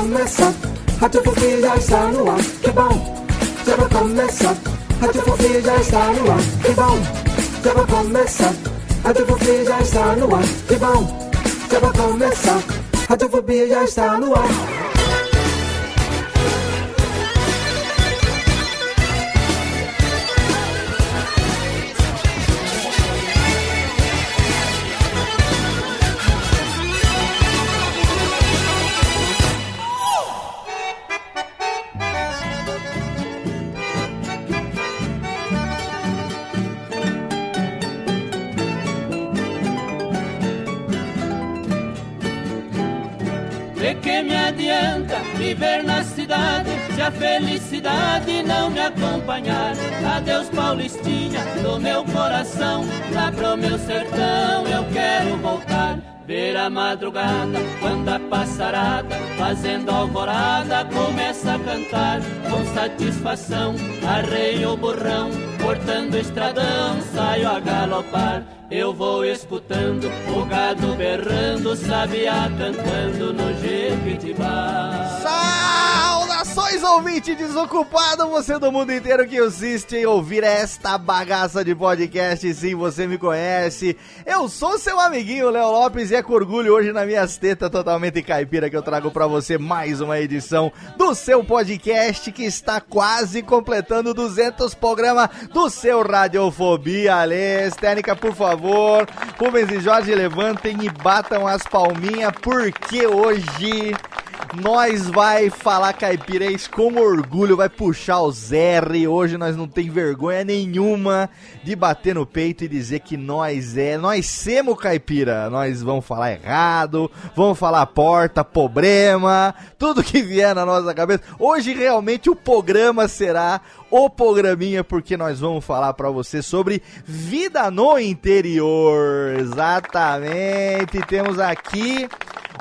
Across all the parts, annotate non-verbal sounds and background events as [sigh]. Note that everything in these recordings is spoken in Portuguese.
Já vai começar. Radiofobia já está no ar. Que bom, já vai começar. Radiofobia já está no ar. Que bom, já vai começar. Radiofobia já está no ar. Que bom, já vai começar. Radiofobia já está no ar. Se a felicidade não me acompanhar? Adeus, Paulistinha, do meu coração, lá pro meu sertão eu quero voltar. Ver a madrugada, quando a passarada, fazendo alvorada, começa a cantar com satisfação. Arreio o burrão, cortando o estradão, saio a galopar. Eu vou escutando o gado berrando, sabiá cantando no Jequitibá. Saudações, ouvinte desocupado, você do mundo inteiro que insiste em ouvir esta bagaça de podcast, sim, você me conhece. Eu sou seu amiguinho Léo Lopes e é com orgulho hoje na minhas tetas totalmente caipira que eu trago pra você mais uma edição do seu podcast que está quase completando 200 programas do seu Radiofobia. Alê, técnica, por favor, Rubens e Jorge levantem e batam as palminhas porque hoje nós vai falar caipirês com orgulho, vai puxar o R. Hoje nós não tem vergonha nenhuma de bater no peito e dizer que nós é, nós semos caipira. Nós vamos falar errado, vamos falar porta, problema, tudo que vier na nossa cabeça. Hoje realmente o programa será o programinha porque nós vamos falar para você sobre vida no interior. Exatamente. Temos aqui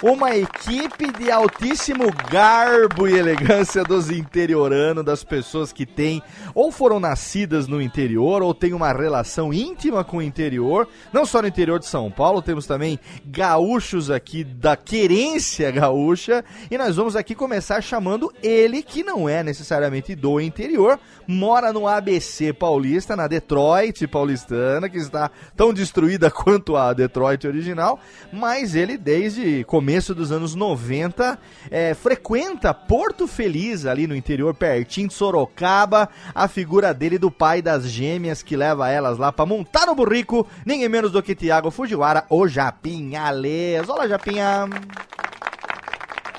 uma equipe de altíssimo garbo e elegância dos interioranos, das pessoas que têm ou foram nascidas no interior ou têm uma relação íntima com o interior, não só no interior de São Paulo, temos também gaúchos aqui da querência gaúcha, e nós vamos aqui começar chamando ele que não é necessariamente do interior, mora no ABC paulista, na Detroit paulistana, que está tão destruída [laughs] quanto a Detroit original, mas ele desde começo dos anos 90 é, frequenta Porto Feliz, ali no interior, pertinho de Sorocaba, a figura dele do pai das gêmeas que leva elas lá para montar no burrico, ninguém menos do que Tiago Fujiwara, o Japinha Les. Olá, Japinha!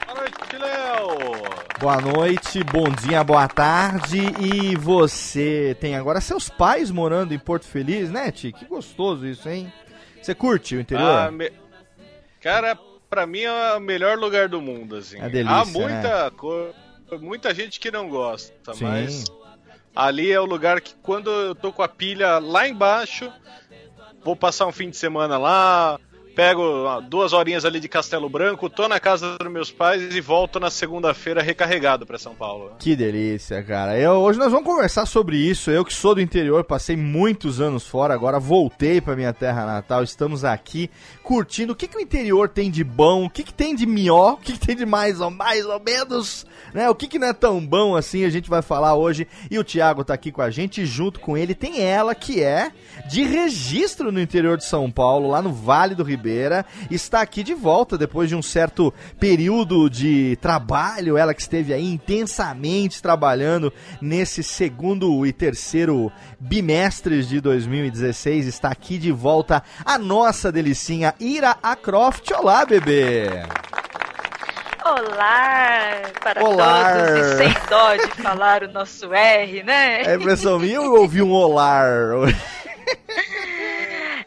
Boa noite, Léo! Boa noite, bom dia, boa tarde. E você tem agora seus pais morando em Porto Feliz, né, Ti? Que gostoso isso, hein? Você curte o interior? Ah, me- Cara, pra mim é o melhor lugar do mundo, assim. É delícia, Há muita cor... muita gente que não gosta, Sim. mas ali é o lugar que quando eu tô com a pilha lá embaixo, vou passar um fim de semana lá, pego duas horinhas ali de Castelo Branco, tô na casa dos meus pais e volto na segunda-feira recarregado pra São Paulo. Que delícia, cara. Eu, hoje nós vamos conversar sobre isso. Eu que sou do interior, passei muitos anos fora, agora voltei pra minha terra natal. Estamos aqui curtindo. O que, que o interior tem de bom? O que, que tem de melhor? O que, que tem de mais ou mais ou menos? Né? O que, que não é tão bom assim? A gente vai falar hoje. E o Thiago tá aqui com a gente. E junto com ele tem ela, que é de registro no interior de São Paulo, lá no Vale do Ribeiro. Ribeira está aqui de volta depois de um certo período de trabalho. Ela que esteve aí intensamente trabalhando nesse segundo e terceiro bimestres de 2016 está aqui de volta a nossa delicinha Ira Acroft. Olá, bebê! Olá para Olá. todos e sem dó de falar o nosso R, né? É impressão minha ou eu ouvi um olar? [laughs]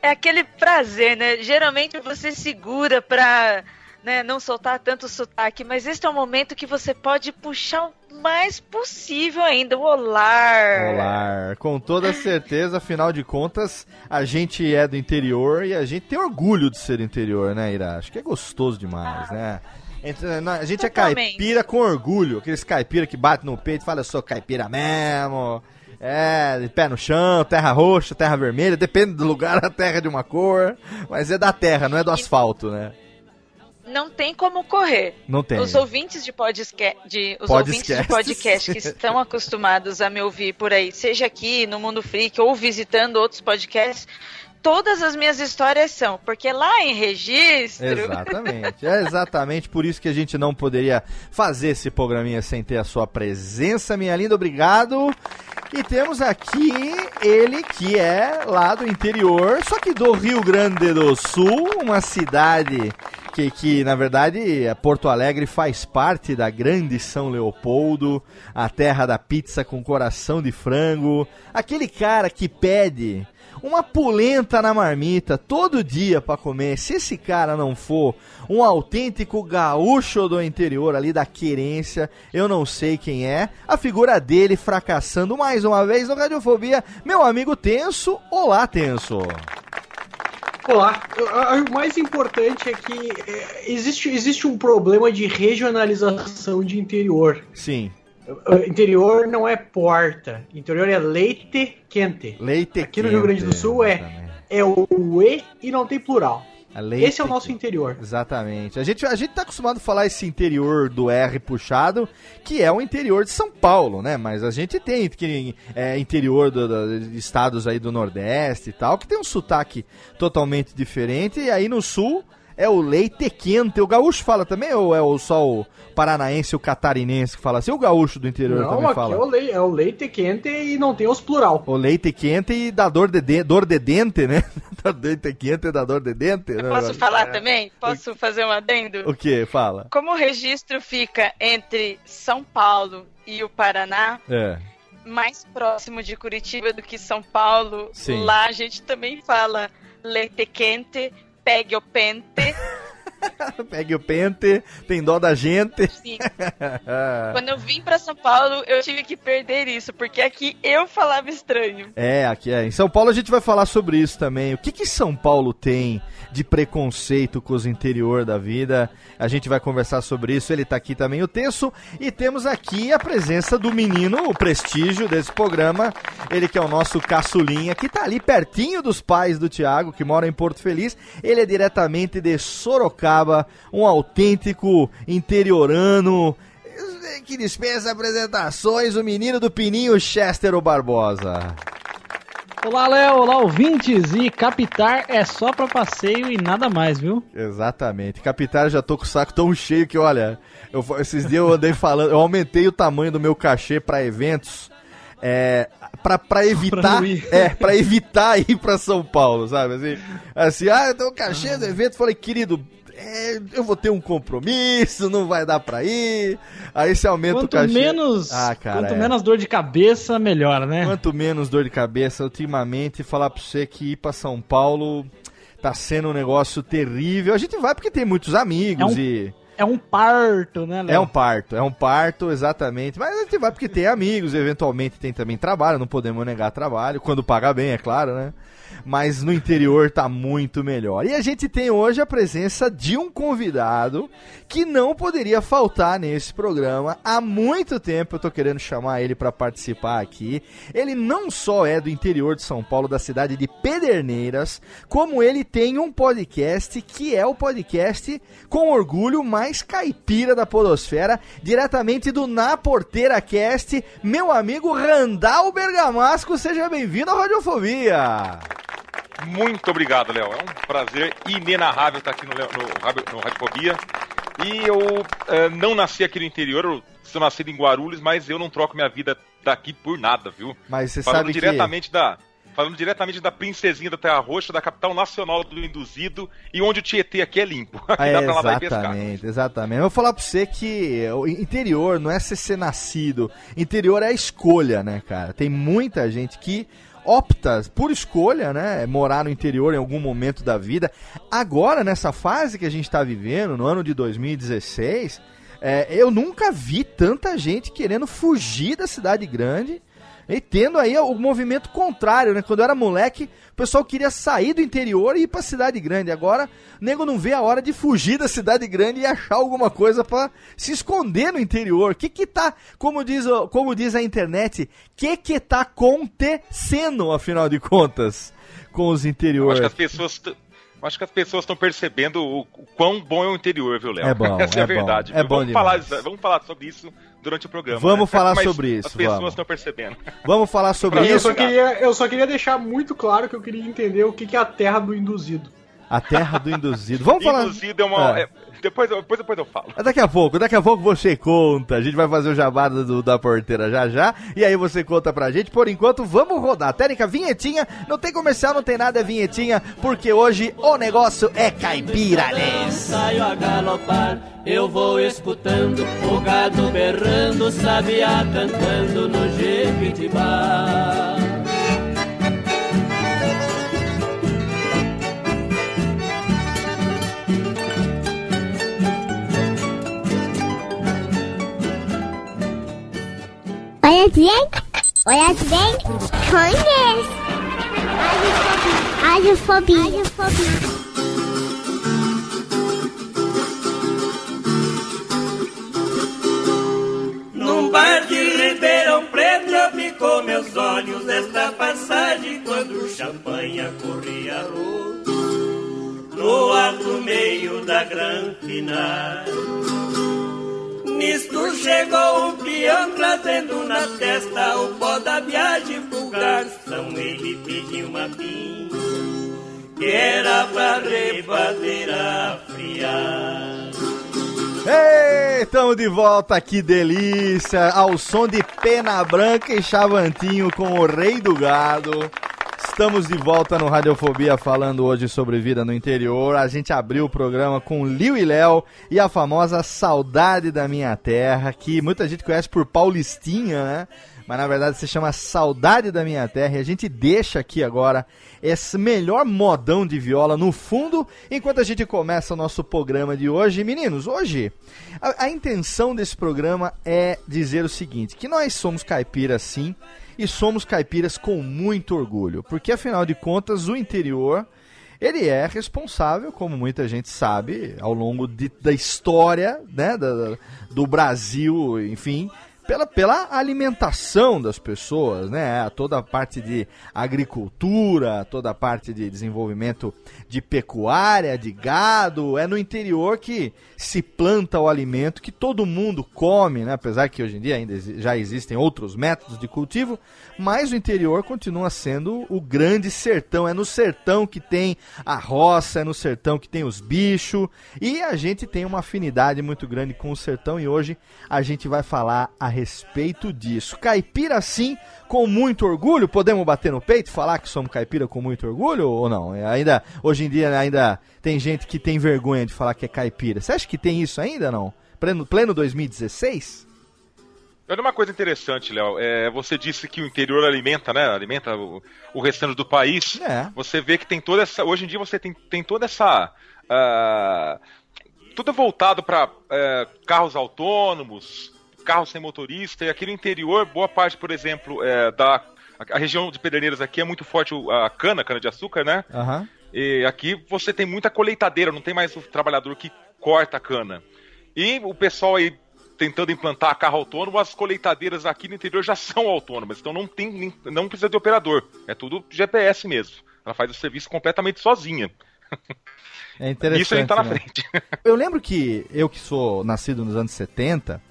É aquele prazer, né? Geralmente você segura pra né, não soltar tanto sotaque, mas este é o momento que você pode puxar o mais possível ainda, o olar. Olá, com toda certeza, afinal de contas, a gente é do interior e a gente tem orgulho de ser interior, né, Ira? Acho que é gostoso demais, né? Entre- na- A gente é Totalmente. caipira com orgulho, aqueles caipira que bate no peito e fala, eu sou caipira mesmo. É, de pé no chão, terra roxa, terra vermelha, depende do lugar, [laughs] a terra é de uma cor, mas é da terra, não é do asfalto, né? Não tem como correr. Não tem. Os ouvintes de podcast, de, os ouvintes de podcast que estão acostumados a me ouvir por aí, seja aqui no Mundo Freak ou visitando outros podcasts, todas as minhas histórias são, porque lá em registro, Exatamente. É exatamente por isso que a gente não poderia fazer esse programinha sem ter a sua presença, minha linda. Obrigado. E temos aqui ele que é lá do interior, só que do Rio Grande do Sul, uma cidade que, que na verdade é Porto Alegre faz parte da grande São Leopoldo, a terra da pizza com coração de frango, aquele cara que pede uma polenta na marmita todo dia pra comer. Se esse cara não for um autêntico gaúcho do interior ali da querência, eu não sei quem é. A figura dele fracassando mais uma vez no Radiofobia, meu amigo Tenso. Olá, Tenso. Olá, o mais importante é que é, existe, existe um problema de regionalização de interior. Sim, Interior não é porta, interior é leite quente. leite Aqui no Rio Grande do quente, Sul é, exatamente. é o E e não tem plural. Leite Esse é o nosso quente. interior. Exatamente. A gente, a gente tá acostumado a falar esse interior do R puxado, que é o interior de São Paulo, né? Mas a gente tem que, é, interior do, do- de estados aí do Nordeste e tal, que tem um sotaque totalmente diferente. E aí no Sul é o leite quente. O gaúcho fala também ou é o, só o paranaense, o catarinense que fala assim? O gaúcho do interior Não, também aqui fala. é o, leite, é o leite quente e não tem os plural. O leite quente e dá dor de, de- dor de dente, né? [laughs] leite quente e dá dor de dente. né? posso falar também? Posso fazer um adendo? O que? Fala. Como o registro fica entre São Paulo e o Paraná, É. mais próximo de Curitiba do que São Paulo, Sim. lá a gente também fala leite quente, pegue o pente. [laughs] [laughs] Pegue o pente, tem dó da gente. Sim. [laughs] Quando eu vim pra São Paulo, eu tive que perder isso, porque aqui eu falava estranho. É, aqui é. Em São Paulo a gente vai falar sobre isso também. O que que São Paulo tem de preconceito com os interior da vida? A gente vai conversar sobre isso. Ele tá aqui também, o Tenso. E temos aqui a presença do menino, o prestígio desse programa. Ele que é o nosso caçulinha, que tá ali pertinho dos pais do Thiago, que mora em Porto Feliz. Ele é diretamente de Sorocaba, um autêntico interiorano. Que dispensa apresentações, o menino do Pininho Chester o Barbosa. Olá, Léo, olá, ouvintes. E captar é só pra passeio e nada mais, viu? Exatamente. Capital, já tô com o saco tão cheio que, olha, eu, esses dias eu andei falando, eu aumentei o tamanho do meu cachê pra eventos. É, pra, pra evitar, Pra não ir. é, pra evitar [laughs] ir pra São Paulo, sabe? Assim, assim ah, então o cachê do evento, falei, querido, é, eu vou ter um compromisso, não vai dar pra ir. Aí você aumenta Quanto o cachê. menos, Ah, cara, quanto é. menos dor de cabeça, melhor, né? Quanto menos dor de cabeça, ultimamente, falar pra você que ir pra São Paulo tá sendo um negócio terrível. A gente vai porque tem muitos amigos É um e. É um parto, né, Léo? É um parto, é um parto, exatamente. Mas a gente vai porque tem amigos, eventualmente tem também trabalho, não podemos negar trabalho, quando paga bem, é claro, né? Mas no interior tá muito melhor. E a gente tem hoje a presença de um convidado que não poderia faltar nesse programa. Há muito tempo eu tô querendo chamar ele para participar aqui. Ele não só é do interior de São Paulo, da cidade de Pederneiras, como ele tem um podcast que é o podcast com orgulho mais caipira da podosfera, diretamente do Na Porteira Cast, meu amigo Randall Bergamasco, seja bem-vindo à Radiofobia. Muito obrigado, Léo. É um prazer inenarrável estar aqui no, no, no Radiofobia. E eu uh, não nasci aqui no interior, eu sou nascido em Guarulhos, mas eu não troco minha vida daqui por nada, viu? Mas você Falando sabe diretamente que... da falando diretamente da princesinha da Terra Roxa, da capital nacional do induzido, e onde o Tietê aqui é limpo. [laughs] Aqui é, dá pra lavar e pescar. Exatamente, exatamente. Eu vou falar pra você que o interior não é ser, ser nascido, interior é a escolha, né, cara? Tem muita gente que opta por escolha, né, morar no interior em algum momento da vida. Agora, nessa fase que a gente está vivendo, no ano de 2016, é, eu nunca vi tanta gente querendo fugir da cidade grande e tendo aí o movimento contrário, né? Quando eu era moleque, o pessoal queria sair do interior e ir pra cidade grande. Agora, o nego não vê a hora de fugir da cidade grande e achar alguma coisa para se esconder no interior. O que que tá, como diz, como diz a internet, o que que tá acontecendo, afinal de contas, com os interiores? Eu acho que as pessoas acho que as pessoas estão percebendo o, quão bom é o interior, viu, Léo? É bom. [laughs] Essa é, é a verdade. Bom, é bom vamos, falar, vamos falar sobre isso durante o programa. Vamos né? falar Mas sobre isso. As pessoas vamos. estão percebendo. Vamos falar sobre eu isso. Só queria, eu só queria deixar muito claro que eu queria entender o que, que é a terra do induzido. A terra do induzido. Vamos falar. Induzido é uma. É. É, depois, depois, depois eu falo. Daqui a pouco, daqui a pouco você conta. A gente vai fazer o jabada do, da porteira já já. E aí você conta pra gente. Por enquanto, vamos rodar. Técnica, vinhetinha. Não tem comercial, não tem nada, é vinhetinha. Porque hoje o negócio é caipira, né? Saio a galopar, eu vou escutando o gado berrando, sabiá cantando no jequitibá. Olha bem, olha bem, conhece. Radiofobia. Radiofobia. Num bar de Ribeirão Preto vi com meus olhos esta passagem quando o champanhe corria luz no alto meio da gran final. Nisto chegou um peão trazendo na testa o pó da viagem pro garçom. Ele pediu uma pinga que era pra rebater a friar. Ei, tamo de volta, que delícia! Ao som de Pena Branca e Chavantinho com o Rei do Gado. Estamos de volta no Radiofobia falando hoje sobre vida no interior. A gente abriu o programa com Liu e Léo e a famosa Saudade da Minha Terra, que muita gente conhece por Paulistinha, né? Mas na verdade se chama Saudade da Minha Terra. E a gente deixa aqui agora esse melhor modão de viola no fundo, enquanto a gente começa o nosso programa de hoje. Meninos, hoje a, a intenção desse programa é dizer o seguinte: que nós somos caipiras sim e somos caipiras com muito orgulho, porque afinal de contas o interior ele é responsável, como muita gente sabe, ao longo de, da história né, da, do Brasil, enfim, pela, pela alimentação das pessoas, né? Toda a parte de agricultura, toda a parte de desenvolvimento de pecuária, de gado, é no interior que se planta o alimento que todo mundo come, né? Apesar que hoje em dia ainda já existem outros métodos de cultivo, mas o interior continua sendo o grande sertão. É no sertão que tem a roça, é no sertão que tem os bichos, e a gente tem uma afinidade muito grande com o sertão e hoje a gente vai falar a respeito disso. Caipira sim, com muito orgulho, podemos bater no peito e falar que somos caipira com muito orgulho ou não? É, ainda hoje em dia ainda tem gente que tem vergonha de falar que é caipira. Você acha que tem isso ainda não? Pleno, pleno 2016? Olha uma coisa interessante, Léo. É, você disse que o interior alimenta, né? Alimenta o, o restante do país. É. Você vê que tem toda essa. Hoje em dia você tem, tem toda essa. Uh, tudo voltado para uh, carros autônomos, carros sem motorista. E aqui no interior, boa parte, por exemplo, é, da. A região de Pederneiras aqui é muito forte a cana, a cana de açúcar, né? Uhum. E aqui você tem muita colheitadeira, não tem mais o trabalhador que corta a cana. E o pessoal aí tentando implantar carro autônomo, as colheitadeiras aqui no interior já [laughs] são autônomas, então não, tem, não precisa de operador, é tudo GPS mesmo. Ela faz o serviço completamente sozinha. É interessante. Isso a gente tá na né? frente. [laughs] Eu lembro que eu que sou nascido nos anos 70,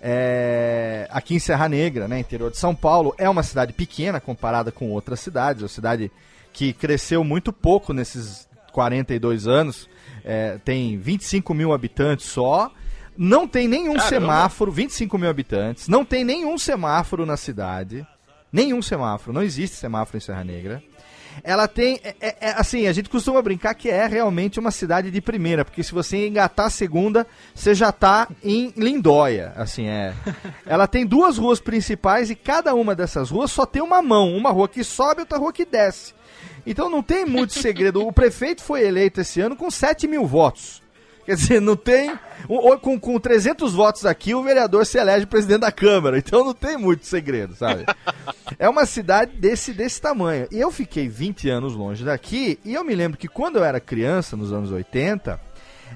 é, aqui em Serra Negra, né, interior de São Paulo, é uma cidade pequena comparada com outras cidades, uma cidade que cresceu muito pouco nesses 42 anos, é, tem 25 mil habitantes só, não tem nenhum Caramba. semáforo, 25 mil habitantes, não tem nenhum semáforo na cidade, nenhum semáforo, não existe semáforo em Serra Negra. Ela tem, é- é- é, assim, a gente costuma brincar que é realmente uma cidade de primeira, porque se você engatar a segunda, você já tá em Lindóia, assim, é. [laughs] Ela tem duas ruas principais e cada uma dessas ruas só tem uma mão, uma rua que sobe e outra rua que desce. Então não tem muito segredo. O prefeito foi eleito esse ano com 7 mil votos. Quer dizer, não tem. Com, com 300 votos aqui, o vereador se elege presidente da Câmara. Então não tem muito segredo, sabe? É uma cidade desse, desse tamanho. E eu fiquei 20 anos longe daqui. E eu me lembro que quando eu era criança, nos anos 80,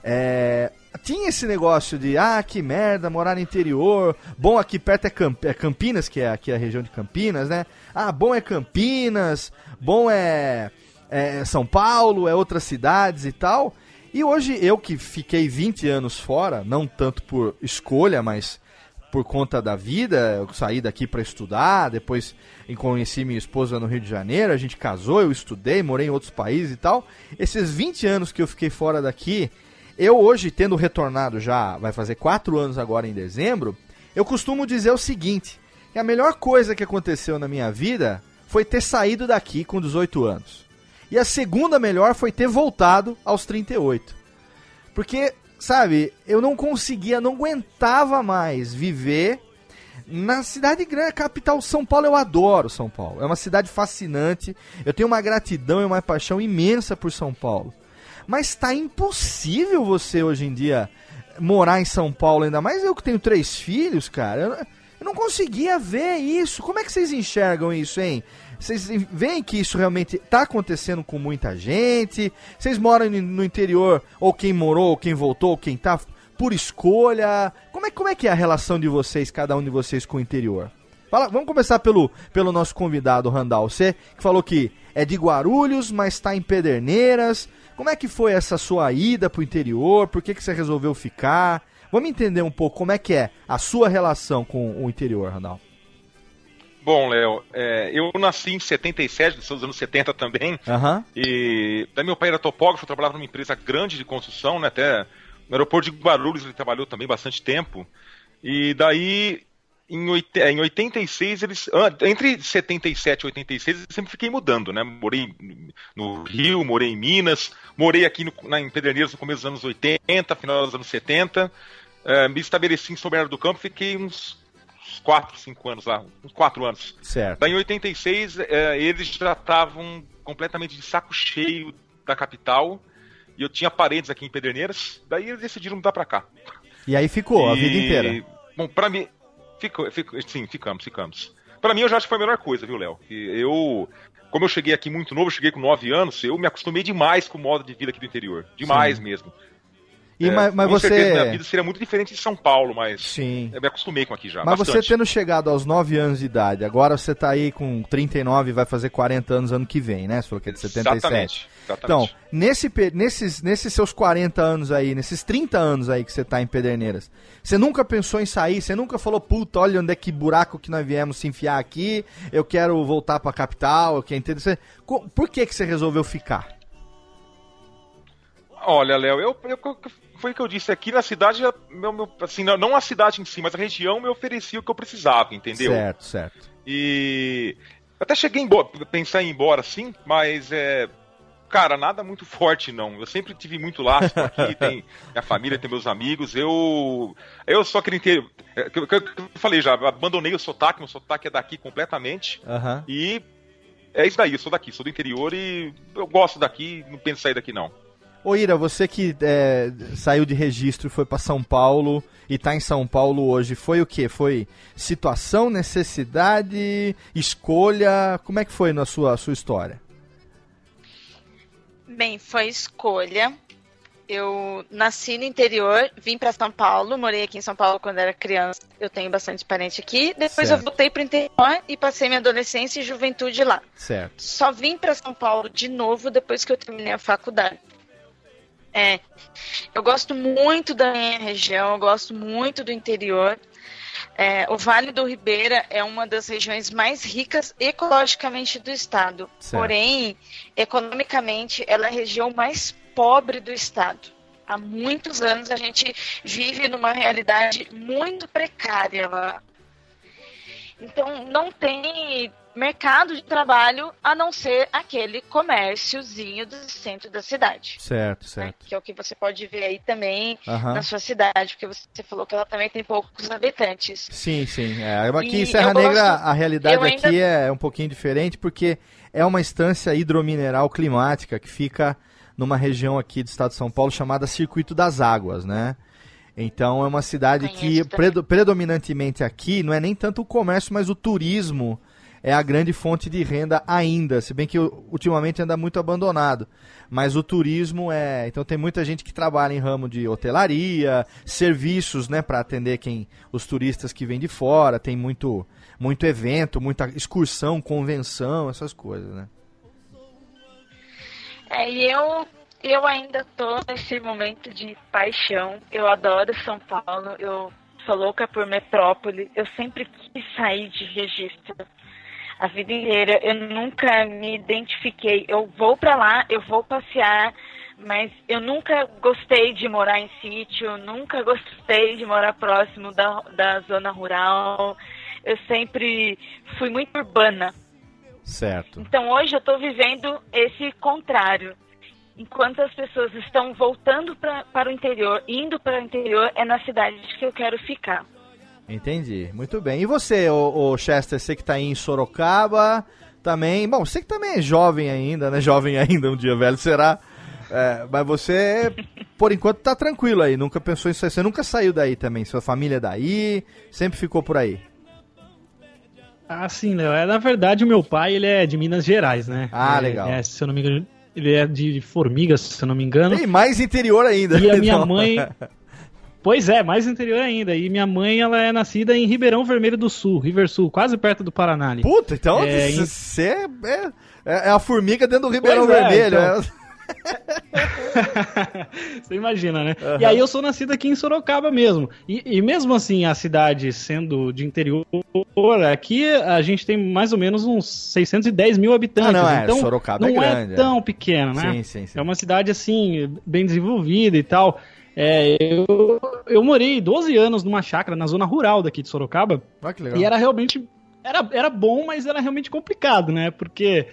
é, tinha esse negócio de, ah, que merda, morar no interior. Bom, aqui perto é, Camp- é Campinas, que é aqui a região de Campinas, né? Ah, bom é Campinas, bom é, é São Paulo, é outras cidades e tal. E hoje eu que fiquei 20 anos fora, não tanto por escolha, mas por conta da vida, eu saí daqui para estudar, depois conheci minha esposa no Rio de Janeiro, a gente casou, eu estudei, morei em outros países e tal. Esses 20 anos que eu fiquei fora daqui, eu hoje, tendo retornado já, vai fazer 4 anos agora em dezembro, eu costumo dizer o seguinte, que a melhor coisa que aconteceu na minha vida foi ter saído daqui com 18 anos. E a segunda melhor foi ter voltado aos 38. Porque, sabe, eu não conseguia, não aguentava mais viver na cidade grande, capital São Paulo. Eu adoro São Paulo. É uma cidade fascinante. Eu tenho uma gratidão e uma paixão imensa por São Paulo. Mas tá impossível você hoje em dia morar em São Paulo, ainda mais eu que tenho três filhos, cara. Eu, eu não conseguia ver isso. Como é que vocês enxergam isso, hein? Vocês veem que isso realmente tá acontecendo com muita gente? Vocês moram no- interior, ou quem morou, ou quem voltou, ou quem tá por escolha? Como é, como é que é a relação de vocês, cada um de vocês com o interior? Fala, vamos começar pelo, pelo nosso convidado, Randall. Você que falou que é de Guarulhos, mas está em Pederneiras. Como é que foi essa sua ida pro interior? Por que, que você resolveu ficar? Vamos entender um pouco como é que é a sua relação com o interior, Randall. Bom, Léo, é, eu nasci em 77, dos anos 70 também. Aham. E daí meu pai era topógrafo, trabalhava numa empresa grande de construção, né? Até no aeroporto de Guarulhos ele trabalhou também bastante tempo. E daí, em, oit- é, em 86, eles. ah, Entre 77 e 86, eu sempre fiquei mudando, né? Morei no Rio, morei em Minas, morei aqui no, na, em Pederneiras no começo dos anos 80, final dos anos 70. É, me estabeleci em São Bernardo do Campo, fiquei uns 4, 5 anos lá, uns 4 anos. Certo. Daí em 86, é, eles já estavam completamente de saco cheio da capital. E eu tinha parentes aqui em Pederneiras. Daí eles decidiram mudar pra cá. E aí ficou a E, vida inteira. Bom, pra mim. Ficou, ficou, sim, ficamos, ficamos. Pra mim, eu já acho que foi a melhor coisa, viu, Léo? Eu. Como eu cheguei aqui muito novo, cheguei com 9 anos, eu me acostumei demais com o modo de vida aqui do interior. Demais mesmo. E, É, mas, mas certeza minha você. vida seria muito diferente de São Paulo, mas Sim. eu me acostumei com aqui já. Mas você bastante. tendo chegado aos 9 anos de idade, agora você tá aí com 39 e vai fazer 40 anos ano que vem, né? Você falou que é de 77. Exatamente. Então, exatamente. nesse, pe- nesses, nesses seus 40 anos aí, nesses 30 anos aí que você tá em Pederneiras, você nunca pensou em sair? Você nunca falou, puta, olha onde é que buraco que nós viemos se enfiar aqui, eu quero voltar pra capital, eu quero entender. Você, por que, que você resolveu ficar? Olha, Léo, eu, eu- foi o que eu disse aqui na cidade, meu, meu- assim, não, a cidade em si, mas a região me oferecia o que eu precisava, entendeu? Certo, certo. E eu até cheguei a embora, pensar em ir embora sim, mas é. Cara, nada muito [laughs] forte não. Eu sempre tive muito laço aqui, [laughs] tem minha família, tem meus amigos. Eu eu só queria ter. que- que- que eu falei já, abandonei o sotaque, meu sotaque é daqui completamente. Aham. E é isso daí, eu sou daqui, sou do interior e eu gosto daqui, não penso em sair daqui não. Ô Ira, você que é, saiu de registro e foi pra São Paulo e tá em São Paulo hoje, foi o quê? Foi situação, necessidade, escolha? Como é que foi na sua, sua história? Bem, foi escolha. Eu nasci no interior, vim para São Paulo, morei aqui em São Paulo quando era criança. Eu tenho bastante parente aqui. Depois Certo. eu voltei para o interior e passei minha adolescência e juventude lá. Certo. Só vim para São Paulo de novo depois que eu terminei a faculdade. É, eu gosto muito da minha região, eu gosto muito do interior, É, o Vale do Ribeira é uma das regiões mais ricas ecologicamente do estado. Certo. Porém, economicamente, ela é a região mais pobre do estado. Há muitos anos a gente vive numa realidade muito precária lá. Então, não tem mercado de trabalho a não ser aquele comérciozinho do centro da cidade. Certo, né? certo. Que é o que você pode ver aí também Aham. na sua cidade, porque você falou que ela também tem poucos habitantes. Sim, sim. É, aqui em E Serra eu Negra gosto- a realidade eu ainda- aqui é um pouquinho diferente porque é uma estância hidromineral climática que fica numa região aqui do estado de São Paulo chamada Circuito das Águas, né? Então é uma cidade que Conheço predo- predominantemente aqui não é nem tanto o comércio, mas o turismo é a grande fonte de renda ainda, se bem que ultimamente anda muito abandonado. Mas o turismo é, então tem muita gente que trabalha em ramo de hotelaria, serviços, né, para atender quem os turistas que vêm de fora, tem muito muito evento, muita excursão, convenção, essas coisas, né? É, e eu, eu ainda tô nesse momento de paixão. Eu adoro São Paulo, eu sou louca por metrópole. Eu sempre quis sair de registro. A vida inteira, eu nunca me identifiquei. Eu vou pra lá, eu vou passear, mas eu nunca gostei de morar em sítio, nunca gostei de morar próximo da, da zona rural. Eu sempre fui muito urbana. Certo. Então hoje eu estou vivendo esse contrário. Enquanto as pessoas estão voltando pra, para o interior, indo para o interior, é na cidade que eu quero ficar. Entendi. Muito bem. E você, o, o Chester, você que tá aí em Sorocaba também. Bom, você que também é jovem ainda, né? [laughs] Jovem ainda, um dia velho será. É, mas você, por enquanto, tá tranquilo aí. Nunca pensou em sair. Você nunca saiu daí também. Sua família é daí. Sempre ficou por aí. Ah, sim, Léo. É, na verdade, o meu pai, ele é de Minas Gerais, né? Ah, legal. é, se eu não me engano, ele é de Formigas, se eu não me engano. E mais interior ainda. E a [laughs] minha Então, mãe. [laughs] Pois é, mais interior ainda. E minha mãe, ela é nascida em Ribeirão Vermelho do Sul, River Sul, quase perto do Paraná ali. Puta, então É, em- você é, é, é a formiga dentro do Ribeirão Pois é, Vermelho. então. é. [laughs] Você imagina, né? E aí eu sou nascido aqui em Sorocaba mesmo. E, e mesmo assim, a cidade sendo de interior, aqui a gente tem mais ou menos uns 610 mil habitantes. Ah, não, é, então Sorocaba é não grande, é. tão pequena, né? Sim, sim, sim. É uma cidade assim, bem desenvolvida e tal. É, eu, eu morei 12 anos numa chácara na zona rural daqui de Sorocaba. Olha que legal. E era realmente. Era, era bom, mas era realmente complicado, né? Porque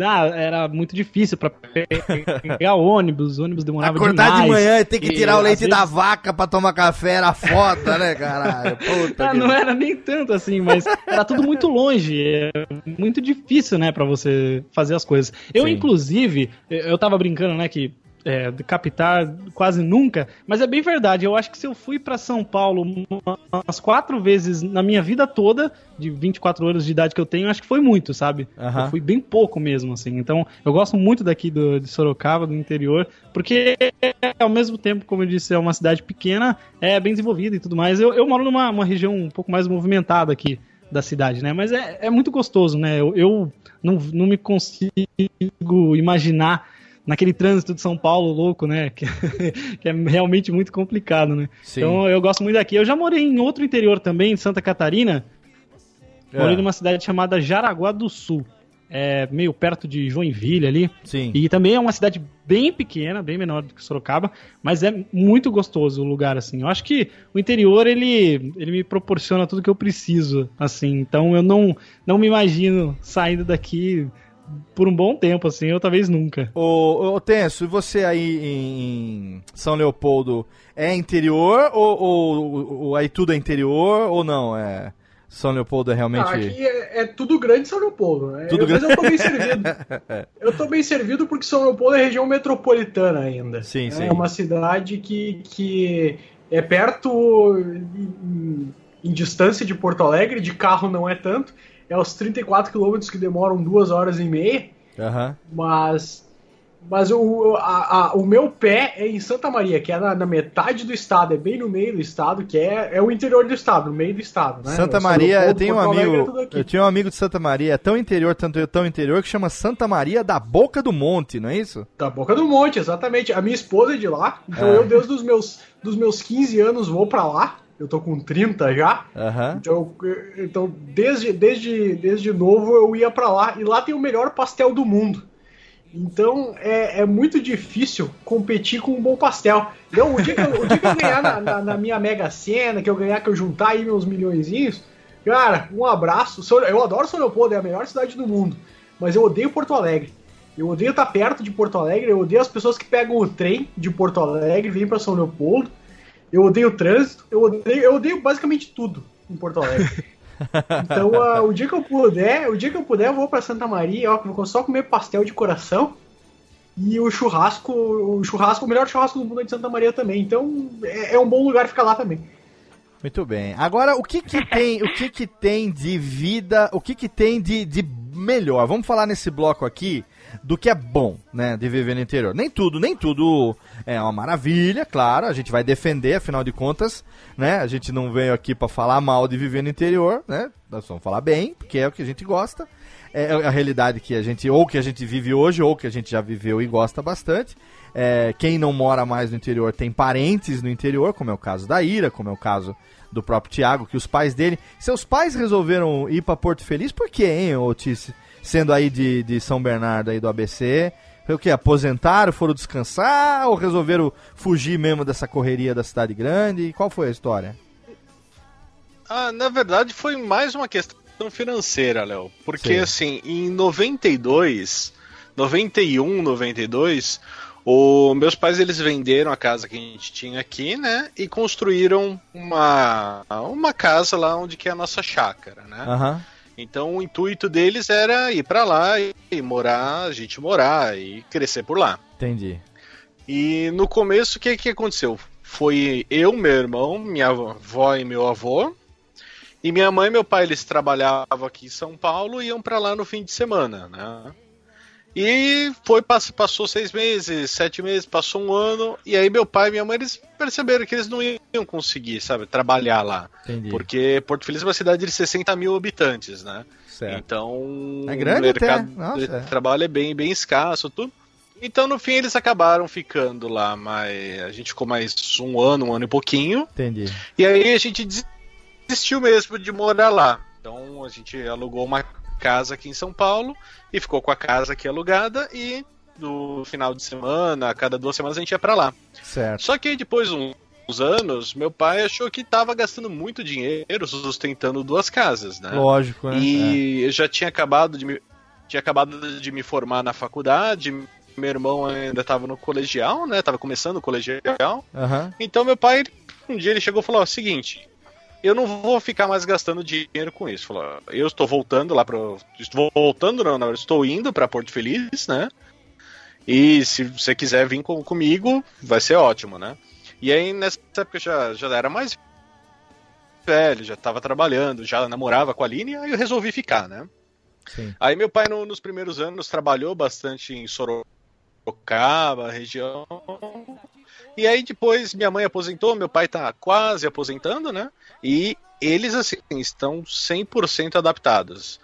ah, era muito difícil pra pegar [laughs] ônibus, o ônibus demorava Acordar demais. de manhã e ter que E, tirar o às leite vezes- da vaca pra tomar café era foda, né, caralho? [laughs] Puta Ah, que- não era nem tanto assim, mas era tudo muito longe, é muito difícil, né, pra você fazer as coisas. Eu, Sim. inclusive, eu tava brincando, né, que é, de captar quase nunca, mas é bem verdade. Eu acho que se eu fui pra São Paulo umas quatro vezes na minha vida toda, de 24 anos de idade que eu tenho, acho que foi muito, sabe? Aham. Eu fui bem pouco mesmo, assim. Então, eu gosto muito daqui do, de Sorocaba, do interior, porque ao mesmo tempo, como eu disse, é uma cidade pequena, é bem desenvolvida e tudo mais. Eu, eu moro numa uma região um pouco mais movimentada aqui da cidade, né? Mas é, é muito gostoso, né? Eu, eu não, não me consigo imaginar naquele trânsito de São Paulo louco, né? [laughs] Que, que é realmente muito complicado, né? Sim. Então eu gosto muito daqui. Eu já morei em outro interior também, em Santa Catarina. É. Morei numa cidade chamada Jaraguá do Sul. É meio perto de Joinville ali. Sim. E também é uma cidade bem pequena, bem menor do que Sorocaba, mas é muito gostoso o lugar, assim. Eu acho que o interior, ele, ele me proporciona tudo que eu preciso, assim. Então eu não, não me imagino saindo daqui por um bom tempo, assim, ou talvez nunca. Ô, ô Tenso, e você aí em São Leopoldo é interior ou, ou, ou aí tudo é interior ou não? É São Leopoldo é realmente. Ah, aqui é, é tudo grande São Leopoldo, né? Tudo Eu- Mas grande. eu tô bem servido. [laughs] Eu tô bem servido porque São Leopoldo é região metropolitana ainda. Sim, é sim. uma cidade que, que é perto em, em distância de Porto Alegre, de carro não é tanto. É aos 34 quilômetros que demoram duas horas e meia, Aham. mas mas o, a- a- o meu pé é em Santa Maria, que é na, na metade do estado, é bem no meio do estado, que é, é o interior do estado, no meio do estado. Né? Santa Maria, eu tenho um é amigo. aqui. Eu tinha um amigo de Santa Maria, é tão interior, tanto tão interior, que chama Santa Maria da Boca do Monte, não é isso? Da Boca do Monte, exatamente. A minha esposa é de lá, então É. eu, desde os meus, dos meus 15 anos, vou pra lá. Eu tô com 30 já. Aham. Então, então desde, desde, desde novo eu ia pra lá. E lá tem o melhor pastel do mundo. Então é, é muito difícil competir com um bom pastel. Então, o dia que eu, o dia que eu ganhar na, na- na minha Mega Sena, que eu ganhar, que eu juntar aí meus milhõezinhos, cara, um abraço. Eu adoro São Leopoldo, é a melhor cidade do mundo. Mas eu odeio Porto Alegre. Eu odeio estar perto de Porto Alegre, eu odeio as pessoas que pegam o trem de Porto Alegre e vêm pra São Leopoldo. Eu odeio o trânsito, eu odeio, eu odeio basicamente tudo em Porto Alegre. [laughs] Então, ah, o dia que eu puder, o dia que eu puder, eu vou pra Santa Maria, ó, vou só comer pastel de coração. E o churrasco, o churrasco, o melhor churrasco do mundo é de Santa Maria também. Então, é, é um bom lugar ficar lá também. Muito bem. Agora, o que que tem, o que que tem de vida, o que que tem de, de melhor? Vamos falar nesse bloco aqui do que é bom, né, de viver no interior. Nem tudo, nem tudo é uma maravilha, claro, a gente vai defender, afinal de contas, né, a gente não veio aqui pra falar mal de viver no interior, né, nós vamos falar bem, porque é o que a gente gosta, é a realidade que a gente, ou que a gente vive hoje, ou que a gente já viveu e gosta bastante. É, quem não mora mais no interior tem parentes no interior, como é o caso da Ira, como é o caso do próprio Tiago, que os pais dele. Seus pais resolveram ir pra Porto Feliz, por quê, hein, Otis? Sendo aí de, de São Bernardo aí do ABC. Foi o quê? Aposentaram, foram descansar ou resolveram fugir mesmo dessa correria da cidade grande? Qual foi a história? Ah, na verdade foi mais uma questão financeira, Léo. Porque Sim. assim, em 92, 91, 92, o, meus pais eles venderam a casa que a gente tinha aqui, né? E construíram uma, uma casa lá onde que é a nossa chácara, né? Aham. Então o intuito deles era ir pra lá e, e morar, a gente morar e crescer por lá. Entendi. E no começo, o que, que aconteceu? Foi eu, meu irmão, minha avó e meu avô. E minha mãe e meu pai, eles trabalhavam aqui em São Paulo e iam pra lá no fim de semana, né? E foi, pass- passou seis meses, sete meses, passou um ano, e aí meu pai e minha mãe, eles perceberam que eles não iam conseguir, sabe, trabalhar lá. Entendi. Porque Porto Feliz é uma cidade de 60 mil habitantes, né? Certo. Então, É grande o mercado nossa, de é. trabalho é bem, bem escasso, tudo. Então, no fim, eles acabaram ficando lá, mas a gente ficou mais um ano, um ano e pouquinho. Entendi. E aí a gente desistiu mesmo de morar lá. Então a gente alugou uma casa aqui em São Paulo e ficou com a casa aqui alugada e no final de semana, a cada duas semanas a gente ia pra lá. Certo. Só que depois de um- uns anos, meu pai achou que tava gastando muito dinheiro sustentando duas casas, né? Lógico, né? E eu já tinha acabado de me, tinha acabado de me formar na faculdade. Meu irmão ainda estava no colegial, né? Tava começando o colegial. É. Aham. Então meu pai, um dia ele chegou e falou: ó, o seguinte, eu não vou ficar mais gastando dinheiro com isso. Falou, eu estou voltando lá para, estou voltando não, não, estou indo para Porto Feliz, né? E se você quiser vir com, comigo, vai ser ótimo, né? E aí nessa época eu já já era mais velho, já estava trabalhando, já namorava com a Aline, aí eu resolvi ficar, né? Sim. Aí meu pai no- nos primeiros anos trabalhou bastante em Sorocaba, região. E aí depois minha mãe aposentou, meu pai tá quase aposentando, né? E eles assim estão 100% adaptados.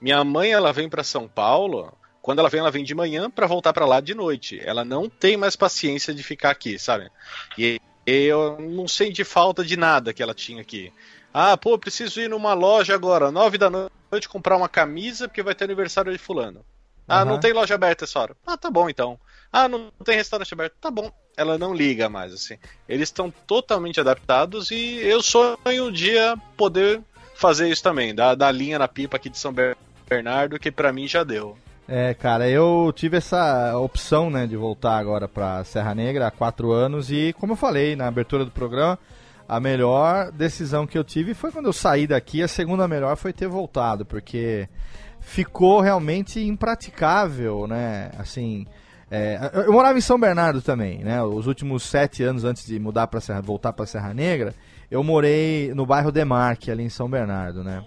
Minha mãe ela vem para São Paulo, quando ela vem ela vem de manhã para voltar para lá de noite. Ela não tem mais paciência de ficar aqui, sabe? E eu não senti falta de nada que ela tinha aqui. Ah, pô, preciso ir numa loja agora, nove da noite, comprar uma camisa porque vai ter aniversário de fulano. Ah, Aham. não tem loja aberta essa hora. Ah, tá bom então. Ah, não tem restaurante aberto. Tá bom. Ela não liga mais, assim. Eles estão totalmente adaptados e eu sonho um dia poder fazer isso também. Dar, dar linha na pipa aqui de São Ber- Bernardo, que pra mim já deu. É, cara, eu tive essa opção, né, de voltar agora pra Serra Negra há quatro anos e, como eu falei na abertura do programa, a melhor decisão que eu tive foi quando eu saí daqui, a segunda melhor foi ter voltado, porque ficou realmente impraticável, né, assim... é, eu, morava em São Bernardo também, né, os últimos sete anos antes de mudar para voltar pra Serra Negra, eu morei no bairro Demarque, ali em São Bernardo, né.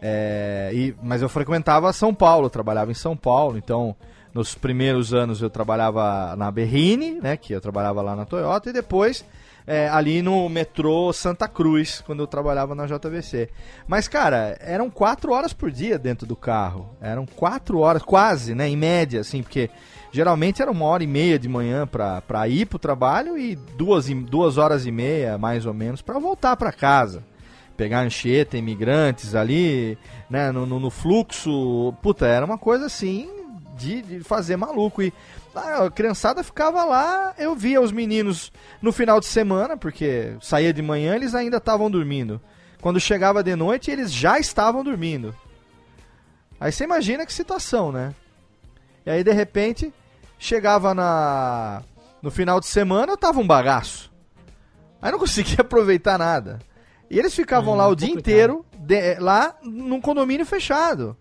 É, e, mas eu frequentava São Paulo, trabalhava em São Paulo, então nos primeiros anos eu trabalhava na Berrine, né? Que eu trabalhava lá na Toyota, e depois é, ali no metrô Santa Cruz, quando eu trabalhava na JVC. Mas, cara, eram quatro horas por dia dentro do carro. Eram quatro horas, quase, né? Em média, assim, porque geralmente era uma hora e meia de manhã pra ir pro trabalho e duas, duas horas e meia, mais ou menos, pra voltar pra casa. Pegar Anchieta, imigrantes ali, né, no, no, no fluxo. Puta, era uma coisa assim de, de fazer maluco. E a criançada ficava lá, eu via os meninos no final de semana, porque saía de manhã, eles ainda estavam dormindo. Quando chegava de noite, eles já estavam dormindo. Aí você imagina que situação, né? E aí de repente chegava na no final de semana, eu tava um bagaço. Aí não conseguia [laughs] aproveitar nada. E eles ficavam Hum, lá o dia complicado. inteiro de- lá num condomínio fechado.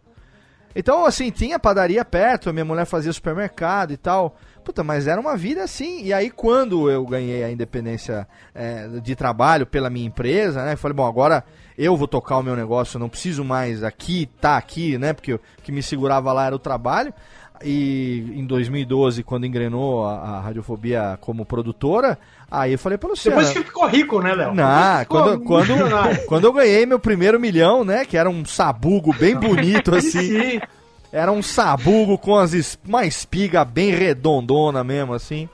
Então, assim, tinha padaria perto, minha mulher fazia supermercado e tal. Puta, mas era uma vida assim. E aí, quando eu ganhei a independência é, de trabalho pela minha empresa, né? eu Falei, bom, agora eu vou tocar o meu negócio, eu não preciso mais aqui, tá aqui, né? Porque o que me segurava lá era o trabalho. E em 2012, quando engrenou a, a Radiofobia como produtora, aí eu falei pra Luciana... Depois que ficou rico, né, Léo? Não, quando, quando, quando eu ganhei meu primeiro milhão, né? Que era um sabugo bem bonito, assim. Sim. Era um sabugo com as uma espiga bem redondona mesmo, assim.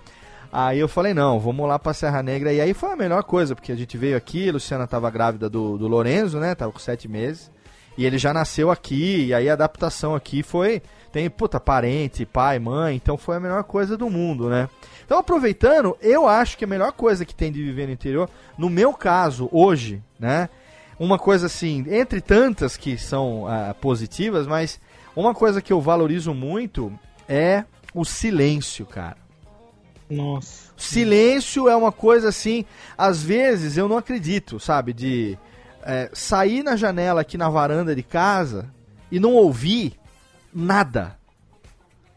Aí eu falei, não, vamos lá pra Serra Negra. E aí foi a melhor coisa, porque a gente veio aqui, a Luciana tava grávida do, do Lorenzo, né? Tava com sete meses. E ele já nasceu aqui, e aí a adaptação aqui foi. Tem, puta, parente, pai, mãe, então foi a melhor coisa do mundo, né? Então, aproveitando, eu acho que a melhor coisa que tem de viver no interior, no meu caso, hoje, né? Uma coisa assim, entre tantas que são ah, positivas, mas uma coisa que eu valorizo muito é o silêncio, cara. Nossa. Silêncio é uma coisa assim, às vezes eu não acredito, sabe? De é, sair na janela aqui na varanda de casa e não ouvir nada.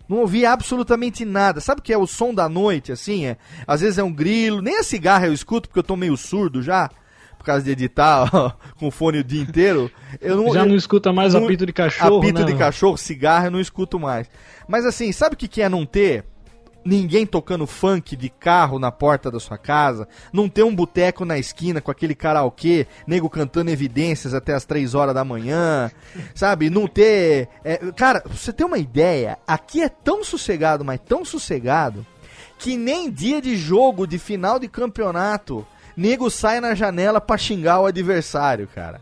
Não ouvir absolutamente nada. Sabe o que é o som da noite, assim? É, às vezes é um grilo, nem a cigarra eu escuto porque eu tô meio surdo já, por causa de editar [laughs] ó, com fone o dia inteiro. Eu não, Já não escuta mais não- apito de cachorro, apito né? de cachorro, cigarro eu não escuto mais. Mas assim, sabe o que, que é não ter ninguém tocando funk de carro na porta da sua casa? Não ter um boteco na esquina com aquele karaokê, nego cantando evidências até as 3 horas da manhã, [laughs] sabe? Não ter. é, cara, pra você ter uma ideia, aqui é tão sossegado, mas tão sossegado, que nem dia de jogo de final de campeonato, nego sai na janela pra xingar o adversário, cara.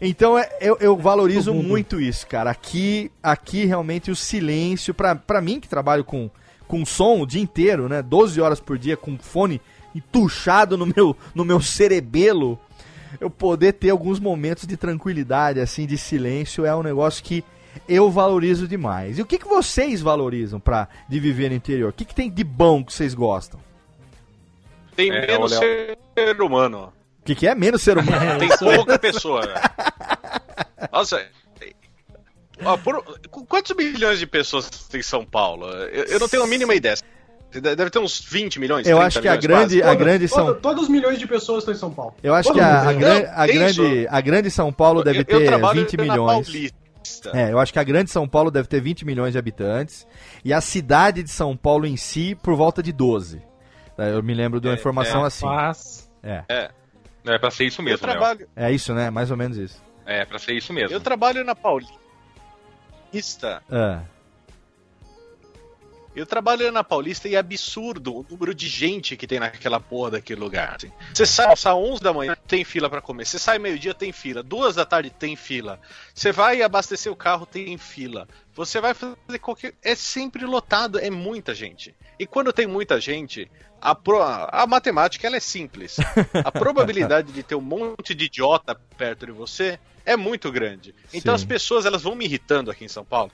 Então é- eu, eu valorizo muito isso, cara. Aqui, aqui realmente o silêncio, pra, pra mim que trabalho com, com som o dia inteiro, né? 12 horas por dia com fone entuchado no meu, no meu cerebelo, eu poder ter alguns momentos de tranquilidade, assim, de silêncio, é um negócio que eu valorizo demais. E o que, que vocês valorizam pra, de viver no interior? O que, que tem de bom que vocês gostam? Tem É, menos ô, ser humano. O que, que é menos ser humano? Tem pouca pessoa. né? [laughs] Nossa. Ó, por- qu- quantos milhões de pessoas tem em São Paulo? Eu, eu não tenho a mínima ideia. Deve ter uns 20 milhões. Eu 30 acho que a grande, quase. a grande São Todo- todos os milhões de pessoas estão em São Paulo. Eu acho Todo que a, a, gran- a grande, a grande São Paulo deve Eu- eu ter trabalho 20 na milhões. Paulista. É, eu acho que a grande São Paulo deve ter 20 milhões de habitantes. E a cidade de São Paulo em si, por volta de 12. É, Eu me lembro de uma É, informação é, assim. Faz. É, É. É pra ser isso Eu mesmo, Léo. trabalho, é isso, né? Mais ou menos isso. É pra ser isso mesmo. eu trabalho na Paulista. É. Eu trabalho na Paulista e é absurdo o número de gente que tem naquela porra daquele lugar. assim. Você sai, sai 11 da manhã, tem fila pra comer. Você sai meio-dia, tem fila. Duas da tarde, tem fila. Você vai abastecer o carro, tem fila. Você vai fazer qualquer. É sempre lotado, é muita gente. E quando tem muita gente, a, pro- a matemática ela é simples. A [laughs] probabilidade de ter um monte de idiota perto de você é muito grande. Então Sim. as pessoas elas vão me irritando aqui em São Paulo,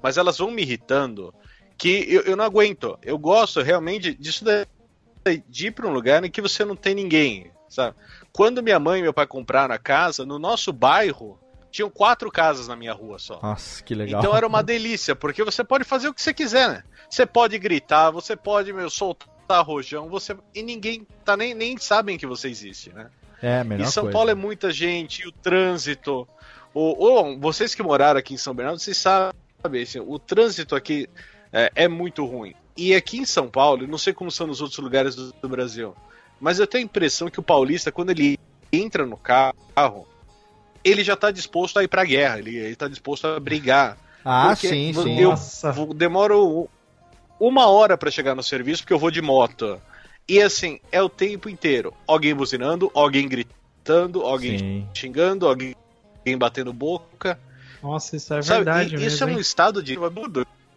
mas elas vão me irritando que eu, eu não aguento. Eu gosto realmente disso daí, de ir para um lugar em que você não tem ninguém, sabe? Quando minha mãe e meu pai compraram a casa, no nosso bairro, tinham quatro casas na minha rua só. Nossa, que legal. Então era uma delícia, porque você pode fazer o que você quiser, né? Você pode gritar, você pode, meu, soltar rojão, você e ninguém tá nem, nem sabem que você existe, né? É, melhor Em São coisa. Paulo é muita gente, e o trânsito. O, vocês que moraram aqui em São Bernardo, vocês sabem, assim, o trânsito aqui é, é muito ruim. E aqui em São Paulo, não sei como são nos outros lugares do, do Brasil, mas eu tenho a impressão que o paulista, quando ele entra no carro, ele já tá disposto a ir pra guerra, ele, ele tá disposto a brigar. Ah, Porque sim, sim. Eu Nossa. demoro uma hora pra chegar no serviço porque eu vou de moto. E assim, é o tempo inteiro. Alguém buzinando, alguém gritando, alguém Sim. xingando, alguém batendo boca. Nossa, isso é Sabe? verdade E mesmo. isso é um hein? estado de.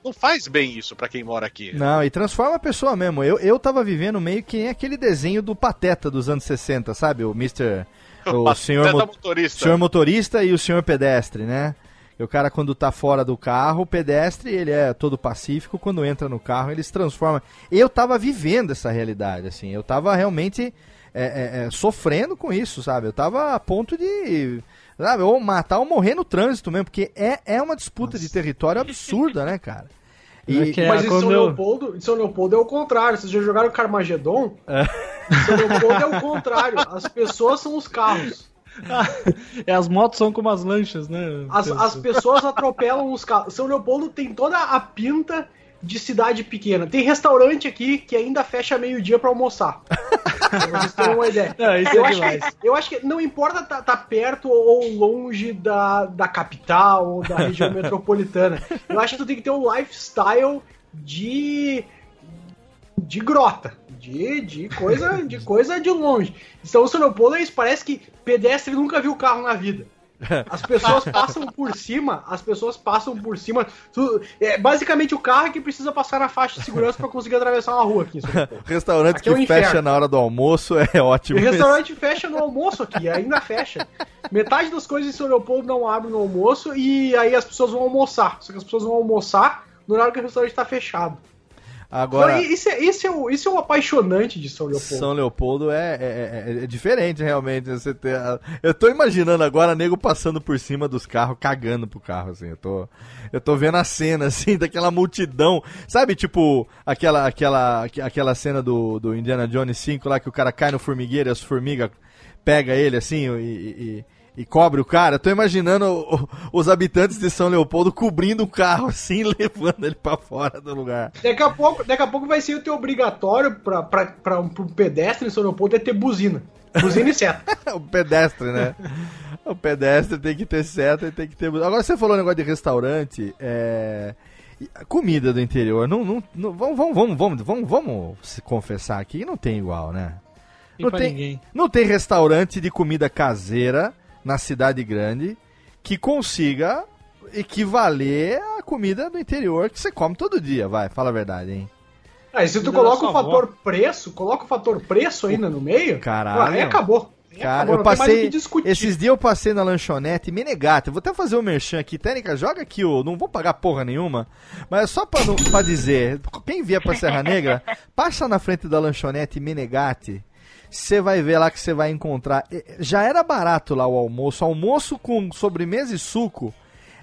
Não faz bem isso pra quem mora aqui. Não, e transforma a pessoa mesmo. Eu, eu tava vivendo meio que nem aquele desenho do Pateta dos anos 60, sabe? O Mr. [laughs] O Pateta senhor, mo- motorista. senhor motorista e o senhor pedestre, né? E o cara, quando tá fora do carro, o pedestre, ele é todo pacífico. Quando entra no carro, ele se transforma. Eu tava vivendo essa realidade, assim. Eu tava realmente é, é, é, sofrendo com isso, sabe? Eu tava a ponto de. Sabe, ou matar ou morrer no trânsito mesmo, porque é, é uma disputa de território absurda, né, cara? É que é Mas em São, eu- Leopoldo, em São Leopoldo é o contrário. Vocês já jogaram Carmageddon? É. São Leopoldo é o contrário. As pessoas são os carros. [laughs] É, as motos são como as lanchas, né? As, as pessoas atropelam os carros. São Leopoldo tem toda a pinta de cidade pequena. Tem restaurante aqui que ainda fecha meio-dia pra almoçar. [laughs] pra vocês terem uma ideia. Não, isso eu, é acho demais. que, eu acho que não importa estar tá, perto ou longe da, da capital ou da região [laughs] metropolitana. Eu acho que tu tem que ter um lifestyle de de grota, de, de coisa de coisa de longe. Então o São Leopoldo é isso, parece que pedestre nunca viu carro na vida. As pessoas passam por cima, as pessoas passam por cima. Tu- é basicamente o carro que precisa passar na faixa de segurança pra conseguir atravessar uma rua aqui. Restaurante Aqui é que um fecha na hora do almoço é ótimo. O restaurante fecha no almoço aqui, ainda fecha. Metade das coisas em São Leopoldo não abre no almoço e aí as pessoas vão almoçar. Só que as pessoas vão almoçar no horário que o restaurante tá fechado. Agora, isso, é, isso, é o, isso é o apaixonante de São Leopoldo. São Leopoldo é, é, é- é diferente, realmente. Você ter, eu tô imaginando agora nego passando por cima dos carros, cagando pro carro, assim. Eu tô, eu tô vendo a cena, [laughs] assim, daquela multidão. Sabe, tipo, aquela, aquela, aqu- aquela cena do, do Indiana Jones 5 lá que o cara cai no formigueiro e as formigas pega ele, assim, e, e, e cobre o cara. Eu tô imaginando o- os habitantes de São Leopoldo cobrindo o carro, assim, [laughs] levando ele pra fora do lugar. Daqui a pouco, daqui a pouco vai ser o teu obrigatório pra um pro pedestre em São Leopoldo é ter buzina. Buzina e seta. [laughs] o pedestre, né? [laughs] O pedestre tem que ter seta e tem que ter. Agora você falou um negócio de restaurante, é. Comida do interior, não, não, não- vamos, vamos, vamos, vamos, vamos, vamos se confessar aqui que não tem igual, né? E Não tem, ninguém. não tem restaurante de comida caseira na cidade grande que consiga equivaler à comida do interior que você come todo dia, vai, fala a verdade, hein? Aí se tu coloca o fator preço, coloca o fator preço ainda no meio, Caralho. aí acabou. Aí Cara, acabou, eu não tem mais o passei. Esses dias eu passei na lanchonete Menegata. Vou até fazer o merchan aqui. Técnica, joga aqui, o. Não vou pagar porra nenhuma. Mas é só pra, não, pra dizer: quem vier pra Serra Negra, passa na frente da lanchonete Menegate. Você vai ver lá que você vai encontrar. Já era barato lá o almoço. Almoço com sobremesa e suco.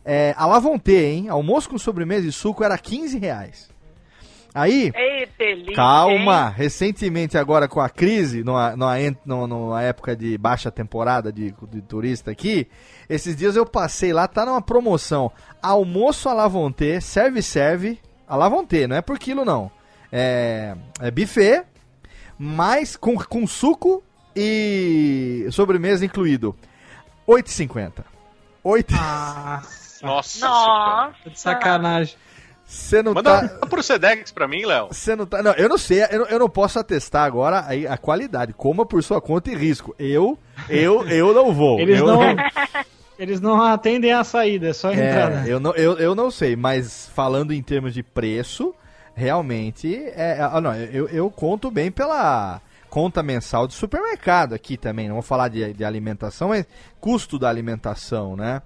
É, a Lavonté, hein? Almoço com sobremesa e suco era 15 reais. Aí. Ei, delícia. Calma, hein? recentemente agora com a crise, numa, numa, numa- época de baixa temporada de, de turista aqui, esses dias eu passei lá, tá numa promoção, almoço à Lavonté, serve-serve, a Lavonté, não é por quilo não, é, é buffet, mas com, com suco e sobremesa incluído, 8,50. 8, Ah, Nossa. Nossa. de sacanagem. você não Manda tá... pro Sedex pra mim, Léo. Você não tá. Não, eu não sei, eu não, eu não posso atestar agora a, a qualidade. Coma por sua conta e risco. Eu, eu, eu não vou. Eles eu não, [laughs] eles não atendem a saída, é só a entrada. É, eu não, eu, eu não sei, mas falando em termos de preço, realmente. É, ah, não, eu, eu conto bem pela conta mensal de supermercado aqui também. Não vou falar de, de alimentação, mas custo da alimentação, né?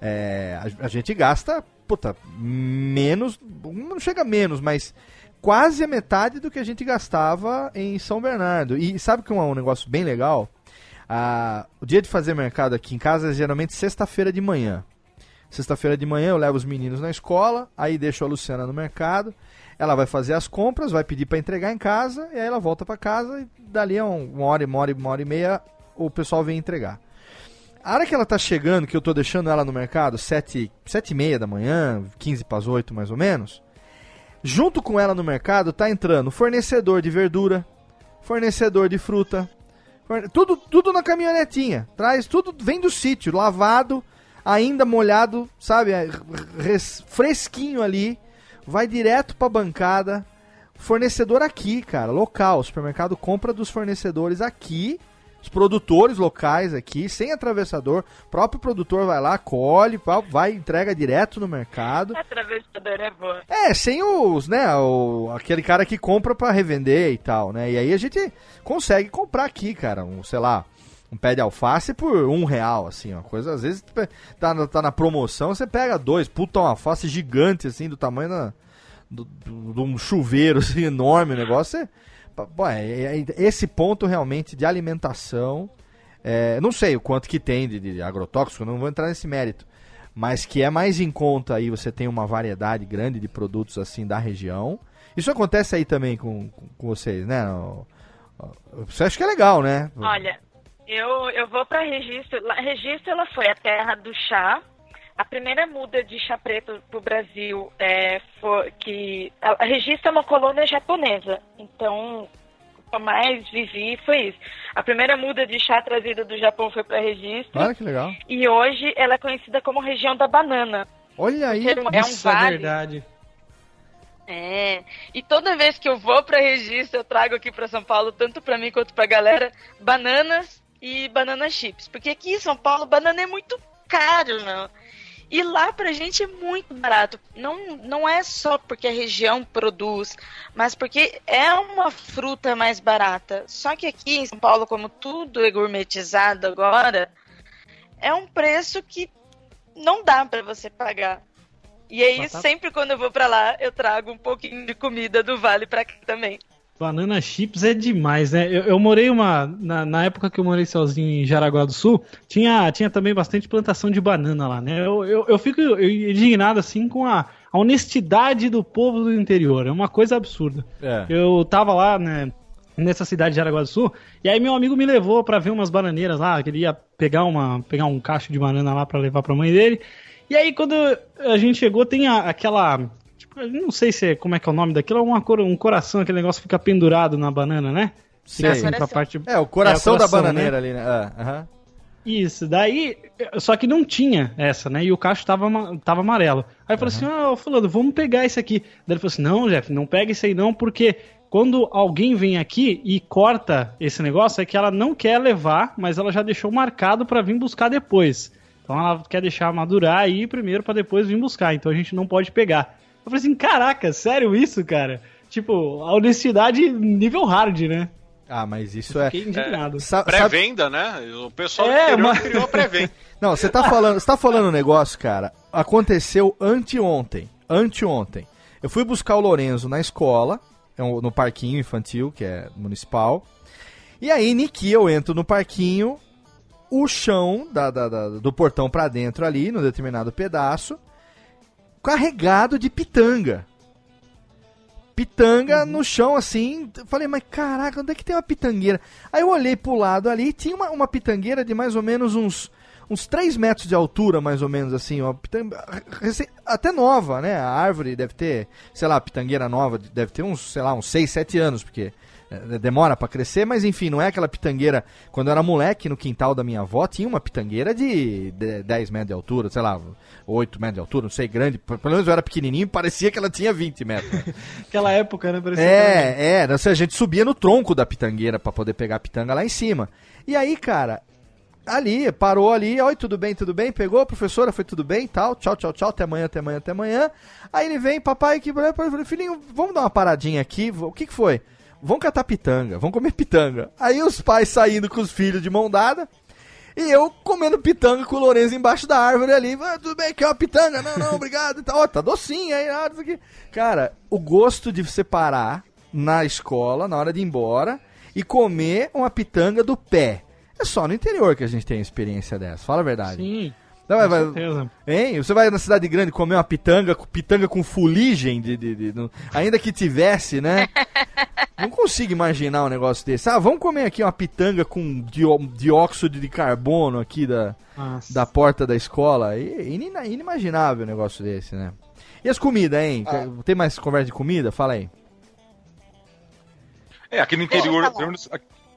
É, a, a gente gasta, puta, menos. Não chega a menos, mas quase a metade do que a gente gastava em São Bernardo. E sabe que é um, um negócio bem legal? Ah, o dia de fazer mercado aqui em casa é geralmente sexta-feira de manhã. Sexta-feira de manhã eu levo os meninos na escola, aí deixo a Luciana no mercado. Ela vai fazer as compras, vai pedir para entregar em casa, e aí ela volta para casa e dali a um- uma hora, uma hora, uma hora e meia o pessoal vem entregar. A hora que ela tá chegando, que eu tô deixando ela no mercado, sete, sete e meia da manhã, 15 para as 8 mais ou menos, Junto com ela no mercado tá entrando fornecedor de verdura, fornecedor de fruta, forne- tudo, tudo na caminhonetinha. Traz tudo, vem do sítio, lavado, ainda molhado, sabe? é, res- fresquinho ali, vai direto pra bancada. Fornecedor aqui, cara, local. O supermercado compra dos fornecedores aqui, os produtores locais aqui, sem atravessador. O próprio produtor vai lá, colhe, vai entrega direto no mercado. Atravessador é boa. É, sem os, né, o, aquele cara que compra pra revender e tal, né? E aí a gente consegue comprar aqui, cara, um, sei lá, um pé de alface por um real, assim, ó. Coisa, às vezes tá, tá na promoção, você pega dois, puta um alface gigante, assim, do tamanho do- do- de um chuveiro, [laughs] assim, enorme o negócio. É, bom, é- é- esse ponto realmente de alimentação, é, não sei o quanto que tem de, de agrotóxico, não vou entrar nesse mérito mas que é mais em conta aí, você tem uma variedade grande de produtos assim da região. Isso acontece aí também com, com, com vocês, né? Você acha que é legal, né? Olha, eu, eu vou para Registro. Lá, Registro ela foi a terra do chá. A primeira muda de chá preto pro Brasil é foi que a, a Registro é uma colônia japonesa. Então, o que eu mais vivi foi isso. A primeira muda de chá trazida do Japão foi para Registro. Olha que legal. E hoje ela é conhecida como região da banana. Olha aí. É um- é um Isso é vale. verdade. É. E toda vez que eu vou para Registro, eu trago aqui para São Paulo, tanto para mim quanto para galera, bananas e banana chips. Porque aqui em São Paulo, banana é muito caro, meu. E lá pra gente é muito barato. Não, não é só porque a região produz, mas porque é uma fruta mais barata. Só que aqui em São Paulo, como tudo é gourmetizado agora, é um preço que não dá pra você pagar. E aí, Batata- sempre quando eu vou pra lá, eu trago um pouquinho de comida do Vale pra cá também. Banana chips é demais, né? Eu, eu morei uma. Na, na época que eu morei sozinho em Jaraguá do Sul, tinha, tinha também bastante plantação de banana lá, né? Eu, eu, eu fico indignado assim com a, a honestidade do povo do interior. É uma coisa absurda. É. Eu tava lá, né? Nessa cidade de Jaraguá do Sul, e aí meu amigo me levou pra ver umas bananeiras lá, que ele ia pegar, uma, pegar um cacho de banana lá pra levar pra mãe dele. E aí quando a gente chegou, tem a- aquela. Não sei se é, como é que é o nome daquilo, é uma, cor- um coração, aquele negócio que fica pendurado na banana, né? Fica Sei. assim pra parte. É, o coração, É, o coração, da bananeira ali, né? Ah, aham. Isso, daí. Só que não tinha essa, né? E o cacho tava, tava amarelo. Aí eu falei assim: Ó, Fulano, vamos pegar esse aqui. Daí ele falou assim: Não, Jeff, não pega esse aí não, porque quando alguém vem aqui e corta esse negócio, é que ela não quer levar, mas ela já deixou marcado pra vir buscar depois. Então ela quer deixar madurar aí primeiro pra depois vir buscar. Então a gente não pode pegar. Eu falei assim: Caraca, sério isso, cara? Tipo, a honestidade nível hard, né? Ah, mas isso é. Fiquei indignado. Sabe- Pré-venda, né? O pessoal É, mas- criou a pré-venda. [laughs] Não, você tá falando, você tá falando um negócio, cara. Aconteceu anteontem. Anteontem. Eu fui buscar o Lorenzo na escola, é no parquinho infantil, que é municipal. E aí, Niki, eu entro no parquinho, o chão da, da- da- do portão pra dentro ali, no determinado pedaço, carregado de pitanga. Pitanga no chão, assim. Falei, mas caraca, onde é que tem uma pitangueira? Aí eu olhei pro lado ali, tinha uma, uma pitangueira de mais ou menos uns, uns 3 metros de altura, mais ou menos, assim. Uma pitanga, até nova, né? A árvore deve ter, sei lá, a pitangueira nova, deve ter uns, sei lá, uns 6, 7 anos, porque demora pra crescer, mas enfim, não é aquela pitangueira. Quando eu era moleque, no quintal da minha avó, tinha uma pitangueira de de 10 metros de altura, sei lá, 8 metros de altura, não sei, grande. Pelo menos eu era pequenininho, parecia que ela tinha 20 metros. [laughs] Aquela época, né? Parecia que era- É, é, a gente subia no tronco da pitangueira pra poder pegar a pitanga lá em cima. E aí, cara, ali, parou ali, oi, tudo bem, tudo bem? Pegou a professora, foi tudo bem, tal, tchau, tchau, tchau, até amanhã, até amanhã, até amanhã. Aí ele vem, papai, que falei, filhinho, vamos dar uma paradinha aqui, o que que foi? Vamos catar pitanga, vamos comer pitanga. Aí os pais saindo com os filhos de mão dada, e eu comendo pitanga com o Lourenço embaixo da árvore ali. Ah, tudo bem, quer uma pitanga? Não, não, obrigado. tal. Ó, tá docinha aí. isso aqui. Cara, o gosto de você parar na escola, na hora de ir embora, e comer uma pitanga do pé. É só no interior que a gente tem experiência dessa, fala a verdade. Sim, Não, com vai- certeza. Hein? Você vai na cidade grande comer uma pitanga, com- pitanga com fuligem, de, de- de- no- ainda que tivesse, né? [laughs] Não consigo imaginar um negócio desse. Ah, vamos comer aqui uma pitanga com dió- dióxido de carbono aqui da, Nossa. da porta da escola. Inimaginável um negócio desse, né? E as comidas, hein? Ah. Tem mais conversa de comida? Fala aí. É, aqui no interior.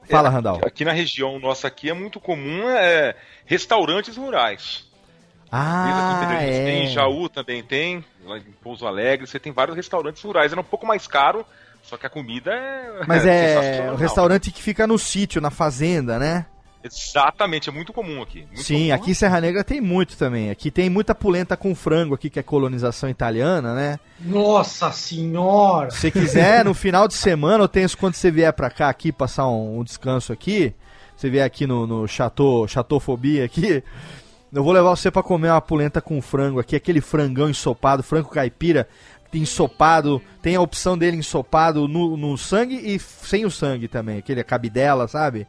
Fala, é, Randall. Aqui na região nossa aqui é muito comum é, restaurantes rurais. Ah, tem, é. em Jaú também tem, lá em Pouso Alegre, você tem vários restaurantes rurais. É um pouco mais caro, só que a comida é. [laughs] Mas é sensacional. o restaurante que fica no sítio, na fazenda, né? Exatamente, é muito comum aqui. muito Sim, comum. aqui em Serra Negra tem muito também. Aqui tem muita polenta com frango aqui, que é colonização italiana, né? Nossa senhora! Se você quiser, no final de semana, eu tenho isso quando você vier pra cá aqui, passar um, um descanso aqui, você vier aqui no, no Chateau, Chateaufobia aqui, eu vou levar você pra comer uma polenta com frango aqui, aquele frangão ensopado, frango caipira, ensopado, tem a opção dele ensopado no, no sangue e sem o sangue também, aquele cabidela, sabe?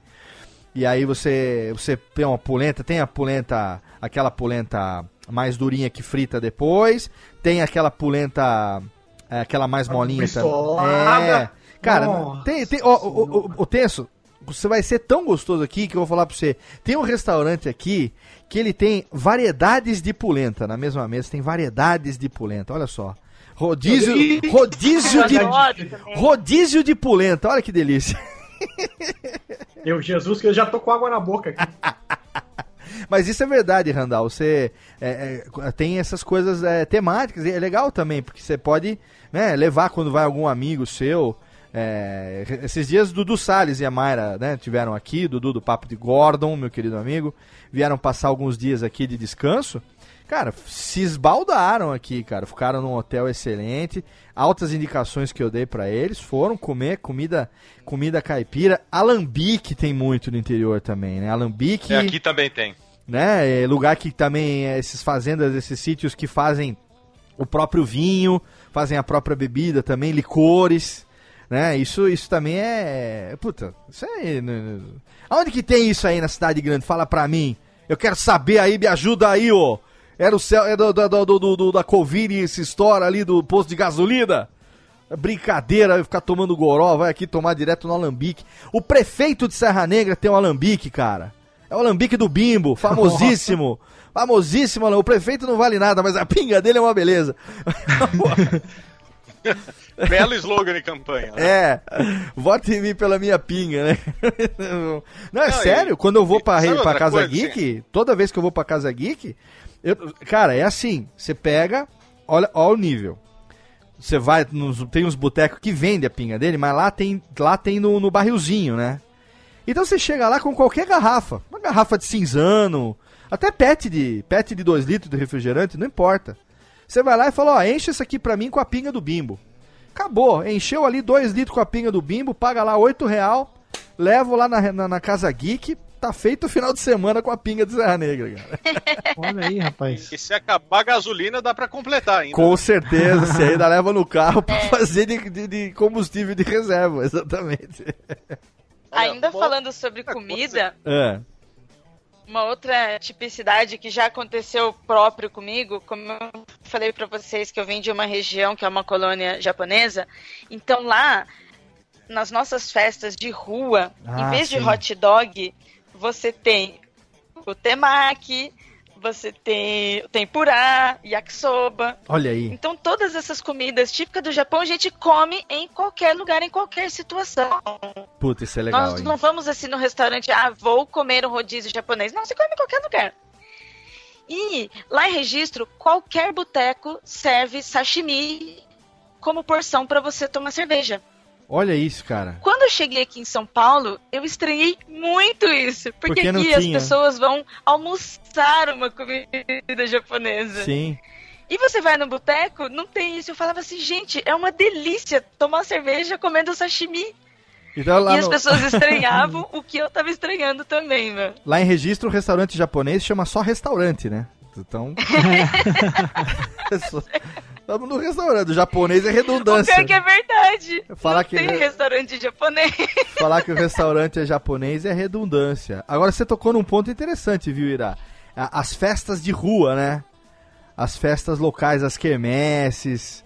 E aí você você tem uma polenta, tem a polenta, aquela polenta mais durinha que frita depois, tem aquela polenta, é, aquela mais molinha também. É. Cara, Nossa tem, tem, ó, o, o, o Tenso, você vai ser tão gostoso aqui que eu vou falar pra você. Tem um restaurante aqui que ele tem variedades de polenta. Na mesma mesa tem variedades de polenta. Olha só. Rodízio, rodízio de, rodízio de polenta. Olha que delícia. Eu, Jesus, que eu já tô com água na boca aqui. [laughs] Mas isso é verdade, Randall. Você é, é, tem essas coisas é, temáticas. E é legal também, porque você pode né, levar quando vai algum amigo seu. É, esses dias Dudu Salles e a Mayra né, tiveram aqui, Dudu do Papo de Gordon, meu querido amigo, vieram passar alguns dias aqui de descanso. Cara, se esbaldaram aqui, cara. Ficaram num hotel excelente. Altas indicações que eu dei pra eles foram comer comida, comida caipira. Alambique tem muito no interior também, né? Alambique É, aqui também tem. né? É lugar que também é esses fazendas, esses sítios que fazem o próprio vinho, fazem a própria bebida também, licores, né? Isso, isso também é, puta, isso aí. né? Aonde que tem isso aí na cidade grande? Fala pra mim. Eu quero saber aí, me ajuda aí, ô. Era o céu, é do, do, do, da Covid esse história ali do posto de gasolina? É Brincadeira, ficar tomando goró, vai aqui tomar direto no alambique. O prefeito de Serra Negra tem um alambique, cara. É o alambique do Bimbo, [laughs] famosíssimo. famosíssimo, o prefeito não vale nada, mas a pinga dele é uma beleza. [laughs] [laughs] [laughs] Belo slogan de campanha. né? É, vote em mim pela minha pinga, né? [laughs] Não, é Não, e- sério, quando eu vou e pra, pra Casa coisa, Geek, toda vez que eu vou pra Casa Geek, eu- cara, é assim, você pega, olha, olha o nível. Você vai, nos, tem uns botecos que vendem a pinga dele, mas lá tem, lá tem no, no barrilzinho, né? Então você chega lá com qualquer garrafa, uma garrafa de cinzano, até pet de pet de 2 litros de refrigerante, não importa. Você vai lá e fala, ó, enche isso aqui pra mim com a pinga do Bimbo. Acabou, encheu ali 2 litros com a pinga do Bimbo, paga lá 8 real, levo lá na, na, na Casa Geek, tá feito o final de semana com a pinga de Serra Negra, cara. [laughs] Olha aí, rapaz. E se acabar a gasolina, dá pra completar ainda. Com certeza, você ainda [laughs] leva no carro pra fazer de, de- de combustível de reserva, [laughs] exatamente. Ainda falando sobre comida, É. uma outra tipicidade que já aconteceu próprio comigo, como eu falei pra vocês que eu vim de uma região que é uma colônia japonesa, então lá nas nossas festas de rua, Ah, em vez sim. de hot dog, você tem o temaki, você tem tempurá, yakisoba. Olha aí. Então todas essas comidas típicas do Japão a gente come em qualquer lugar, em qualquer situação. Puta, isso é legal, Nós hein? não vamos assim no restaurante, ah, vou comer um rodízio japonês. Não, você come em qualquer lugar. E lá em registro, qualquer boteco serve sashimi como porção para você tomar cerveja. Olha isso, cara. Quando eu cheguei aqui em São Paulo, eu estranhei muito isso. Porque, Porque aqui as pessoas vão almoçar uma comida japonesa. Sim. E você vai no boteco, não tem isso. Eu falava assim, gente, é uma delícia tomar cerveja comendo sashimi. Então, e as no- pessoas estranhavam [laughs] o que eu tava estranhando também, né? lá em registro, o restaurante japonês chama só restaurante, né? Então. [laughs] [laughs] Estamos no restaurante. O japonês é O redundância. pior que é verdade. Falar não que tem ele- restaurante japonês. Falar que o restaurante é japonês é redundância. Agora você tocou num ponto interessante, viu, Ira? As festas de rua, né? As festas locais, as quermesses,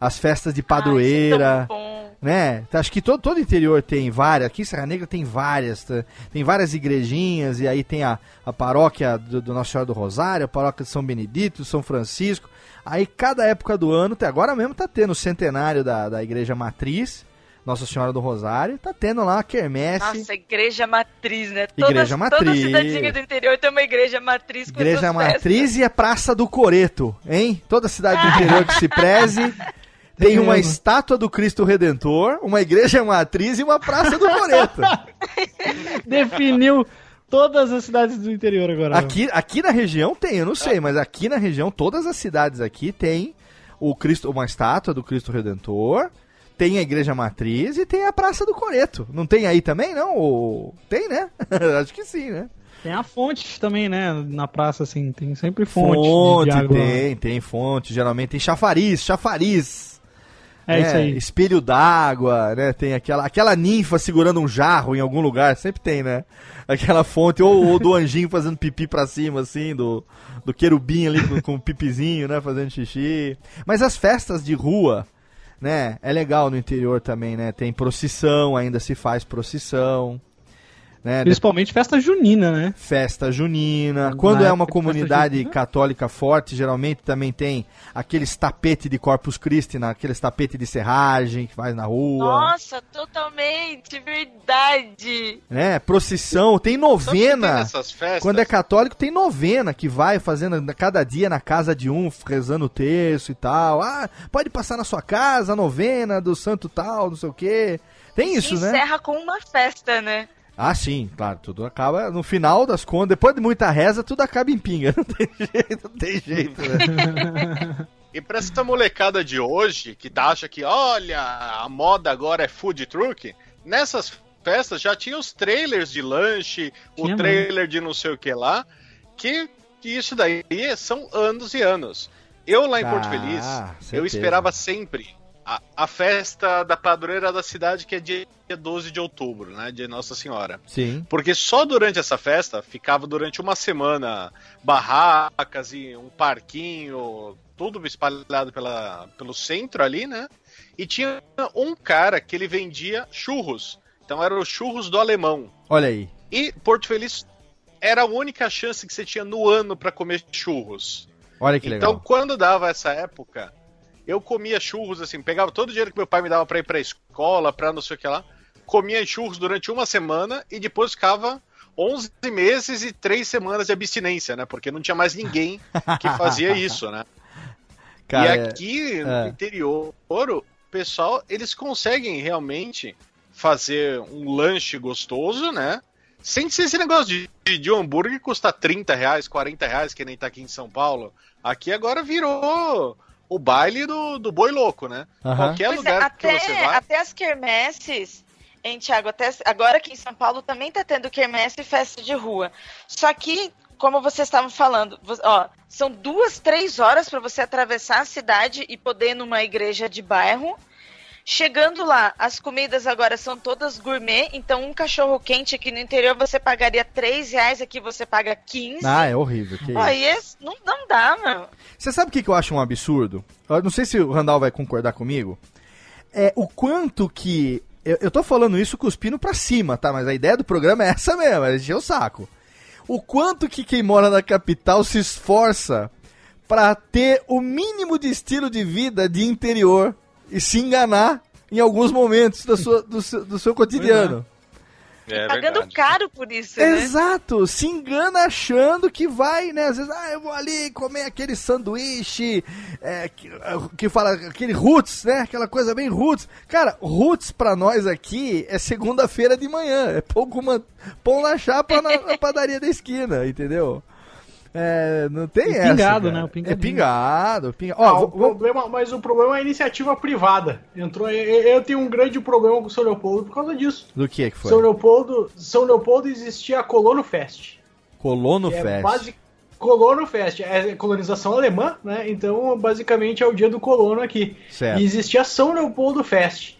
as festas de padroeira. Ai, é tão bom. né? Acho que todo, todo interior tem várias. Aqui em Serra Negra tem várias. tá? Tem várias igrejinhas, e aí tem a, a paróquia do, do Nossa Senhora do Rosário, a paróquia de São Benedito, São Francisco. Aí cada época do ano, até agora mesmo tá tendo o centenário da, da igreja matriz, Nossa Senhora do Rosário, tá tendo lá a quermesse. Nossa, igreja matriz, né? Igreja Toda matriz. cidadinha do interior tem uma igreja matriz com Igreja festas. Matriz e a Praça do Coreto, hein? Toda cidade do interior que se preze [laughs] tem uma estátua do Cristo Redentor, uma igreja matriz e uma Praça do Coreto. [laughs] Definiu todas as cidades do interior agora. Aqui, aqui na região tem, eu não sei, mas aqui na região, todas as cidades aqui tem o Cristo, uma estátua do Cristo Redentor, tem a igreja matriz e tem a Praça do Coreto. Não tem aí também, não? Ou- Tem, né? [laughs] Acho que sim, né? Tem a fonte também, né? Na praça, assim, tem sempre fonte. Fonte, de água. tem, tem fonte. Geralmente tem chafariz, chafariz. É isso aí. Espelho d'água, né? Tem aquela, aquela ninfa segurando um jarro em algum lugar, sempre tem, né? Aquela fonte, ou, ou do anjinho fazendo pipi pra cima, assim, do, do querubim ali com, com o pipizinho, né? Fazendo xixi. Mas as festas de rua, né? É legal no interior também, né? Tem procissão, ainda se faz procissão. Né? Principalmente festa junina, né? Festa junina. Na Quando é uma comunidade católica forte, geralmente também tem aqueles tapetes de Corpus Christi, na- aqueles tapetes de serragem que faz na rua. Nossa, totalmente, verdade. Né? Procissão, tem tem novena. nessas festas? Quando é católico, tem novena que vai fazendo na- cada dia na casa de um, rezando o terço e tal. Ah, pode passar na sua casa a novena do santo tal, não sei o quê. Tem isso, né? Encerra com uma festa, né? Ah, sim, claro, tudo acaba no final das contas, depois de muita reza, tudo acaba em pinga. [laughs] Não tem jeito, não tem jeito, né? E pra essa molecada de hoje, que acha que, olha, a moda agora é food truck, nessas festas já tinha os trailers de lanche, Tinha o trailer de não sei o que lá, que, que isso daí são anos e anos. Eu lá em Porto Ah, Feliz, certeza. eu esperava sempre a, a festa da padroeira da cidade, que é dia 12 de outubro, né, de Nossa Senhora. Sim. Porque só durante essa festa ficava durante uma semana barracas e um parquinho, tudo espalhado pela, pelo centro ali, né? E tinha um cara que ele vendia churros. Então era o churros do alemão. Olha aí. E Porto Feliz era a única chance que você tinha no ano para comer churros. Olha que então, legal. quando dava essa época, eu comia churros assim, pegava todo o dinheiro que meu pai me dava para ir pra escola, pra não sei o que lá, comia churros durante uma semana e depois ficava 11 meses e 3 semanas de abstinência, né? Porque não tinha mais ninguém que fazia [laughs] isso, né? Cara, e é- aqui é. no interior, o pessoal, eles conseguem realmente fazer um lanche gostoso, né? Sem ser esse negócio de, de, de um hambúrguer que custa 30 reais, 40 reais, que nem tá aqui em São Paulo. Aqui agora virou o baile do, do boi louco, né? Aham. Qualquer Pois é, lugar que até, você vai. até as quermesses, hein, Thiago? Até, agora aqui em São Paulo também tá tendo quermesse e festa de rua. Só que, como vocês estavam falando, ó, são duas, três horas para você atravessar a cidade e poder ir numa igreja de bairro. Chegando lá, as comidas agora são todas gourmet, então um cachorro quente aqui no interior você pagaria 3 reais, aqui você paga 15. Ah, é horrível. que. Aí não, não dá, meu. Você sabe o que, que eu acho um absurdo? Eu não sei se o Randall vai concordar comigo. É o quanto que. Eu, eu tô falando isso cuspindo pra cima, tá? Mas a ideia do programa é essa mesmo, é encher o saco. O quanto que quem mora na capital se esforça pra ter o mínimo de estilo de vida de interior e se enganar em alguns momentos da sua, do, seu, do seu cotidiano. É Pagando verdade. caro por isso, né? Exato, se engana achando que vai, né? Às vezes, ah, eu vou ali comer aquele sanduíche é, que, que fala aquele roots, né? Aquela coisa bem roots. Cara, roots pra nós aqui é segunda-feira de manhã, é pão, com uma, pão na chapa na, na [laughs] padaria da esquina, entendeu? É, não tem E essa. pingado, cara. né? O É pingado, pinga- Ah, Ó, o vou- vou- problema, mas o problema é a iniciativa privada. Entrou, eu, eu tenho um grande problema com o São Leopoldo por causa disso. do que que foi? São Leopoldo, São Leopoldo existia a Colono Fest. Colono que é Fest. basi- Colono Fest, é colonização alemã, né? Então, basicamente, é o dia do colono aqui. Certo. E existia São Leopoldo Fest,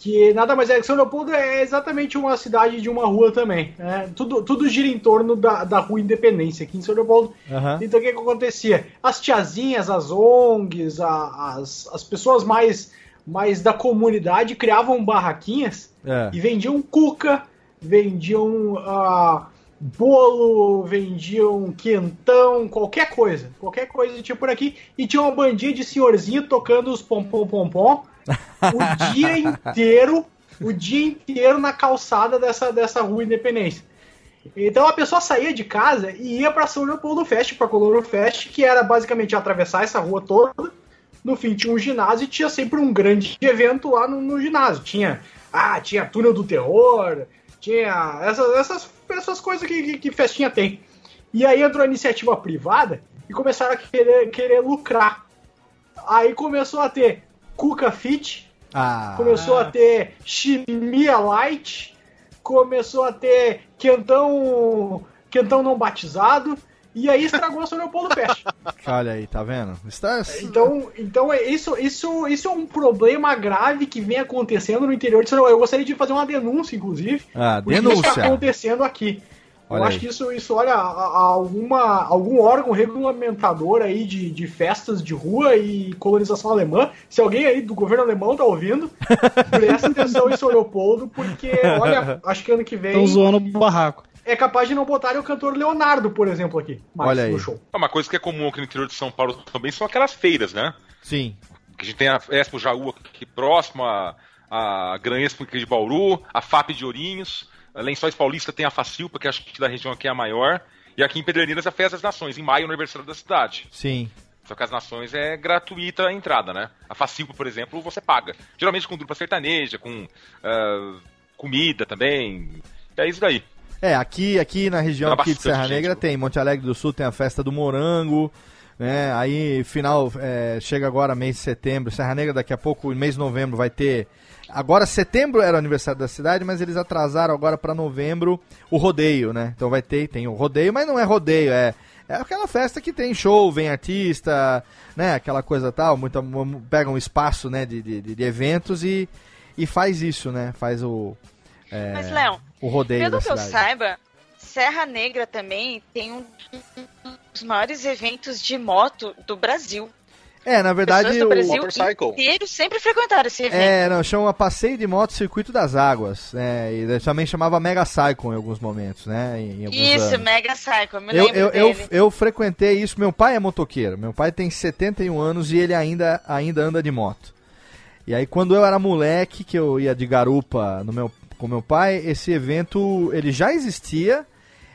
que nada mais é que São Leopoldo é exatamente uma cidade de uma rua também. Né? Tudo, tudo gira em torno da, da rua Independência aqui em São Leopoldo. Aham. Então, o que, que acontecia? As tiazinhas, as ONGs, a- as, as pessoas mais, mais da comunidade criavam barraquinhas É. e vendiam cuca, vendiam ah, bolo, vendiam quentão, qualquer coisa. Qualquer coisa tinha por aqui. E tinha uma bandinha de senhorzinho tocando os pom-pom-pom-pom o dia inteiro, o dia inteiro na calçada dessa, dessa rua Independência. Então a pessoa saía de casa e ia para São Leopoldo Fest, para Coloro Fest, que era basicamente atravessar essa rua toda. No fim tinha um ginásio e tinha sempre um grande evento lá no, no ginásio. Tinha, ah, tinha túnel do terror, tinha essas, essas, essas coisas que, que, que festinha tem. E aí entrou a iniciativa privada e começaram a querer, querer lucrar. Aí começou a ter Cuca Fit, Ah, começou a ter Chimia Light, começou a ter Quentão, Quentão não batizado, e aí estragou a São Leopoldo Fest. [laughs] olha aí, tá vendo? Está... Então, então é- isso, isso, isso é um problema grave que vem acontecendo no interior de São Paulo. Eu gostaria de fazer uma denúncia, inclusive. Ah, por isso que está denúncia. acontecendo aqui. Olha eu aí. acho que isso, isso olha, alguma, algum órgão regulamentador aí de, de festas de rua e colonização alemã. Se alguém aí do governo alemão tá ouvindo, [laughs] presta atenção em São Leopoldo, porque, olha, [laughs] acho que ano que vem Estão zoando o barraco. é capaz de não botarem o cantor Leonardo, por exemplo, aqui. mais Olha aí. no show. É Uma coisa que é comum aqui no interior de São Paulo também são aquelas feiras, né? Sim. Que a gente tem a Expo Jaú aqui próximo, a, a Gran Expo aqui de Bauru, a FAP de Ourinhos, Lençóis Paulista tem a Facilpa, que acho que da região aqui é a maior, e aqui em Pederneiras a Festa das Nações, em maio, no aniversário da cidade. Sim. Só que as nações é gratuita a entrada, né? A Facilpa, por exemplo, você paga. Geralmente com dupla sertaneja, com ah, comida também. É isso daí. É, aqui, aqui na região aqui de Serra gente, Negra viu? tem Monte Alegre do Sul, tem a festa do morango, né? Aí final é, chega agora mês de setembro, Serra Negra daqui a pouco, mês de novembro vai ter. Agora setembro era o aniversário da cidade, mas eles atrasaram agora para novembro o rodeio, né? Então vai ter, tem o rodeio, mas não é rodeio, é é aquela festa que tem show, vem artista, né? Aquela coisa tal, muita, pega um espaço, né? De, de, de eventos e, e faz isso, né? Faz o é, Mas, Léo, o rodeio pelo da que eu cidade. saiba, Serra Negra também tem um dos maiores eventos de moto do Brasil. É, na verdade, Pessoas do o- Brasil Motorcycle. inteiro sempre frequentaram esse evento. É, não, chama Passeio de Moto Circuito das Águas. né, e também chamava Mega Cycle em alguns momentos, né? Em, em alguns Isso, anos. Mega Cycle, eu me Eu, lembro eu, eu, eu frequentei isso. Meu pai é motoqueiro. Meu pai tem 71 anos e ele ainda, ainda anda de moto. E aí, quando eu era moleque, que eu ia de garupa no meu, com meu pai, esse evento ele já existia.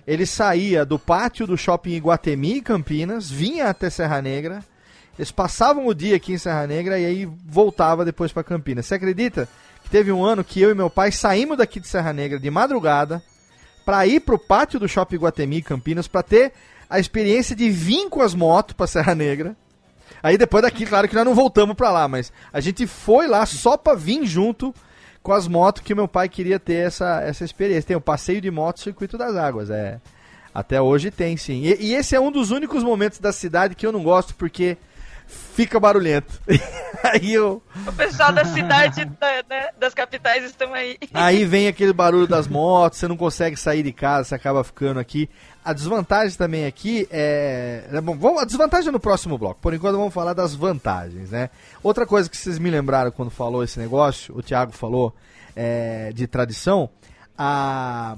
Ele saía do pátio do shopping Iguatemi, em Campinas, vinha até Serra Negra. Eles passavam o dia aqui em Serra Negra e aí voltava depois para Campinas. Você acredita que teve um ano que eu e meu pai saímos daqui de Serra Negra de madrugada para ir pro pátio do Shopping Guatemi Campinas para ter a experiência de vir com as motos para Serra Negra. Aí depois daqui, claro que nós não voltamos para lá, mas a gente foi lá só para vir junto com as motos que meu pai queria ter essa, essa experiência. Tem o passeio de moto Circuito das Águas, é. Até hoje tem, sim. E, e esse é um dos únicos momentos da cidade que eu não gosto porque fica barulhento. [laughs] aí eu O pessoal da cidade, da- né, das capitais estão aí. Aí [laughs] vem aquele barulho das motos, você não consegue sair de casa, você acaba ficando aqui. A desvantagem também aqui é. é bom, vamos, a desvantagem é no próximo bloco. Por enquanto vamos falar das vantagens, né? Outra coisa que vocês me lembraram quando falou esse negócio, o Thiago falou é, de tradição, a,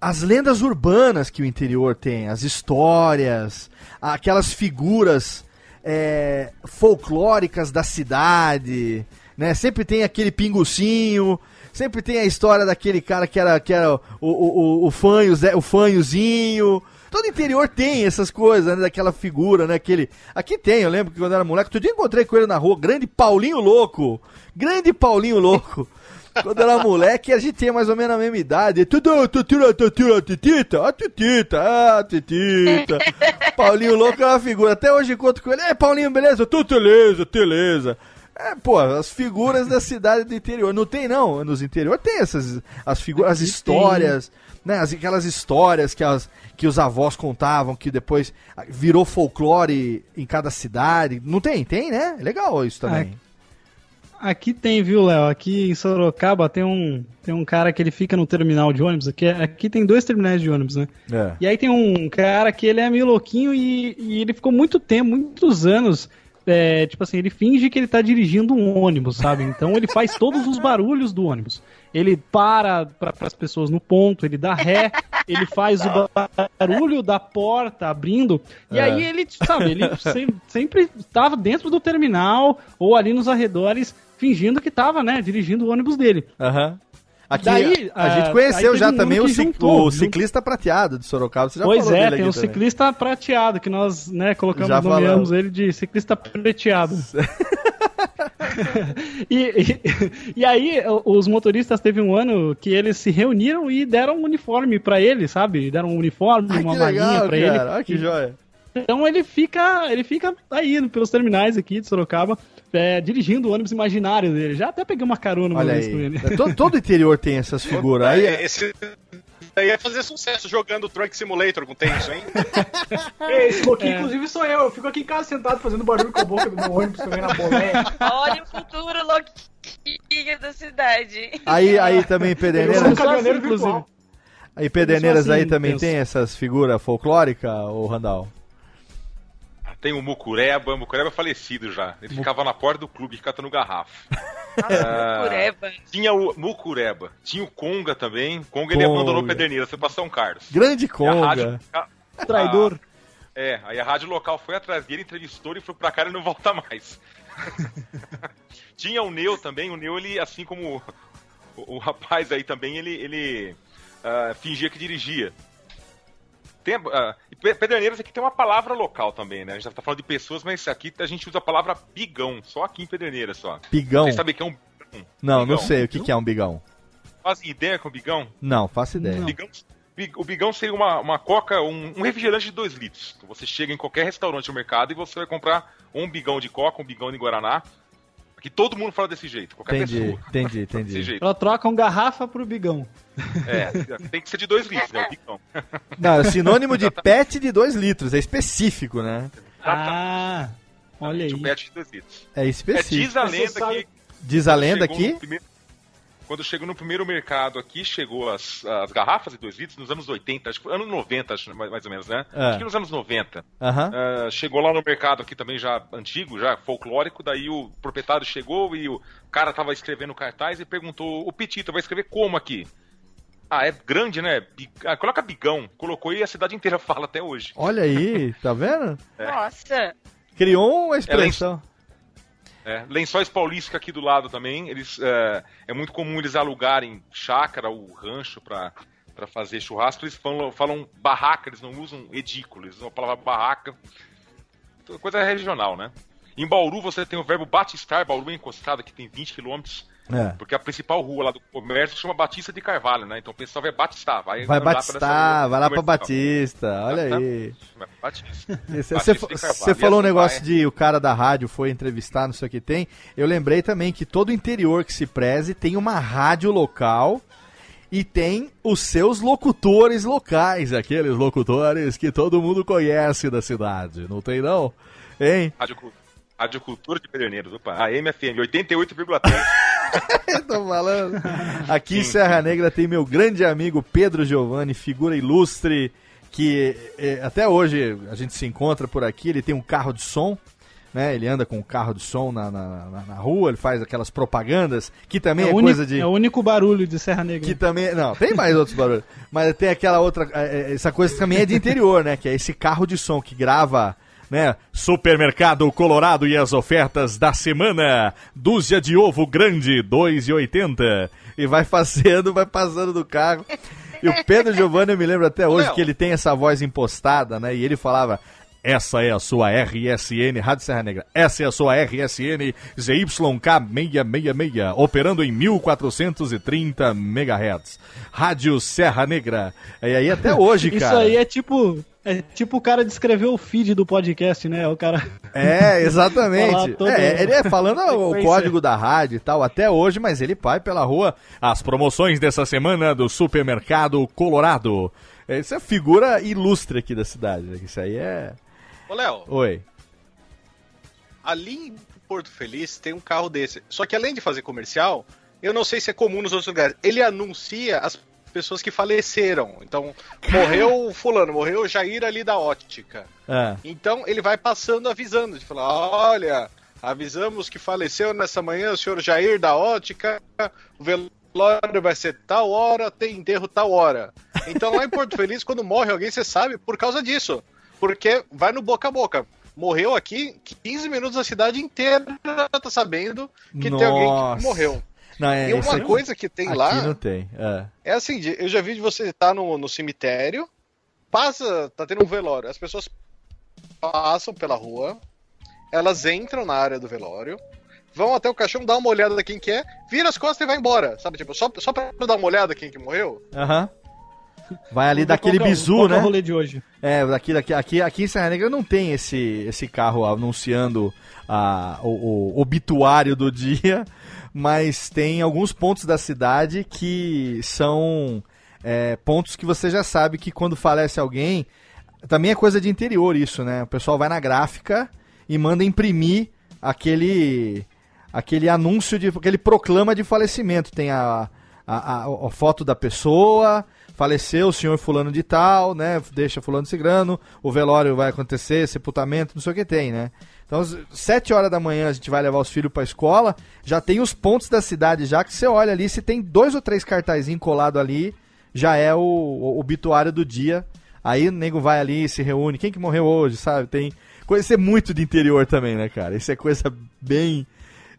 as lendas urbanas que o interior tem, as histórias, aquelas figuras é, folclóricas da cidade, né? Sempre tem aquele pingucinho, sempre tem a história daquele cara que era, que era o, o, o, o, Zé- o fanhozinho. Todo interior tem essas coisas, né? Daquela figura, né? Aquele... Aqui tem, eu lembro que quando eu era moleque, outro dia encontrei com ele na rua, grande Paulinho Louco. Grande Paulinho Louco. Quando era moleque, a gente tinha mais ou menos a mesma idade. Tudo, tu tira, tu tira, titita, a titita, ah, [laughs] titita. Paulinho Louco é uma figura. Até hoje encontro com ele. É, Paulinho, beleza? Tudo beleza, beleza. É, pô, as figuras da cidade do interior. Não tem, não. Nos interior tem essas as figuras, as histórias, né? As, aquelas histórias que, as, que os avós contavam, que depois virou folclore em cada cidade. Não tem? Tem, né? Legal isso também. Aqui tem, viu, Léo? Aqui em Sorocaba tem um, tem um cara que ele fica no terminal de ônibus. Aqui, aqui tem dois terminais de ônibus, né? É. E aí tem um cara que ele é meio louquinho e, e ele ficou muito tempo, muitos anos. é, tipo assim, ele finge que ele tá dirigindo um ônibus, sabe? Então ele faz todos os barulhos do ônibus. ele para para as pessoas no ponto, ele dá ré, ele faz o barulho da porta abrindo, e É. aí ele, sabe, ele se- sempre estava dentro do terminal ou ali nos arredores, fingindo que estava, né, dirigindo o ônibus dele. Aham. Aqui, Daí, a, a ah, gente aí conheceu já um também o, juntou, o ciclista prateado de Sorocaba. Você já pois falou é, dele tem um também. ciclista prateado, que nós, né, colocamos, Já nomeamos falamos. ele de ciclista prateado. [laughs] e, e, e aí, os motoristas teve um ano que eles se reuniram e deram um uniforme pra ele, sabe? Deram um uniforme, Ai, uma malinha cara. ele. Olha que joia. Então ele fica, ele fica aí pelos terminais aqui de Sorocaba, é, dirigindo o ônibus imaginário dele. Já até peguei uma carona uma Olha vez aí. com ele. É, todo, todo interior tem essas figuras. Aí, É, Esse daí ia fazer sucesso jogando Truck Simulator com tenso, hein? [laughs] É, Esse louquinho, É. inclusive, sou eu. Eu fico aqui em casa sentado fazendo barulho com a boca do meu ônibus também na boleia. Olha o futuro louquinho da cidade. aí, aí também Eu sou um Pederneiras. Só caminhoneiro assim, virtual. Aí Pederneiras assim, aí também penso. tem essas figuras folclóricas, ô Randall? Tem o Mucureba, o Mucureba é falecido já. Ele ficava na porta do clube catando garrafa. Nossa, Cureba. Tinha o Mucureba, tinha o Conga também. Conga ele Conga. abandonou Pederneiras, foi pra São Carlos. Grande E a rádio, conga. a- Traidor. É, aí a rádio local foi atrás dele, entrevistou ele e falou pra cá ele não volta mais. [laughs] Tinha o Neu também, o Neu, ele, assim como o, o rapaz aí também, ele, ele ah, fingia que dirigia. Tem, ah, e Pe- Pederneiras aqui tem uma palavra local também, né? A gente já tá falando de pessoas, mas aqui a gente usa a palavra bigão, só aqui em Pederneiras só. Bigão? Vocês sabem o que é um bigão? Não, não Bigão. sei o que, que é um bigão. Fazem ideia com bigão? Não, faço ideia. Bigão- bi- o bigão seria uma, uma coca, um, um refrigerante de 2 litros. Você chega em qualquer restaurante no mercado e você vai comprar um bigão de coca, um bigão de guaraná. Aqui todo mundo fala desse jeito, qualquer Entendi, pessoa. [laughs] entendi, entendi. jeito. Ela troca um garrafa pro bigão. É, tem que ser de 2 litros, né? O bigão. [laughs] Não, é sinônimo de pet de 2 litros, é específico, né? Ah, olha Um aí. pet de 2 litros. É É, específico. diz a lenda que. Diz a lenda aqui? primeiro- quando chegou no primeiro mercado aqui, chegou as, as garrafas de 2 litros nos anos 80, acho que foi anos 90, acho, mais, mais ou menos, né? É. Acho que nos anos 90. Aham. Ah, chegou lá no mercado aqui também já antigo, já folclórico, daí o proprietário chegou e o cara tava escrevendo cartaz e perguntou, o Petito, vai escrever como aqui? Ah, é grande, né? Bi- ah, coloca bigão. Colocou e a cidade inteira [laughs] fala até hoje. Olha aí, tá vendo? Nossa. Criou uma expressão. É, Lençóis Paulista aqui do lado também, eles é, é muito comum eles alugarem chácara ou rancho pra para fazer churrasco, eles falam, falam barraca, eles não usam edícula, eles usam a palavra barraca. Então, Coisa regional, né? Em Bauru você tem o verbo batistar, Bauru é encostado, que tem 20 quilômetros, É. porque a principal rua lá do comércio chama Batista de Carvalho, né? Então o pessoal vai batistar, vai, Vai batistar, vai lá pra. Batista, olha aí. Pra Batista. Você falou um assim negócio vai. de o cara da rádio foi entrevistar, não sei o que tem. Eu lembrei também que todo interior que se preze tem uma rádio local e tem os seus locutores locais, aqueles locutores que todo mundo conhece da cidade, não tem não? Hein? Rádio, Rádio Cultura de Pederneiros, opa, a MFM 88,3. [laughs] Tô falando. Aqui em Serra Negra tem meu grande amigo Pedro Giovanni, figura ilustre, que eh, até hoje a gente se encontra por aqui. Ele tem um carro de som, né? Ele anda com um carro de som na, na, na- rua, ele faz aquelas propagandas, que também é, único- coisa de. é o único barulho de Serra Negra. Que também. Não, tem mais outros barulhos. Mas tem aquela outra. eh, eh, Essa coisa também é de interior, né? Que é esse carro de som que grava. Né? Supermercado Colorado e as ofertas da semana. Dúzia de ovo grande, 2,80. E vai fazendo, vai passando do carro. E o Pedro Giovanni, eu me lembro até hoje Léo. que ele tem essa voz impostada, né? E ele falava. Essa é a sua RSN, Rádio Serra Negra. Essa é a sua RSN ZYK666, operando em 1430 MHz. Rádio Serra Negra. E aí até [laughs] hoje, Isso cara. aí é tipo. É tipo o cara descrever o feed do podcast, né? O cara. [laughs] É, exatamente. Todo- É, ele é falando o [laughs] código da rádio e tal, até hoje, mas ele vai pela rua. As promoções dessa semana do Supermercado Colorado. Essa é figura ilustre aqui da cidade. né? Isso aí é. Ô, Léo, Oi. ali em Porto Feliz tem um carro desse. Só que além de fazer comercial, eu não sei se é comum nos outros lugares. Ele anuncia as pessoas que faleceram. Então, morreu [laughs] fulano, morreu Jair ali da ótica. É. Então, ele vai passando avisando, de falar, olha, avisamos que faleceu nessa manhã o senhor Jair da ótica, o velório vai ser tal hora, tem enterro tal hora. Então lá em Porto Feliz, quando morre alguém, você sabe por causa disso. Porque vai no boca a boca. Morreu aqui, 15 minutos a cidade inteira tá sabendo que tem alguém Nossa. que morreu. Não, é, e uma coisa que tem aqui lá não tem. É. é assim, eu já vi de você estar no, no cemitério, passa, tá tendo um velório, as pessoas passam pela rua, elas entram na área do velório, vão até o caixão, dá uma olhada quem que é, vira as costas e vai embora, sabe? Tipo, só, só pra dar uma olhada quem que morreu. Aham. Vai ali daquele qual que é o- bizu, qual é né? o rolê de hoje. É, daqui, daqui, aqui, aqui em Serra Negra não tem esse, esse carro anunciando a, o, o obituário do [laughs] dia, mas tem alguns pontos da cidade que são é, pontos que você já sabe que quando falece alguém, também é coisa de interior isso, né? O pessoal vai na gráfica e manda imprimir aquele aquele anúncio de aquele proclama de falecimento. Tem a, a, a- a foto da pessoa, faleceu o senhor fulano de tal, né? Deixa fulano cigrano, o velório vai acontecer, sepultamento, não sei o que tem, né? Então, às sete horas da manhã a gente vai levar os filhos pra escola, já tem os pontos da cidade já que você olha ali, se tem dois ou três cartazinhos colados ali, já é o, o obituário do dia. Aí o nego vai ali, se reúne, quem que morreu hoje, sabe? Tem coisa é muito de interior também, né, cara? Isso é coisa bem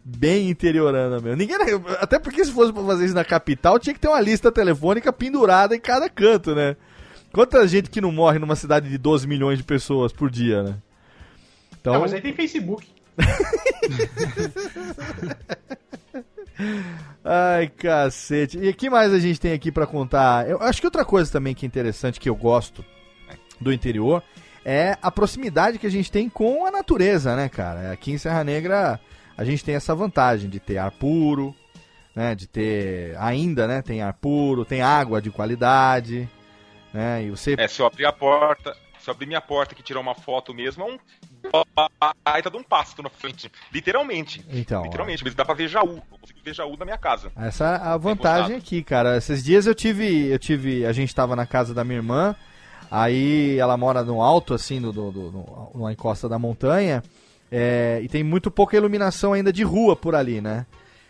bem interiorana mesmo. Ninguém, até porque se fosse pra fazer isso na capital, tinha que ter uma lista telefônica pendurada em cada canto, né? Quanta gente que não morre numa cidade de 12 milhões de pessoas por dia, né? Então, Não, mas aí tem Facebook. [laughs] Ai, cacete. E o que mais a gente tem aqui pra contar? Eu acho que outra coisa também que é interessante, que eu gosto do interior, é a proximidade que a gente tem com a natureza, né, cara? Aqui em Serra Negra a gente tem essa vantagem de ter ar puro, né? De ter ainda, né? Tem ar puro, tem água de qualidade, né? E você É, se eu abrir a porta, se eu abrir minha porta aqui e tirar uma foto mesmo, é um baita de um pasto na frente. Literalmente. Então, Literalmente, mas dá pra ver Jaú. Eu consigo ver Jaú da minha casa. Essa é a vantagem aqui, cara. Esses dias eu tive, eu tive, a gente tava na casa da minha irmã, aí ela mora no alto, assim, no, do, no- numa encosta da montanha, é, e tem muito pouca iluminação ainda de rua por ali, né?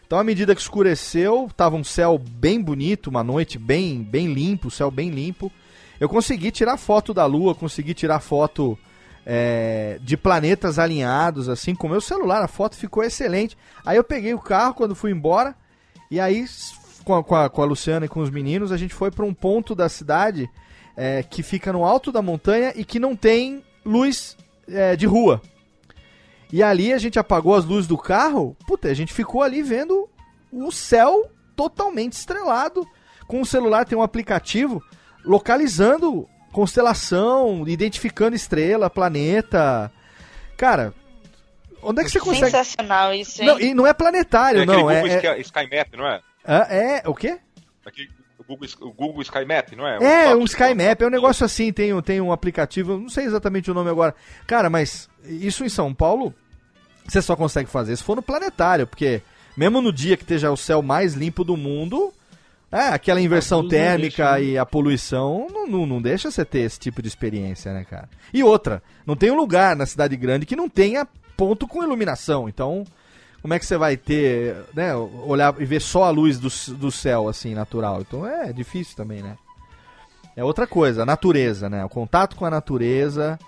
Então, à medida que escureceu, tava um céu bem bonito, uma noite bem, bem limpo, céu bem limpo. Eu consegui tirar foto da lua, consegui tirar foto é, de planetas alinhados, assim, com o meu celular. A foto ficou excelente. Aí eu peguei o carro quando fui embora, e aí, com a, com a, com a Luciana e com os meninos, a gente foi para um ponto da cidade é, que fica no alto da montanha e que não tem luz é, de rua. E ali a gente apagou as luzes do carro, puta, a gente ficou ali vendo o céu totalmente estrelado. Com o celular tem um aplicativo localizando constelação, identificando estrela, planeta. Cara, onde é que você consegue. Sensacional isso, hein? Não, e não é planetário, É não. É, Google é, Sky, Sky Map, não é? é, é- O quê? Aquele, o, Google, o Google Sky Map, não é? É, top- um Sky Map, é um negócio assim, tem, um- tem um aplicativo, não sei exatamente o nome agora. Cara, mas isso em São Paulo, você só consegue fazer se for no planetário, porque mesmo no dia que esteja o céu mais limpo do mundo, é, aquela inversão térmica deixa, né? e a poluição não, não, não deixa você ter esse tipo de experiência, né, cara? E outra, não tem um lugar na cidade grande que não tenha ponto com iluminação, então como é que você vai ter, né, olhar e ver só a luz do, do céu, assim, natural? Então é difícil também, né? É outra coisa, a natureza, né? O contato com a natureza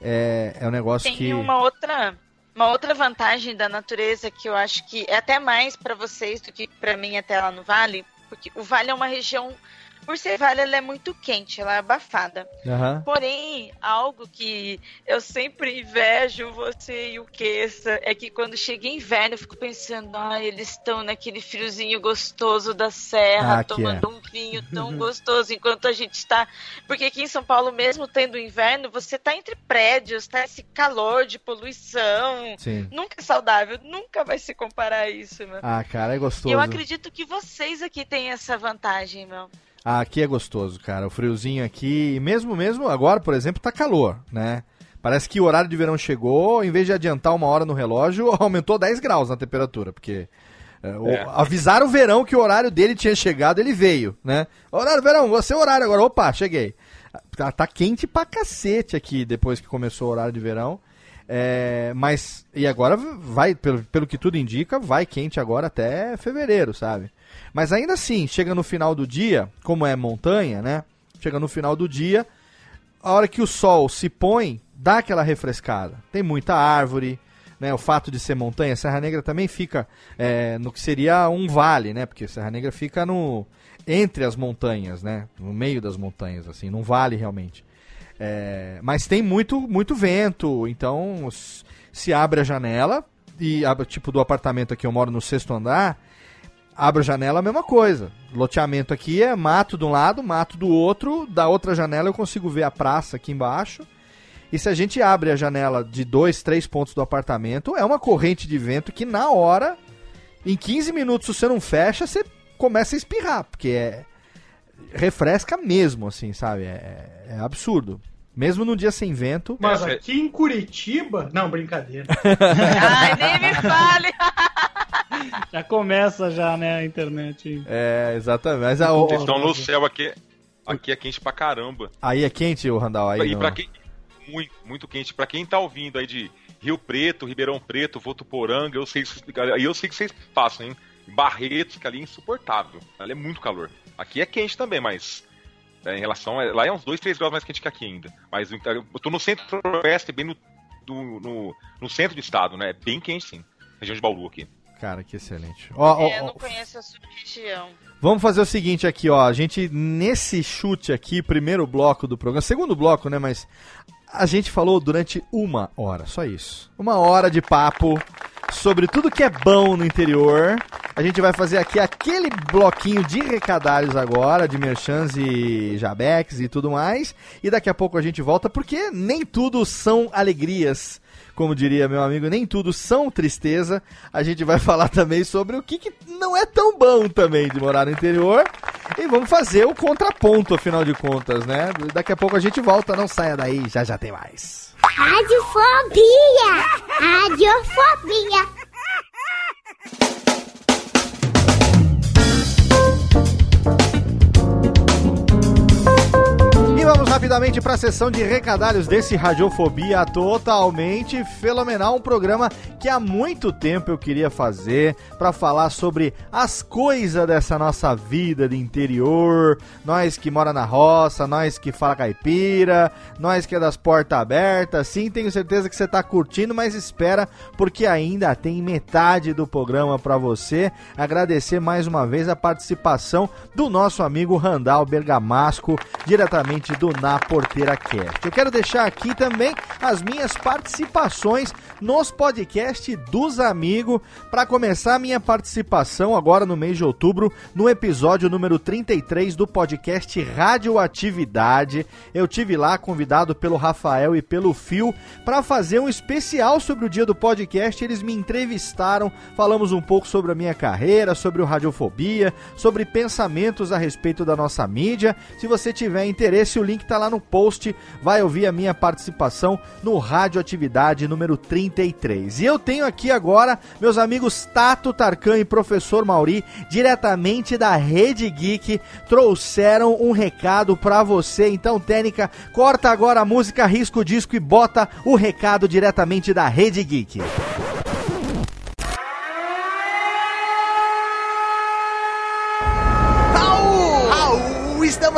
é, é um negócio Tem que... uma outra, uma outra vantagem da natureza que eu acho que é até mais para vocês do que para mim até lá no Vale, porque o Vale é uma região, por ser Vale, ela é muito quente, ela é abafada. Aham. Porém, algo que eu sempre invejo você e o Queça é que quando chega inverno eu fico pensando, ah, eles estão naquele friozinho gostoso da serra, Ah, que tomando um vinho tão [laughs] gostoso, enquanto a gente está. Porque aqui em São Paulo, mesmo tendo inverno, você tá entre prédios, tá esse calor de poluição. Sim. Nunca é saudável, nunca vai se comparar a isso, meu. Ah, cara, é E gostoso. eu acredito que vocês aqui têm essa vantagem, meu. Ah, aqui é gostoso, cara. O friozinho aqui, mesmo mesmo agora, por exemplo, tá calor, né? Parece que o horário de verão chegou, em vez de adiantar uma hora no relógio, [laughs] aumentou 10 graus na temperatura, porque é, o- É. avisaram o verão que o horário dele tinha chegado, ele veio, né? Horário verão, você é o horário agora. Opa, cheguei. Tá, tá quente pra cacete aqui depois que começou o horário de verão. É, mas, e agora vai, pelo, pelo que tudo indica, vai quente agora até fevereiro, sabe? Mas ainda assim, chega no final do dia, como é montanha, né? Chega no final do dia, a hora que o sol se põe, dá aquela refrescada. Tem muita árvore, né? O fato de ser montanha, Serra Negra também fica é, no que seria um vale, né? Porque Serra Negra fica no entre as montanhas, né? No meio das montanhas, assim, num vale realmente. É, mas tem muito, muito vento, então se abre a janela e tipo do apartamento aqui eu moro no sexto andar, abre a janela a mesma coisa. Loteamento aqui é mato de um lado, mato do outro, da outra janela eu consigo ver a praça aqui embaixo. E se a gente abre a janela de dois, três pontos do apartamento, é uma corrente de vento que na hora, em 15 minutos, se você não fecha, você começa a espirrar, porque é refresca mesmo, assim, sabe? É, é absurdo. Mesmo num dia sem vento. Mas aqui em Curitiba. Não, brincadeira. [laughs] Ai, nem me [laughs] fale. Já começa já, né, a internet. É, exatamente. Mas a- Vocês estão no céu aqui. Aqui é quente pra caramba. aí é quente, o Randall. Aí e não. pra quem. Muito, muito quente. Pra quem tá ouvindo aí de Rio Preto, Ribeirão Preto, Votuporanga, eu sei, eu sei que vocês passam, hein? Barretos, que ali é insuportável. Ali é muito calor. Aqui é quente também, mas. é, em relação. a- lá é uns 2, 3 graus mais quente que aqui ainda. Mas eu eu tô no centro-oeste, bem no, do- no, no centro do estado, né? É bem quente, sim. Região de Bauru aqui. Cara, que excelente. Ó, ó, É, eu ó, não conheço a sua região. Vamos fazer o seguinte aqui, ó. A gente, nesse chute aqui, primeiro bloco do programa, segundo bloco, né? Mas a gente falou durante uma hora, só isso. Uma hora de papo sobre tudo que é bom no interior. A gente vai fazer aqui aquele bloquinho de recadários agora, de merchans e jabecs e tudo mais. E daqui a pouco a gente volta, porque nem tudo são alegrias. Como diria meu amigo, nem tudo são tristeza. A gente vai [laughs] falar também sobre o que, que não é tão bom também de morar no interior. E vamos fazer o contraponto, afinal de contas, né? Daqui a pouco a gente volta, não saia daí, já já tem mais. Radiofobia! Radiofobia! E vamos rapidamente para a sessão de recadalhos desse Radiofobia totalmente fenomenal, um programa que há muito tempo eu queria fazer para falar sobre as coisas dessa nossa vida de interior, nós que mora na roça, nós que fala caipira, nós que é das portas abertas, sim, tenho certeza que você tá curtindo, mas espera porque ainda tem metade do programa para você. Agradecer mais uma vez a participação do nosso amigo Randall Bergamasco, diretamente do Na Porteira Cast. Eu quero deixar aqui também as minhas participações nos podcasts dos amigos. Para começar a minha participação agora no mês de outubro, no episódio número 33 do podcast Radioatividade. Eu tive lá convidado pelo Rafael e pelo Fio para fazer um especial sobre o dia do podcast. Eles me entrevistaram, falamos um pouco sobre a minha carreira, sobre o Radiofobia, sobre pensamentos a respeito da nossa mídia. Se você tiver interesse, o link tá lá no post. Vai ouvir a minha participação no Radioatividade número 33. E eu tenho aqui agora meus amigos Tato Tarkan e Professor Mauri, diretamente da Rede Geek, trouxeram um recado pra você. Então, Técnica, corta agora a música, risca o disco e bota o recado diretamente da Rede Geek.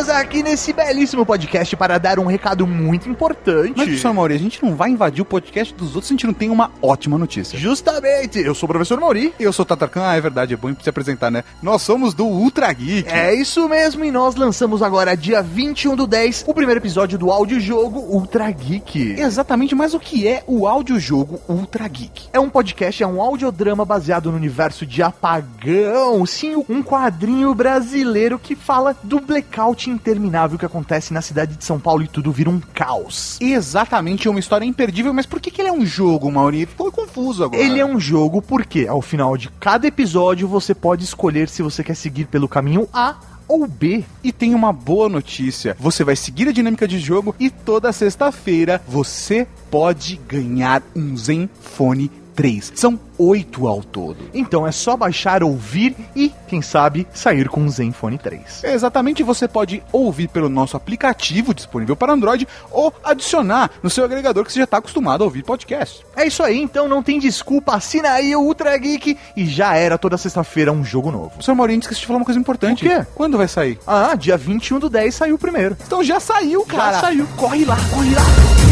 Estamos aqui nesse belíssimo podcast para dar um recado muito importante. Mas, professor Mauri, a gente não vai invadir o podcast dos outros se a gente não tem uma ótima notícia. Justamente, eu sou o professor Mauri. Eu sou o Tatarkan, ah, é verdade, é bom se apresentar, né? Nós somos do Ultra Geek. É isso mesmo, e nós lançamos agora, dia 21 do 10, o primeiro episódio do audiojogo Ultra Geek. Exatamente, mas o que é o audiojogo Ultra Geek? É um podcast, é um audiodrama baseado no universo de Apagão. Sim, um quadrinho brasileiro que fala do blackout interminável que acontece na cidade de São Paulo e tudo vira um caos. Exatamente, é uma história imperdível, mas por que, que ele é um jogo, Mauri? Ficou confuso agora. Ele é um jogo porque, ao final de cada episódio, você pode escolher se você quer seguir pelo caminho A ou B. E tem uma boa notícia: você vai seguir a dinâmica de jogo e toda sexta-feira você pode ganhar um Zenfone MP3. São oito ao todo. Então é só baixar, ouvir e, quem sabe, sair com o Zenfone 3. Exatamente, você pode ouvir pelo nosso aplicativo disponível para Android ou adicionar no seu agregador que você já está acostumado a ouvir podcast. É isso aí, então não tem desculpa, assina aí o Ultra Geek e já era toda sexta-feira um jogo novo. Sr. Maurinho, esqueci de falar uma coisa importante. O quê? Quando vai sair? Ah, dia 21 do 10 saiu o primeiro. Então já saiu, cara. Já saiu. Corre lá, corre lá.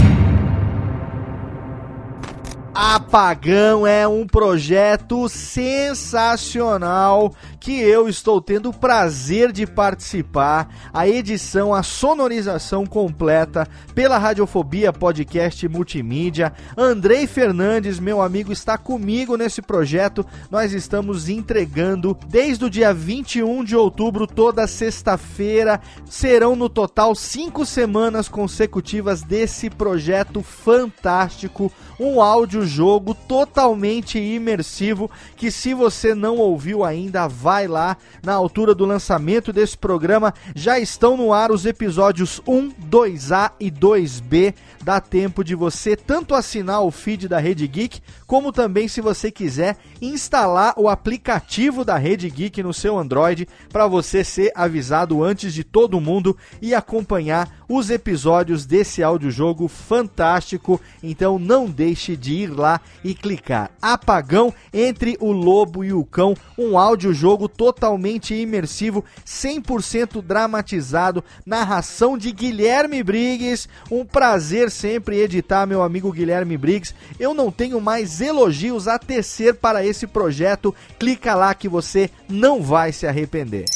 Apagão é um projeto sensacional que eu estou tendo o prazer de participar. A edição, a sonorização completa pela Radiofobia Podcast Multimídia. Andrei Fernandes, meu amigo, está comigo nesse projeto. Nós estamos entregando desde o dia 21 de outubro, toda sexta-feira. Serão no total cinco semanas consecutivas desse projeto fantástico um áudio-jogo totalmente imersivo que se você não ouviu ainda, vai lá na altura do lançamento desse programa. Já estão no ar os episódios 1, 2A e 2B. Dá tempo de você tanto assinar o feed da Rede Geek, como também, se você quiser, instalar o aplicativo da Rede Geek no seu Android para você ser avisado antes de todo mundo e acompanhar os episódios desse audiojogo fantástico. Então não deixe de ir lá e clicar. Apagão entre o Lobo e o Cão, um audiojogo totalmente imersivo, 100% dramatizado, narração de Guilherme Briggs. Um prazer sempre editar meu amigo Guilherme Briggs. Eu não tenho mais elogios a tecer para esse projeto. Clica lá que você não vai se arrepender.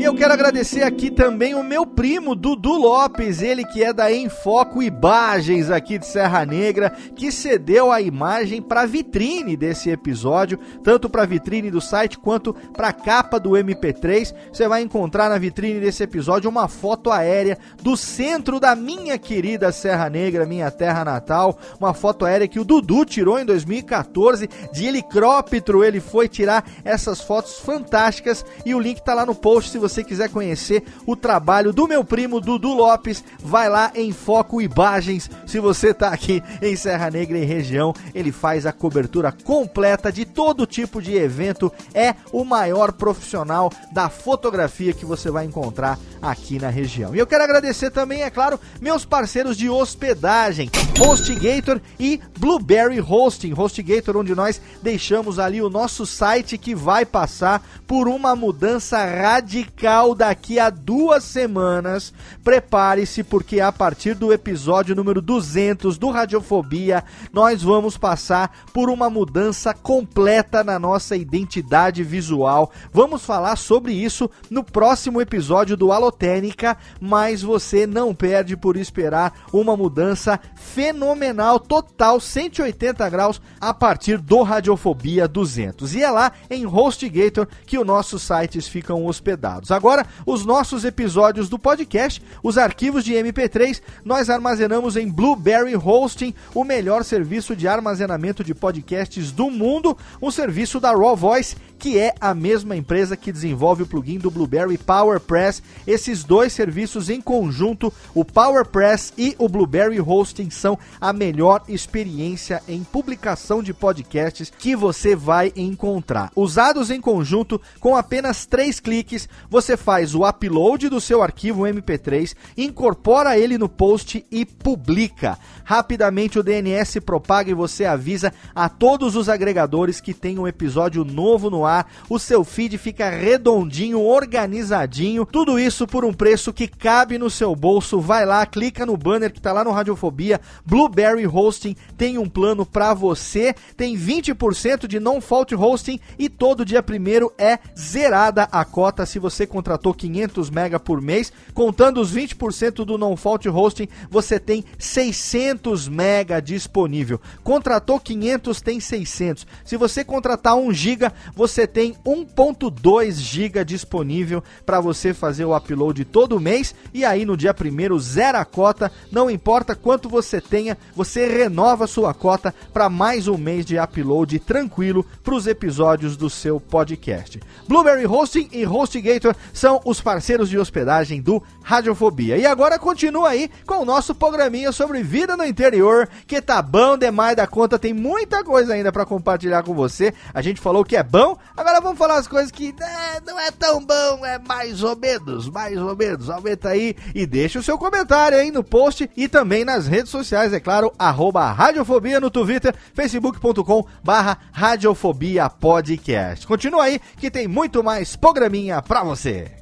E eu quero agradecer aqui também o meu primo Dudu Lopes, ele que é da Enfoco Imagens aqui de Serra Negra, que cedeu a imagem para vitrine desse episódio, tanto para vitrine do site quanto para capa do MP3. Você vai encontrar na vitrine desse episódio uma foto aérea do centro da minha querida Serra Negra, minha terra natal, uma foto aérea que o Dudu tirou em 2014 de helicóptero. Ele foi tirar essas fotos fantásticas e o link tá lá no post se você você quiser conhecer o trabalho do meu primo Dudu Lopes, vai lá em Foco Imagens. Se você tá aqui em Serra Negra e região, ele faz a cobertura completa de todo tipo de evento. É o maior profissional da fotografia que você vai encontrar aqui na região. E eu quero agradecer também, é claro, meus parceiros de hospedagem, HostGator e Blueberry Hosting. HostGator, onde nós deixamos ali o nosso site que vai passar por uma mudança radical daqui a duas semanas. Prepare-se, porque a partir do episódio número 200 do Radiofobia, nós vamos passar por uma mudança completa na nossa identidade visual. Vamos falar sobre isso no próximo episódio do Alotênica, mas você não perde por esperar uma mudança fenomenal, total, 180 graus, a partir do Radiofobia 200. E é lá em HostGator que os nossos sites ficam hospedados. Agora, os nossos episódios do podcast, os arquivos de MP3, nós armazenamos em Blueberry Hosting, o melhor serviço de armazenamento de podcasts do mundo, um serviço da Raw Voice que é a mesma empresa que desenvolve o plugin do Blueberry PowerPress. Esses dois serviços em conjunto, o PowerPress e o Blueberry Hosting, são a melhor experiência em publicação de podcasts que você vai encontrar. Usados em conjunto, com apenas três cliques, você faz o upload do seu arquivo MP3, incorpora ele no post e publica. Rapidamente o DNS propaga e você avisa a todos os agregadores que tem um episódio novo no ar. O seu feed fica redondinho, organizadinho. Tudo isso por um preço que cabe no seu bolso. Vai lá, clica no banner que tá lá no Radiofobia. Blueberry Hosting tem um plano para você. Tem 20% de non fault hosting e todo dia primeiro é zerada a cota se você contratou 500 mega por mês. Contando os 20% do non fault hosting, você tem 600 mega disponível. Contratou 500 tem 600. Se você contratar 1 giga, você tem 1.2 GB disponível para você fazer o upload todo mês e aí no dia primeiro zero a cota, não importa quanto você tenha, você renova sua cota para mais um mês de upload tranquilo para os episódios do seu podcast. Blueberry Hosting e HostGator são os parceiros de hospedagem do Radiofobia. E agora continua aí com o nosso programinha sobre vida no interior, que tá bom demais da conta, tem muita coisa ainda para compartilhar com você. A gente falou que é bom, agora vamos falar as coisas que é, não é tão bom, é mais ou menos, mais ou menos. Aumenta aí e deixa o seu comentário aí no post e também nas redes sociais, é claro, arroba Radiofobia no Twitter, facebook.com barra Radiofobia Podcast. Continua aí que tem muito mais programinha pra você.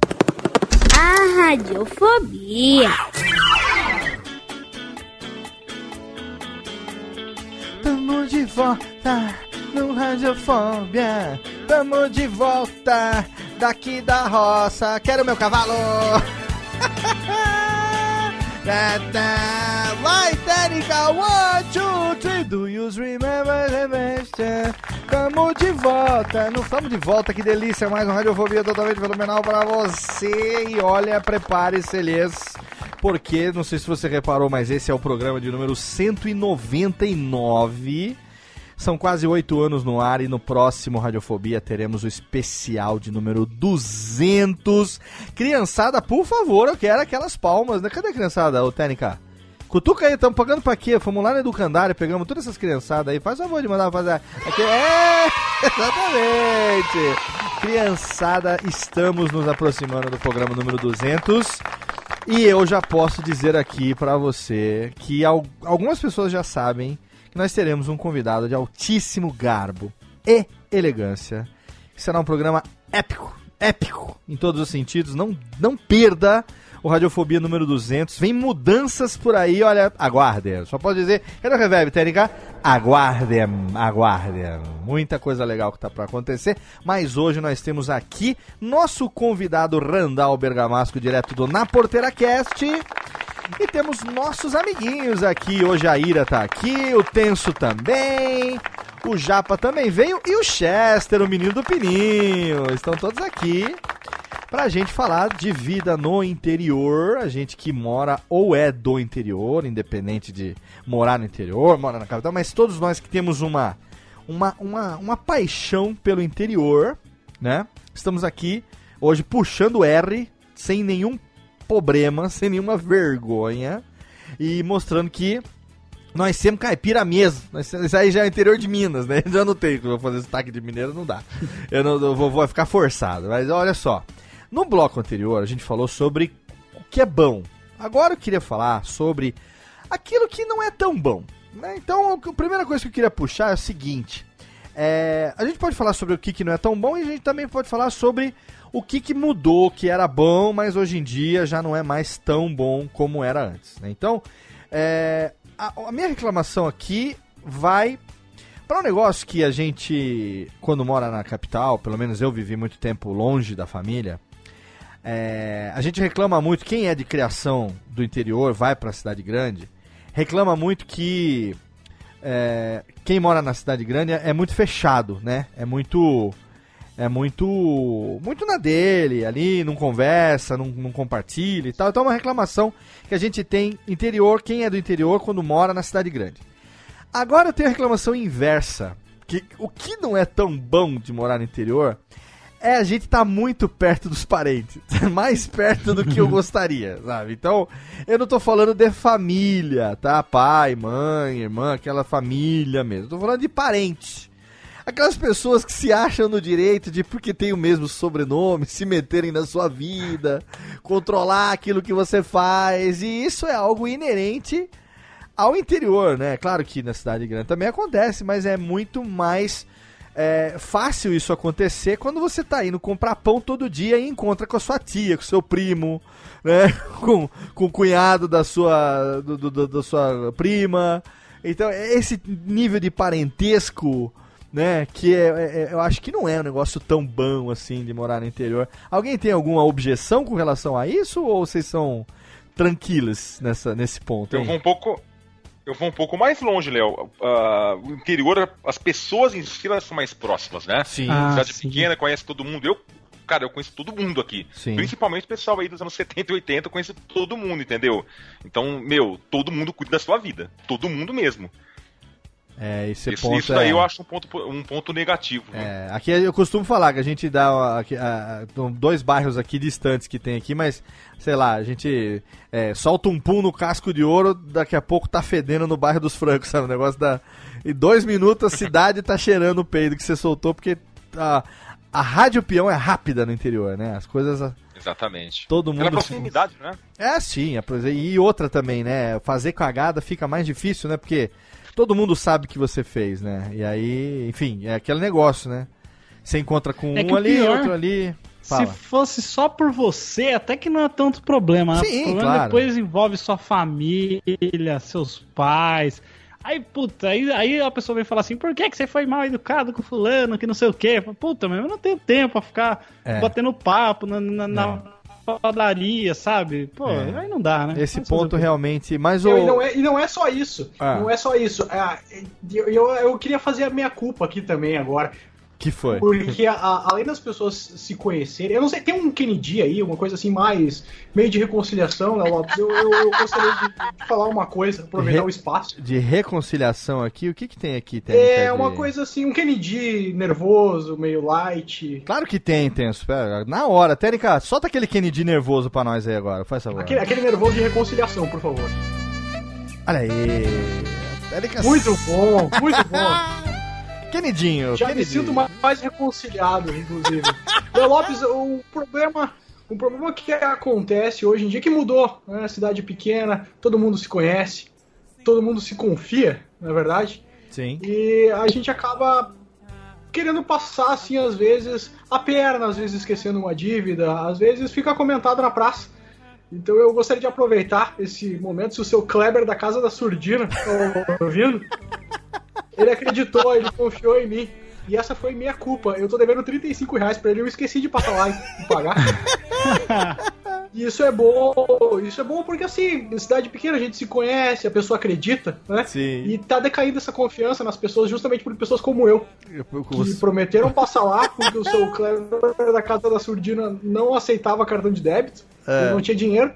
A radiofobia. Tamo de volta no Radiofobia. Tamo de volta daqui da roça. Quero meu cavalo. [laughs] Vai, Térica! One, two, three. Do you remember the best? Tamo de volta. Não estamos de volta, que delícia. Mais um Radiofobia totalmente fenomenal para você. E olha, prepare-se, Elias. Porque, não sei se você reparou, mas esse é o programa de número 199. São quase oito anos no ar e no próximo Radiofobia teremos o especial de número 200. Criançada, por favor, eu quero aquelas palmas, né? Cadê a criançada, ô Técnica? Cutuca aí, estamos pagando pra quê? Fomos lá no Educandário, pegamos todas essas criançadas aí. Faz favor de mandar fazer. Aqui, é, [laughs] exatamente. Criançada, estamos nos aproximando do programa número 200. E eu já posso dizer aqui pra você que al- algumas pessoas já sabem que nós teremos um convidado de altíssimo garbo e elegância. Será um programa épico, épico em todos os sentidos. Não, não perda o Radiofobia número 200. Vem mudanças por aí, olha, aguardem. Só posso dizer, cadê o reverb, técnica? Aguardem, aguardem. Muita coisa legal que tá para acontecer. Mas hoje nós temos aqui nosso convidado Randall Bergamasco, direto do Na Porteira Cast. E temos nossos amiguinhos aqui. Hoje a Ira tá aqui, o Tenso também, o Japa também veio e o Chester, o menino do Pininho. Estão todos aqui pra gente falar de vida no interior. A gente que mora ou é do interior, independente de morar no interior, mora na capital, mas todos nós que temos uma, uma, uma, uma paixão pelo interior, né? Estamos aqui hoje puxando R sem nenhum problema, sem nenhuma vergonha e mostrando que nós somos caipira mesmo. Isso aí já é interior de Minas, né? [laughs] Já não tem eu fazer sotaque de mineiro, não dá. Eu não eu vou, vou ficar forçado. Mas olha só. No bloco anterior, a gente falou sobre o que é bom. Agora eu queria falar sobre aquilo que não é tão bom. né? Então, a primeira coisa que eu queria puxar é o seguinte. É, a gente pode falar sobre o que, que não é tão bom e a gente também pode falar sobre o que, que mudou, que era bom, mas hoje em dia já não é mais tão bom como era antes. né? Então, é, a, a minha reclamação aqui vai para um negócio que a gente, quando mora na capital, pelo menos eu vivi muito tempo longe da família, é, a gente reclama muito, quem é de criação do interior, vai para a cidade grande, reclama muito que é, quem mora na cidade grande é, muito fechado, né? É muito é muito muito na dele, ali não conversa, não, não compartilha e tal. Então é uma reclamação que a gente tem interior, quem é do interior quando mora na cidade grande. Agora eu tenho a reclamação inversa, que o que não é tão bom de morar no interior é a gente tá muito perto dos parentes, [laughs] mais perto do que eu gostaria, sabe? Então, eu não tô falando de família, tá? Pai, mãe, irmã, aquela família mesmo. Eu tô falando de parente. Aquelas pessoas que se acham no direito de, porque tem o mesmo sobrenome, se meterem na sua vida, controlar aquilo que você faz, e isso é algo inerente ao interior, né? Claro que na cidade grande também acontece, mas é muito mais é, fácil isso acontecer quando você tá indo comprar pão todo dia e encontra com a sua tia, com o seu primo, né? [laughs] Com, com o cunhado da sua, do, do- da sua prima. Então, é esse nível de parentesco, né? Que é, é- é- eu acho que não é um negócio tão bom assim de morar no interior. Alguém tem alguma objeção com relação a isso ou vocês são tranquilos nessa, nesse ponto? Eu vou um pouco. Eu vou um pouco mais longe, Léo. Ah, o interior, as pessoas em si elas são mais próximas, né? Sim. Ah, Cidade sim. pequena, conhece todo mundo. Eu cara, eu conheço todo mundo aqui. Sim. Principalmente o pessoal aí dos anos 70 e 80, eu conheço todo mundo, entendeu? Então, meu, todo mundo cuida da sua vida. Todo mundo mesmo. É, esse Isso, ponto isso daí é... eu acho um ponto, um ponto negativo. viu? É, aqui eu costumo falar que a gente dá aqui, ah, dois bairros aqui distantes que tem aqui, mas sei lá, a gente é, solta um pum no casco de ouro, daqui a pouco tá fedendo no bairro dos francos, sabe? O negócio da. Em dois minutos a cidade tá cheirando o peido que você soltou, porque a, a rádio peão é rápida no interior, né? As coisas. Exatamente. Todo Pela mundo. proximidade, né? É, sim. E outra também, né? Fazer cagada fica mais difícil, né? Porque todo mundo sabe que você fez, né? E aí, enfim, é aquele negócio, né? Você encontra com É um ali, pior- outro ali. Se Fala. fosse só por você, até que não é tanto problema. né? Sim, o problema claro. depois envolve sua família, seus pais. Aí, puta, aí, aí a pessoa vem falar assim, por que, que você foi mal educado com fulano, que não sei o quê? Puta, mas eu não tenho tempo pra ficar É. batendo papo na, na, na padaria, sabe? Pô, É. aí não dá, né? Esse ponto realmente. Mas Eu- o. e, não é, e não é só isso. Ah. Não é só isso. É, eu, eu, eu queria fazer a minha culpa aqui também agora. Que foi? Porque a- a- além das pessoas se conhecerem, eu não sei, tem um Kennedy aí, uma coisa assim mais meio de reconciliação, né, Lopes? Eu, eu- eu gostaria de, de falar uma coisa, aproveitar Re- o espaço. De reconciliação aqui, o que, que tem aqui, Tênica, É de- uma coisa assim, um Kennedy nervoso, meio light. Claro que tem, Tenso. Pera, na hora. Tênica, solta aquele Kennedy nervoso pra nós aí agora. Faz favor. Aquele, aquele nervoso de reconciliação, por favor. Olha aí. Tênica... Muito bom, muito bom. [laughs] Kennedinho. Já me sinto mais, mais reconciliado, inclusive. [laughs] Léo Lopes, o problema, o problema que acontece hoje em dia é que mudou, né? Cidade pequena, todo mundo se conhece, todo mundo se confia, na verdade. Sim. E a gente acaba querendo passar, assim, às vezes, a perna, às vezes esquecendo uma dívida, às vezes fica comentado na praça. Então eu gostaria de aproveitar esse momento, se o seu Kleber da Casa da Surdina tá ouvindo, [laughs] ele acreditou, ele confiou em mim. E essa foi minha culpa. Eu tô devendo 35 reais pra ele, eu esqueci de passar lá e pagar. [laughs] E isso é bom, isso é bom porque assim, em cidade pequena a gente se conhece, a pessoa acredita, né? Sim. E tá decaindo essa confiança nas pessoas justamente por pessoas como eu, que prometeram passar lá porque o seu Kleber da Casa da Surdina não aceitava cartão de débito, É. não tinha dinheiro.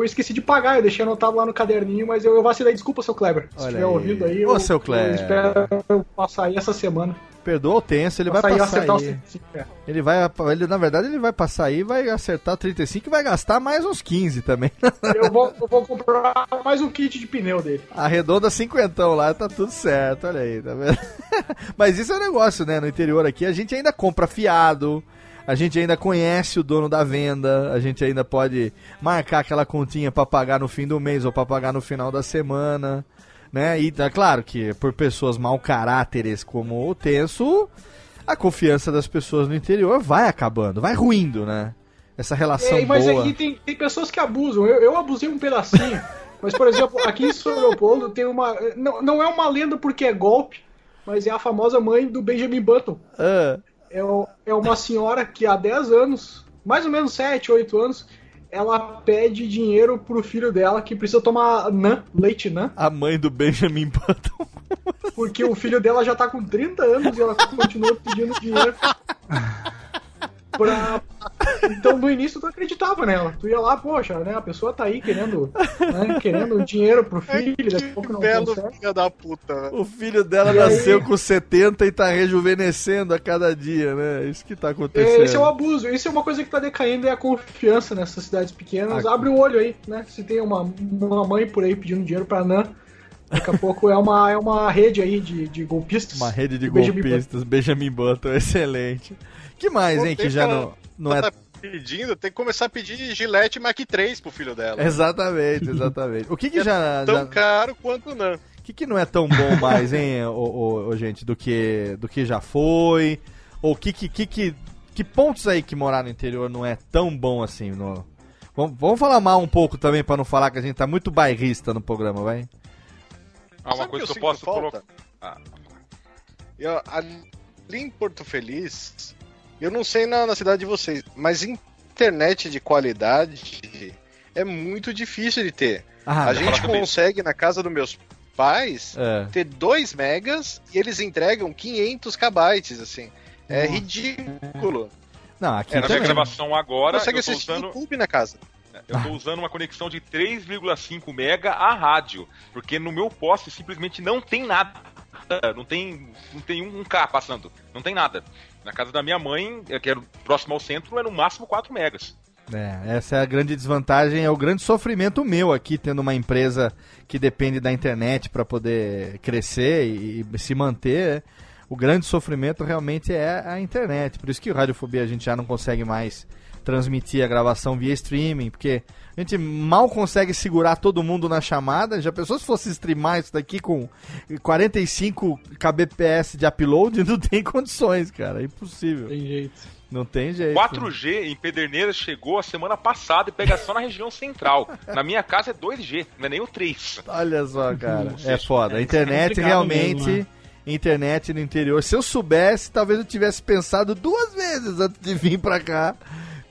Eu esqueci de pagar, eu deixei anotado lá no caderninho, mas eu, eu vacilei. Desculpa, seu Kleber. Se Olha tiver aí. ouvido aí, Ô, eu, seu Kleber. eu espero eu passar aí essa semana. Perdoa o Tenso, ele vai Passar aí e passar os aí. 35 reais. Ele vai, ele, na verdade, ele vai passar aí, vai acertar 35 e vai gastar mais uns 15 também. [laughs] Eu vou, eu vou comprar mais um kit de pneu dele. Arredonda cinquentão lá, tá tudo certo, olha aí, tá vendo? [laughs] Mas isso é um negócio, né? No interior aqui, a gente ainda compra fiado, a gente ainda conhece o dono da venda, a gente ainda pode marcar aquela continha pra pagar no fim do mês ou pra pagar no final da semana, né? E tá claro que por pessoas mau caráteres como o Tenso, a confiança das pessoas no interior vai acabando, vai ruindo, né? Essa relação É, mas boa. aqui tem, tem pessoas que abusam. Eu, eu abusei um pedacinho. [laughs] mas, por exemplo, aqui em São Leopoldo tem uma. Não, não é uma lenda porque é golpe, mas é a famosa mãe do Benjamin Button. Ah, É, o- é uma senhora que há 10 anos, mais ou menos 7, 8 anos, ela pede dinheiro pro filho dela que precisa tomar NAN, leite NAN, a mãe do Benjamin Button. porque o filho dela já tá com 30 anos e ela continua pedindo dinheiro. [laughs] Pra... Então no início tu acreditava nela. Tu ia lá, poxa, né? A pessoa tá aí querendo, né, querendo dinheiro pro filho, daqui a pouco não Belo consegue. filho da puta, velho. O filho dela E aí? nasceu com 70 e tá rejuvenescendo a cada dia, né? Isso que tá acontecendo. É, esse é o abuso. Isso é uma coisa que tá decaindo, é a confiança nessas cidades pequenas. Ah. Abre o olho aí, né? Se tem uma, uma mãe por aí pedindo dinheiro pra Nan, daqui a [laughs] pouco é uma, é uma rede aí de, de golpistas. Uma rede de Do Benjamin golpistas, Benjamin Button, [laughs] excelente. Que mais, hein, Tem que já ela- não, não é... Ela tá pedindo, tem que começar a pedir Gillette Mac 3 pro filho dela. Exatamente, exatamente. O que que [laughs] já... Tão já... caro quanto não. O que que não é tão bom mais, hein, [laughs] ô, ô, ô, gente, do que, do que já foi? Ou que que, que que... Que pontos aí que morar no interior não é tão bom assim? No... Vamos, vamos falar mal um pouco também, pra não falar que a gente tá muito bairrista no programa, vai? Ah, uma Sabe coisa que que eu eu sinto posso colocar. Ah, Eu, ali em Porto Feliz, eu não sei na, na cidade de vocês, mas internet de qualidade é muito difícil de ter. Ah, a gente consegue na casa dos meus pais É. ter 2 megas e eles entregam 500 kbytes, assim. É ridículo. Não, aqui É, na minha gravação agora, Consegue eu tô assistir usando, no YouTube na casa. eu tô usando uma conexão de 3,5 mega a rádio, porque no meu poste simplesmente não tem nada. Não tem, não tem um K passando, não tem nada. Na casa da minha mãe, eh, que era próximo ao centro, é no máximo 4 megas. É, essa é a grande desvantagem, é o grande sofrimento meu aqui, tendo uma empresa que depende da internet para poder crescer e, e se manter. O grande sofrimento realmente é a internet. Por isso que o Radiofobia a gente já não consegue mais transmitir a gravação via streaming, porque a gente mal consegue segurar todo mundo na chamada. Já pensou se fosse streamar isso daqui com 45 kbps de upload? [laughs] Não tem condições, cara. É impossível. Tem jeito. Não tem jeito. 4G em Pederneiras chegou a semana passada e pega só na região central. Na minha casa é 2G, não é nem o 3. Olha só, cara. É foda. A internet complicado realmente. mesmo, né? Internet no interior. Se eu soubesse, talvez eu tivesse pensado duas vezes antes de vir pra cá.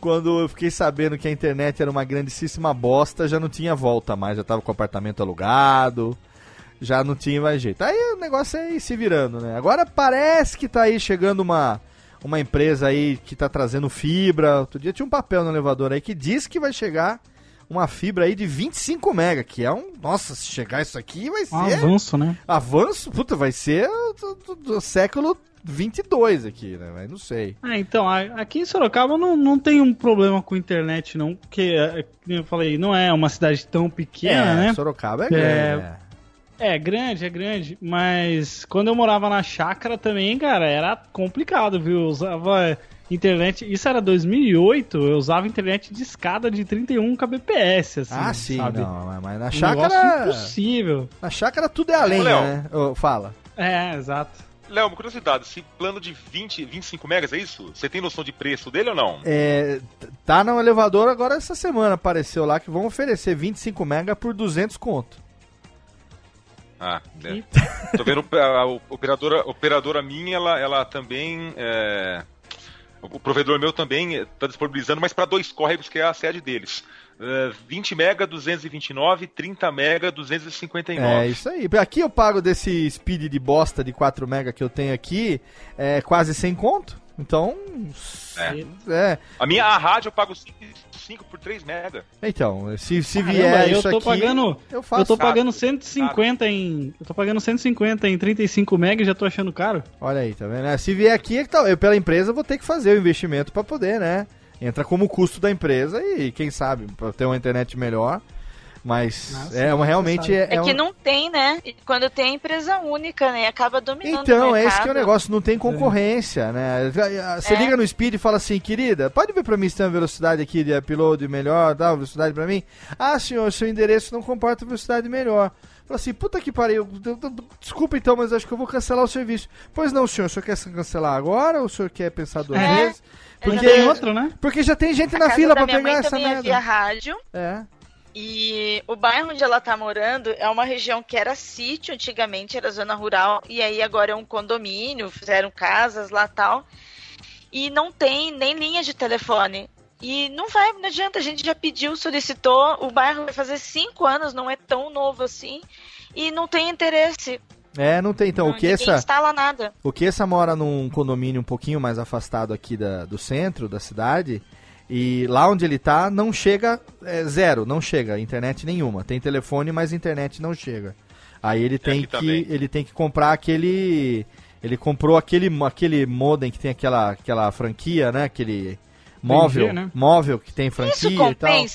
Quando eu fiquei sabendo que a internet era uma grandíssima bosta, já não tinha volta mais. Já tava com o apartamento alugado. Já não tinha mais jeito. Aí o negócio é ir se virando, né? Agora parece que tá aí chegando uma, uma empresa aí que tá trazendo fibra. Outro dia tinha um papel no elevador aí que diz que vai chegar uma fibra aí de 25 mega, que é um... Nossa, se chegar isso aqui vai ser... Um avanço, né? Avanço? Puta, vai ser do, do- do século 22 aqui, né? Mas não sei. Ah, então, aqui em Sorocaba não, não tem um problema com internet, não, porque, é, como eu falei, não é uma cidade tão pequena, né? Sorocaba é É, grande, né? É, grande, é grande, mas quando eu morava na chácara também, cara, era complicado, viu? Eu usava internet, isso era 2008, eu usava internet de escada de 31 kbps, assim, ah, sim, sabe? não, mas- na Um chácara... negócio impossível. Na chácara tudo é além, Ô, né? Ô, fala. É, exato. Léo, uma curiosidade, esse plano de 20, 25 megas, é isso? Você tem noção de preço dele ou não? É, tá no elevador agora essa semana, apareceu lá que vão oferecer 25 mega por 200 conto. Ah, é. Tô vendo [laughs] a, a operadora, operadora minha, ela, ela também. é, o provedor meu também está disponibilizando, mas para dois córregos, que é a sede deles. É, 20 mega 229, 30 mega 259. É isso aí. Aqui eu pago desse speed de bosta de 4 mega que eu tenho aqui, é quase 100 conto. Então, É. é. A minha a rádio eu pago 5 por 3 mega. Então, se, se Caramba, vier eu isso tô aqui, pagando, eu faço. eu tô pagando Sabe, 150 em, eu tô pagando 150 em 35 MB e já tô achando caro. Olha aí, tá vendo? É, Se vier aqui, é eu pela empresa vou ter que fazer o investimento para poder, né? Entra como custo da empresa e quem sabe para ter uma internet melhor. Mas Nossa, é uma realmente é, É, é que um- não tem, né? Quando tem é empresa única, né? Acaba dominando Então, o é esse que é o negócio, não tem concorrência, né? Você É. liga no Speed e fala assim, querida, pode ver pra mim se tem uma velocidade aqui de upload melhor, dá uma velocidade pra mim? Ah, senhor, seu endereço não comporta velocidade melhor. Fala assim, puta que pariu, desculpa então, mas acho que eu vou cancelar o serviço. Pois não, senhor, o senhor quer cancelar agora ou o senhor quer pensar duas É. vezes? É, Porque, Já tem outro, né? porque já tem gente A na fila pra minha pegar mãe essa também é via merda. rádio. É. E o bairro onde ela tá morando é uma região que era sítio antigamente, era zona rural, e aí agora é um condomínio, fizeram casas lá tal. E não tem nem linha de telefone. E não vai, não adianta, a gente já pediu, solicitou, o bairro vai fazer cinco anos, não é tão novo assim, e não tem interesse. É, não tem então. O Não, que ninguém essa. instala nada. O que essa mora num condomínio um pouquinho mais afastado aqui da, do centro da cidade. E lá onde ele tá, não chega é, zero, não chega internet nenhuma. Tem telefone, mas internet não chega. Aí ele tem aqui que também. ele tem que comprar aquele ele comprou aquele aquele modem que tem aquela aquela franquia, né? Aquele móvel, né? móvel que tem Isso franquia e tal.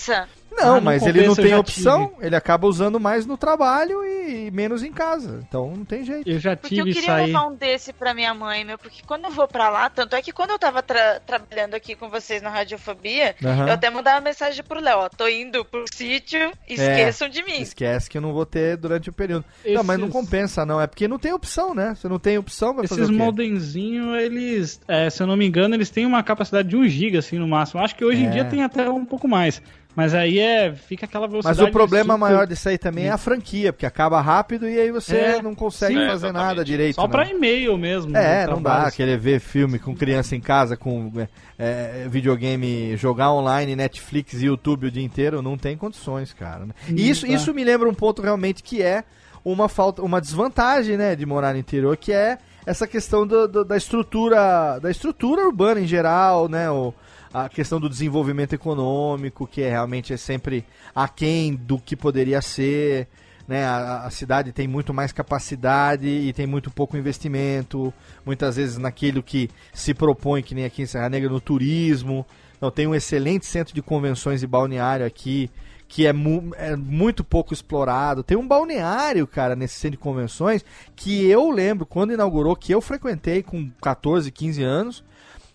Não, Ah, não mas ele não compensa, eu tem opção, ele acaba usando mais no trabalho e menos em casa. Então não tem jeito. Eu já Porque eu tive queria aí. levar um desse pra minha mãe, meu, porque quando eu vou pra lá, tanto é que quando eu tava tra- trabalhando aqui com vocês na Radiofobia, Aham. eu até mandava mensagem pro Léo, ó, tô indo pro sítio, esqueçam de mim. Esquece que eu não vou ter durante o período. Não, mas não Esses- compensa, não. É porque não tem opção, né? Você não tem opção, vai fazer Esses o quê? modemzinhos, eles, é, se eu não me engano, eles têm uma capacidade de 1 GB assim no máximo. Acho que hoje É. em dia tem até um pouco mais. Mas aí é, fica aquela Mas velocidade. o problema super- maior disso aí também é a franquia, porque acaba rápido e aí você É, não consegue sim. fazer É, nada direito. Só né? pra e-mail mesmo. É, no não trabalho, dá querer ver filme com criança em casa, com é, é, videogame, jogar online, Netflix e YouTube o dia inteiro, não tem condições, cara. né? E isso, dá. isso me lembra um ponto realmente que é uma falta, uma desvantagem, né, de morar no interior, que é essa questão do- do- da estrutura da estrutura urbana em geral, né? O, a questão do desenvolvimento econômico, que é realmente é sempre aquém do que poderia ser. Né, a, a cidade tem muito mais capacidade e tem muito pouco investimento, muitas vezes naquilo que se propõe, que nem aqui em Serra Negra, no turismo. Então tem um excelente centro de convenções e balneário aqui, que é, mu- é muito pouco explorado. Tem um balneário, cara, nesse centro de convenções, que eu lembro, quando inaugurou, que eu frequentei com 14, 15 anos,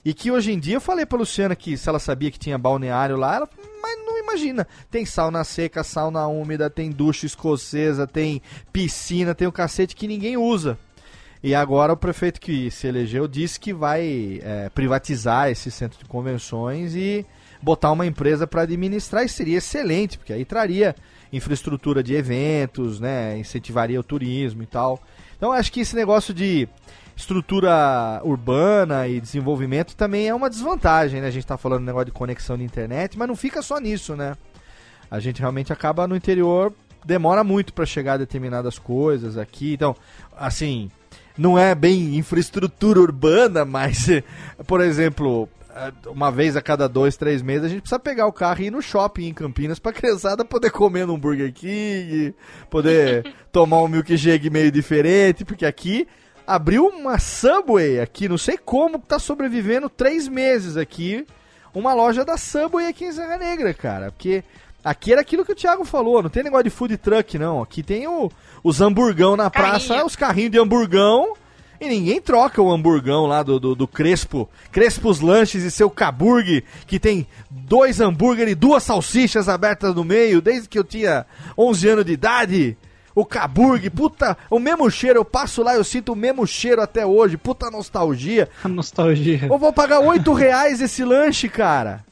e que hoje em dia eu falei pra Luciana que se ela sabia que tinha balneário lá, ela mas não imagina. Tem sauna seca, sauna úmida, tem ducha escocesa, tem piscina, tem o cacete que ninguém usa. E agora o prefeito que se elegeu disse que vai é, privatizar esse centro de convenções e botar uma empresa para administrar. E seria excelente, porque aí traria infraestrutura de eventos, né, incentivaria o turismo e tal. Então acho que esse negócio de estrutura urbana e desenvolvimento também é uma desvantagem, né? A gente tá falando do negócio de conexão de internet, mas não fica só nisso, né? A gente realmente acaba no interior, demora muito para chegar a determinadas coisas aqui. Então, assim, não é bem infraestrutura urbana, [laughs] mas, por exemplo, uma vez a cada dois, três meses, a gente precisa pegar o carro e ir no shopping em Campinas pra [laughs] criançada poder comer num Burger King, poder [laughs] tomar um milkshake meio diferente, porque aqui abriu uma Subway aqui, não sei como, tá sobrevivendo três meses aqui, uma loja da Subway aqui em Serra Negra, cara, porque aqui era aquilo que o Thiago falou, não tem negócio de food truck, não, aqui tem o, os hamburgão na praça, os carrinhos de hamburgão, e ninguém troca o hamburgão lá do, do, do Crespo, Crespos Lanches e seu Caburg, que tem dois hambúrguer e duas salsichas abertas no meio, desde que eu tinha 11 anos de idade. O Caburg, puta, o mesmo cheiro, eu passo lá, eu sinto o mesmo cheiro até hoje, puta nostalgia. A nostalgia. Eu vou pagar 8 reais esse lanche, cara.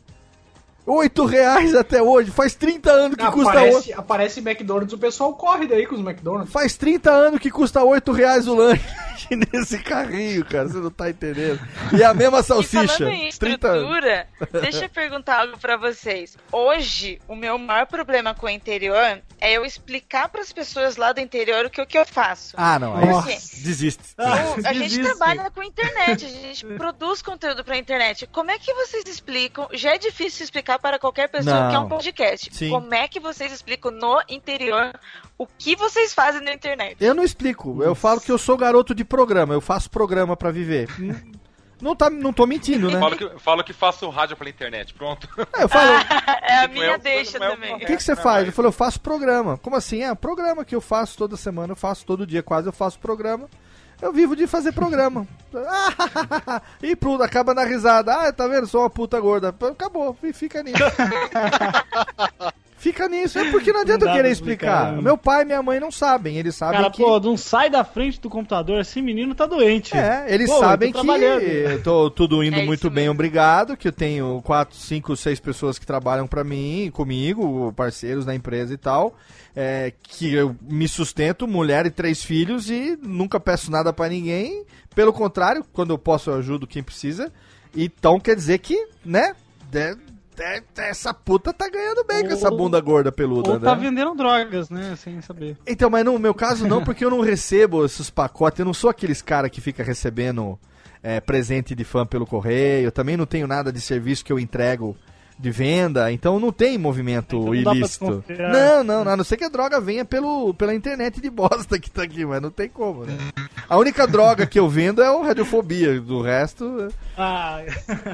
8 reais até hoje, faz 30 anos que custa aparece, aparece McDonald's, o pessoal corre daí com os McDonald's. Faz 30 anos que custa 8 reais o lanche [laughs] nesse carrinho, cara. Você não tá entendendo. E a mesma E salsicha. falando em 30 anos. estrutura, [laughs] deixa eu perguntar algo pra vocês. Hoje, o meu maior problema com o interior é eu explicar pras pessoas lá do interior o que, o que eu faço. Ah, não. Aí Porque desiste. a gente Desiste. trabalha com internet, a gente [laughs] produz conteúdo pra internet. Como é que vocês explicam? Já é difícil explicar para qualquer pessoa Não. que é um podcast. Sim. Como é que vocês explicam no interior o que vocês fazem na internet? Eu não explico. Eu falo que eu sou garoto de programa. Eu faço programa pra viver. Não, tá, não tô mentindo, né? Falo que, falo que faço rádio pela internet, pronto. É, eu falo, [laughs] É a Não minha é deixa é o também. o que, que você faz? Eu falei, eu faço programa. Como assim? É, programa que eu faço toda semana, eu faço todo dia, quase eu faço programa. Eu vivo de fazer programa. [laughs] e pronto, acaba na risada. Ah, tá vendo? Sou uma puta gorda. Acabou, e fica nisso. [laughs] fica nisso. É porque não adianta Não eu querer explicar. explicar, né? Meu pai e minha mãe não sabem. Eles sabem Cara, que. pô, não sai da frente do computador, esse menino tá doente. É, eles Pô, eu tô sabem que trabalhando. eu tô tudo indo É muito bem, mesmo. obrigado, que eu tenho quatro, cinco, seis pessoas que trabalham pra mim, comigo, parceiros da empresa e tal, é, que eu me sustento, mulher e três filhos e nunca peço nada pra ninguém. Pelo contrário, quando eu posso eu ajudo quem precisa. Então quer dizer que, né, de- essa puta tá ganhando bem com essa Ou- bunda gorda peluda, Ou né? tá vendendo drogas, né? Sem saber. Então, mas no meu caso não, porque eu não recebo esses pacotes. Eu não sou aqueles cara que fica recebendo é, presente de fã pelo correio. Eu também não tenho nada de serviço que eu entrego de venda. Então não tem movimento Então não ilícito. desconfiar. Não, não, a não ser que a droga venha pelo, pela internet de bosta que tá aqui, mas não tem como, né? A única droga que eu vendo é o Radiofobia. Do resto. Ah,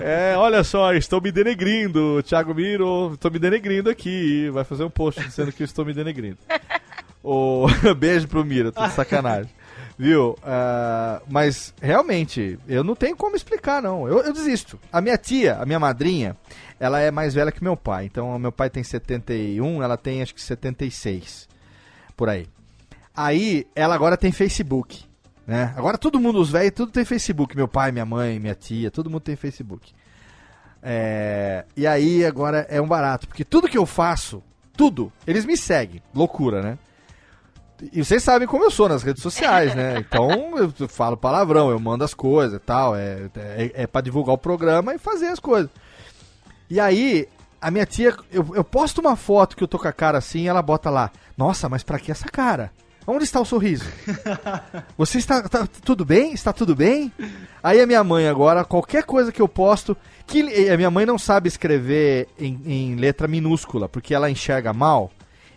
É, olha só, estou me denegrindo, Thiago Miro, estou me denegrindo aqui. Vai fazer um post dizendo que eu estou me denegrindo. O... [laughs] Beijo pro Miro, tô de sacanagem. Viu? Ah, mas realmente, eu não tenho como explicar, não. Eu, eu desisto. A minha tia, a minha madrinha, ela é mais velha que meu pai. Então, meu pai tem 71, ela tem acho que 76. Por aí. Aí, ela agora tem Facebook. Né? Agora todo mundo, os velhos, tudo tem Facebook. Meu pai, minha mãe, minha tia, todo mundo tem Facebook. É, e aí agora é um barato, porque tudo que eu faço, tudo, eles me seguem. Loucura, né? E vocês sabem como eu sou nas redes sociais, né? [laughs] Então eu falo palavrão, eu mando as coisas e tal. É, é, é pra divulgar o programa e fazer as coisas. E aí, a minha tia, eu, eu posto uma foto que eu tô com a cara assim, ela bota lá, nossa, mas pra que essa cara? Onde está o sorriso? [laughs] Você está tá tudo bem? Está tudo bem? Aí a minha mãe agora, qualquer coisa que eu posto, que a minha mãe não sabe escrever em, em letra minúscula, porque ela enxerga mal.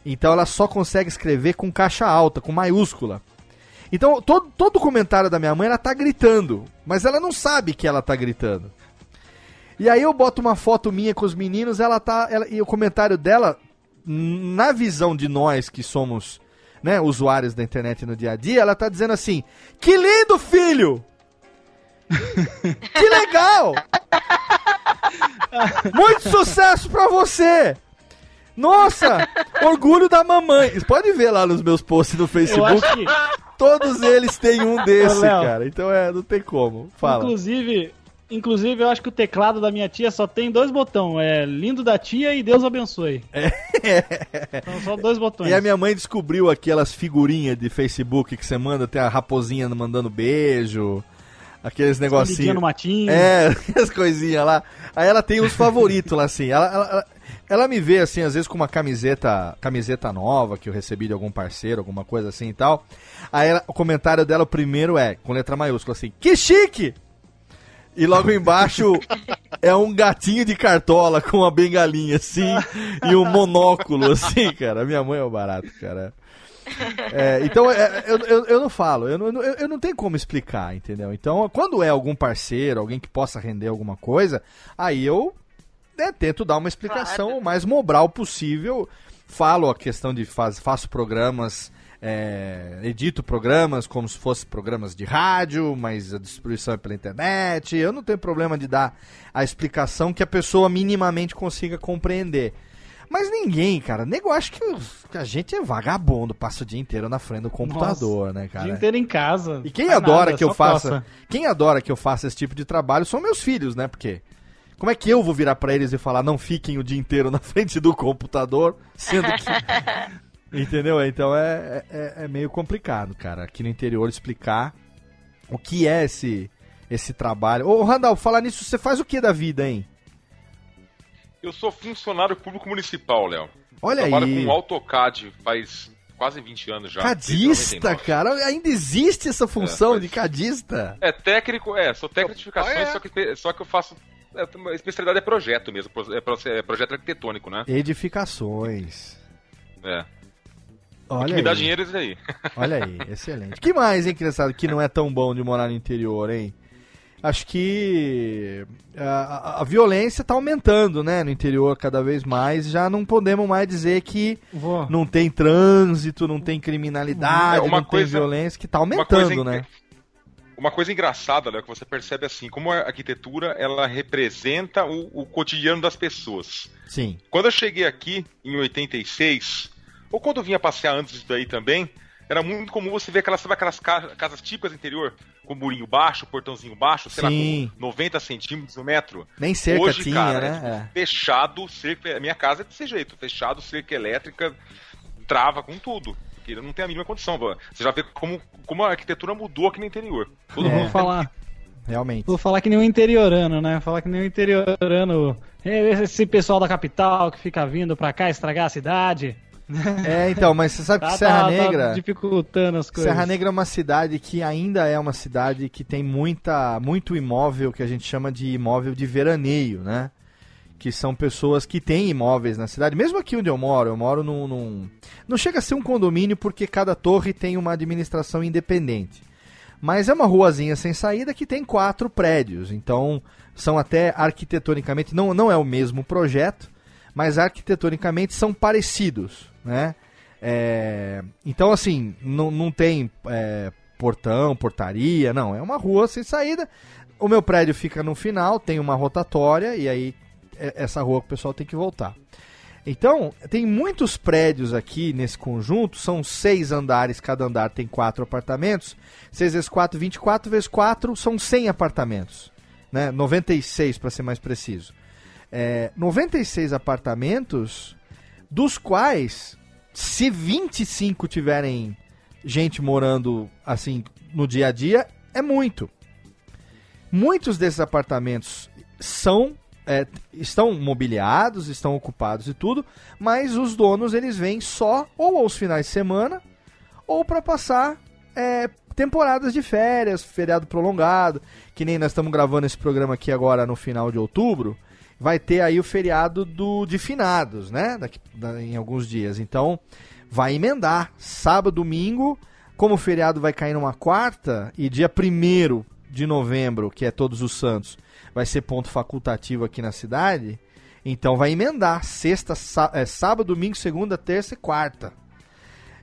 Então ela só consegue escrever com caixa alta, com maiúscula. Então todo, todo comentário da minha mãe ela tá gritando, mas ela não sabe que ela tá gritando. E aí eu boto uma foto minha com os meninos, ela tá. Ela, e o comentário dela, na visão de nós que somos né, usuários da internet no dia a dia, ela tá dizendo assim: Que lindo, filho! [laughs] que legal! Muito sucesso pra você! Nossa! Orgulho da mamãe! Pode ver lá nos meus posts no Facebook. que- Todos eles têm um desse, Ô, cara. Então é, não tem como. Fala. Inclusive, inclusive, eu acho que o teclado da minha tia só tem dois botões. É lindo da tia e Deus abençoe. [laughs] São só dois botões. E a minha mãe descobriu aquelas figurinhas de Facebook que você manda, tem a raposinha mandando beijo, aqueles negocinhos. no matinho. É, [laughs] as coisinhas lá. Aí ela tem os favoritos lá, assim. Ela, ela, ela- ela me vê, assim, às vezes com uma camiseta camiseta nova que eu recebi de algum parceiro, alguma coisa assim e tal. Aí ela- o comentário dela, o primeiro é, com letra maiúscula, assim, que chique! E logo embaixo [laughs] é um gatinho de cartola com uma bengalinha, assim, e um monóculo, assim, cara. Minha mãe é o barato, cara. É, então, é, eu, eu, eu não falo, eu não, eu, eu não tenho como explicar, entendeu? Então, quando é algum parceiro, alguém que possa render alguma coisa, aí eu né, tento dar uma explicação o mais mobral possível. Falo a questão de faz, faço programas, é, edito programas como se fossem programas de rádio, mas a distribuição é pela internet. Eu não tenho problema de dar a explicação que a pessoa minimamente consiga compreender. Mas ninguém, cara, nego acho que, que a gente é vagabundo, passa o dia inteiro na frente do computador, né, O cara? dia inteiro em casa. E quem adora nada, que eu faça, quem adora que eu faça esse tipo de trabalho são meus filhos, né? Porque como é que eu vou virar pra eles e falar não fiquem o dia inteiro na [laughs] frente do computador, sendo que [laughs] Entendeu? Então é, é, é meio complicado, cara, aqui no interior explicar o que é esse esse trabalho. Ô, Randall, falar nisso, você faz o que da vida, hein? Eu sou funcionário público municipal, Léo. Olha Trabalho aí. com AutoCAD faz quase 20 anos já. Cadista, 99. cara, ainda existe essa função de cadista? É técnico, é, sou técnico de edificações, só, que, só que eu faço. É, A especialidade é projeto mesmo, é, é projeto arquitetônico, né? Edificações. É. O Olha que me dá aí. dinheiro é isso aí. [laughs] Olha aí, excelente. que mais, hein, criançada, que não é tão bom de morar no interior, hein? Acho que a, a- a violência tá aumentando, né, no interior cada vez mais. Já não podemos mais dizer que Vou. não tem trânsito, não tem criminalidade, É, uma não coisa- tem violência, que tá uma coisa aumentando, né? Uma coisa engraçada, Léo, que você percebe assim, como a arquitetura ela representa o, o cotidiano das pessoas. Sim. Quando eu cheguei aqui em 86, ou quando eu vinha passear antes disso daí também, era muito comum você ver aquelas, sabe aquelas ca- casas típicas do interior, com murinho baixo, portãozinho baixo, sei Sim. lá, com 90 centímetros no metro. Nem cerca Hoje, tinha, cara, né? é, tipo, É. fechado, cerca. Minha casa é desse jeito, fechado, cerca elétrica, trava com tudo. Porque não tem a mínima condição. pô. Você já vê como, como a arquitetura mudou aqui no interior. Todo É, mundo vou falar. Realmente. Vou falar que nem um interiorano, né? Falar que nem um interiorano. É, Esse pessoal da capital que fica vindo pra cá estragar a cidade. É, então, mas você sabe que Tá- Serra tá- tá Negra. dificultando as coisas. Serra Negra é uma cidade que ainda é uma cidade que tem muita, muito imóvel que a gente chama de imóvel de veraneio, né? Que são pessoas que têm imóveis na cidade. Mesmo aqui onde eu moro, eu moro num. num- Não chega a ser um condomínio porque cada torre tem uma administração independente. Mas é uma ruazinha sem saída que tem quatro prédios. Então, são até arquitetonicamente. Não, não é o mesmo projeto, mas arquitetonicamente são parecidos, né? É, então, assim, não, não tem é, portão, portaria, não. É uma rua sem saída. O meu prédio fica no final, tem uma rotatória, e aí essa rua que o pessoal tem que voltar. Então, tem muitos prédios aqui nesse conjunto, são seis andares, cada andar tem quatro apartamentos. 6 vezes 4, 24 vezes 4 são 100 apartamentos. Né? 96 para ser mais preciso. É, 96 apartamentos, dos quais, se 25 tiverem gente morando assim no dia a dia, é muito. Muitos desses apartamentos são é, estão mobiliados, estão ocupados e tudo, mas os donos eles vêm só ou aos finais de semana ou para passar é, temporadas de férias, feriado prolongado, que nem nós estamos gravando esse programa aqui agora no final de outubro, vai ter aí o feriado do de finados, né? Daqui, da- em alguns dias. Então, vai emendar sábado, domingo, como o feriado vai cair numa quarta e dia 1 de novembro, que é Todos os Santos, vai ser ponto facultativo aqui na cidade, então vai emendar sexta, é, sábado, domingo, segunda, terça e quarta.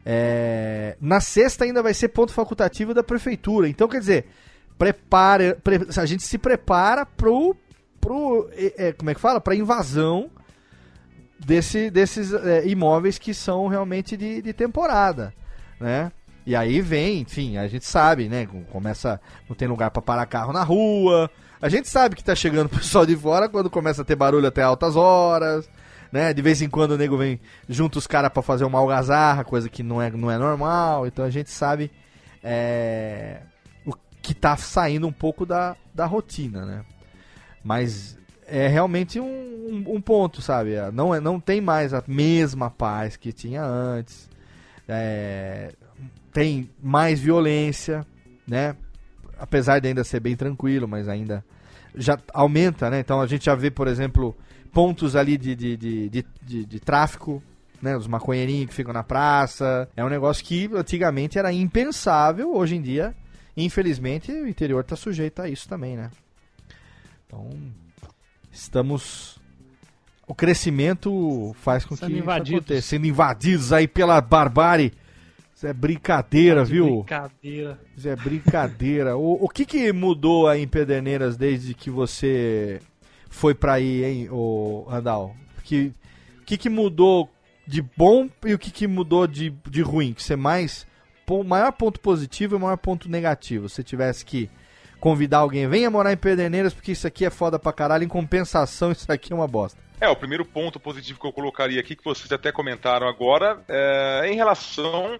É, na sexta ainda vai ser ponto facultativo da prefeitura. Então, quer dizer, prepara, pre- a gente se prepara pro, pro é, como é que fala? Pra invasão desse, desses é, imóveis que são realmente de, de temporada, né? E aí vem, enfim, a gente sabe, né? Começa, não tem lugar pra parar carro na rua. A gente sabe que tá chegando o pessoal de fora quando começa a ter barulho até altas horas, né? De vez em quando o nego vem junto os caras pra fazer uma algazarra, coisa que não é, não é normal. Então a gente sabe é, o que tá saindo um pouco da, da rotina, né? Mas é realmente um, um, um ponto, sabe? Não, é, não tem mais a mesma paz que tinha antes. É, tem mais violência, né? Apesar de ainda ser bem tranquilo, mas ainda já aumenta, né? Então a gente já vê, por exemplo, pontos ali de, de, de, de, de- tráfico, né? Os maconheirinhos que ficam na praça. É um negócio que antigamente era impensável, hoje em dia, infelizmente, o interior está sujeito a isso também, né? Então, estamos. O crescimento faz com Sendo que invadidos. Sendo invadidos aí pela barbárie. Isso é brincadeira, De viu? Brincadeira. Isso é brincadeira. o, o que, que mudou aí em Pederneiras desde que você foi pra aí, hein, o Randall? Que, o que, que mudou de bom e o que, que mudou de, de ruim? Que você mais. O maior ponto positivo e o maior ponto negativo. Se você tivesse que convidar alguém, venha morar em Pederneiras porque isso aqui é foda pra caralho. Em compensação, [laughs] isso aqui é uma bosta. É, o primeiro ponto positivo que eu colocaria aqui, que vocês até comentaram agora, é em relação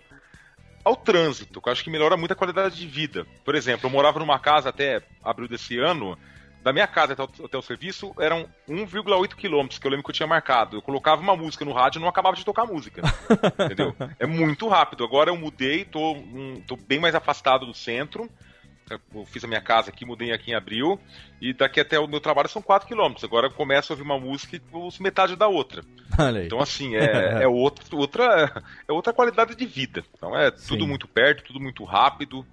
ao trânsito, que eu acho que melhora muito a qualidade de vida. Por exemplo, eu morava numa casa até abril desse ano, da minha casa até o, até o serviço eram 1,8 quilômetros, que eu lembro que eu tinha marcado. Eu colocava uma música no rádio e não acabava de tocar música. [laughs] entendeu? É muito rápido. Agora eu mudei, tô, hum, tô bem mais afastado do centro. Eu fiz a minha casa aqui, mudei aqui em abril. E daqui até o meu trabalho são 4 quilômetros. Agora eu começo a ouvir uma música e ouço metade da outra. [laughs] Então, assim, é, é [laughs] outra, outra, é outra qualidade de vida. Então, é tudo Sim. muito perto, tudo muito rápido.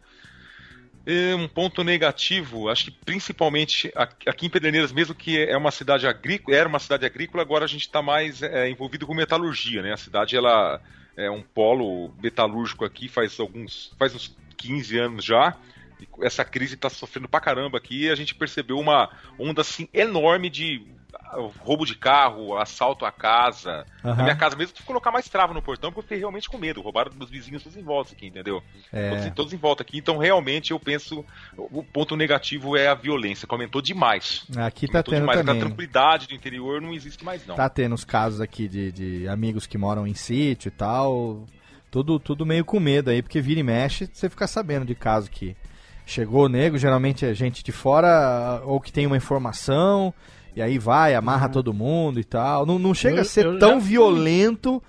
E um ponto negativo, acho que principalmente aqui aqui em Pederneiras, mesmo que é uma cidade agrícola, era uma cidade agrícola, agora a gente está mais é, envolvido com metalurgia, né? A cidade ela é um polo metalúrgico aqui faz alguns, faz uns 15 anos já. Essa crise está sofrendo pra caramba aqui. A gente percebeu uma onda assim enorme de ah, roubo de carro, assalto à casa. Aham. Na minha casa mesmo, tive que colocar mais trava no portão porque eu fiquei realmente com medo. Roubaram dos meus vizinhos todos em volta aqui, entendeu? É. Todos, todos em volta aqui. Então, realmente, eu penso. O ponto negativo é a violência, que aumentou demais. Aqui tá Aumentou tendo demais. também. A tranquilidade do interior não existe mais, não. Tá tendo os casos aqui de, de amigos que moram em sítio e tal. Tudo, tudo meio com medo aí, porque vira e mexe, você fica sabendo de caso que chegou o nego, geralmente é gente de fora, ou que tem uma informação, e aí vai, amarra todo mundo e tal. Não, não chega Eu- a ser eu tão violento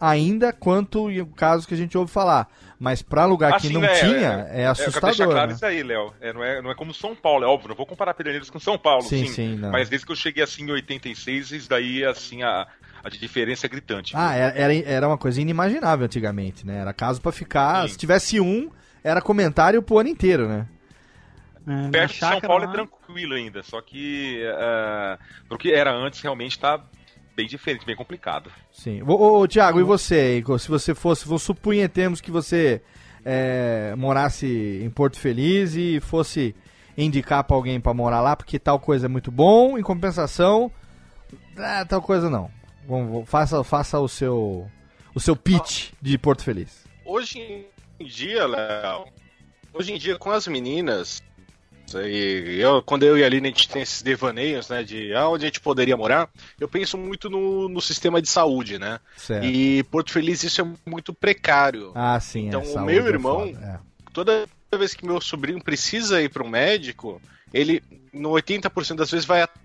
ainda quanto o caso que a gente ouve falar. Mas pra lugar que Assim, não né, tinha, é, Eu quero deixar assustador. claro né? isso aí, Léo. É, não, é, não é como São Paulo, é óbvio. Não vou comparar Pederneiras com São Paulo, Sim, sim. sim. Mas desde que eu cheguei assim em 86, isso daí, assim, a, a diferença é gritante. Ah, era, era, era uma coisa inimaginável antigamente, né? Era caso pra ficar. Sim. Se tivesse um, era comentário pro ano inteiro, né? É, Perto de São Paulo lá- é tranquilo ainda, só que uh, porque era antes realmente tá bem diferente, bem complicado. Sim. Ô, ô, Tiago, e você? Igor? Se você fosse, vou supunhetemos que você é, morasse em Porto Feliz e fosse indicar pra alguém pra morar lá, porque tal coisa é muito bom, em compensação, ah, tal coisa não. Faça, faça o seu o seu pitch de Porto Feliz. Hoje em dia, Léo, hoje em dia com as meninas, e eu, quando eu e a Aline a gente tem esses devaneios, né, de aonde a gente poderia morar, eu penso muito no, no sistema de saúde, né? Certo. E Porto Feliz isso é muito precário. Ah, sim. Então, é, o meu é irmão- é. Toda vez que meu sobrinho precisa ir para um médico, ele, no 80% das vezes, vai até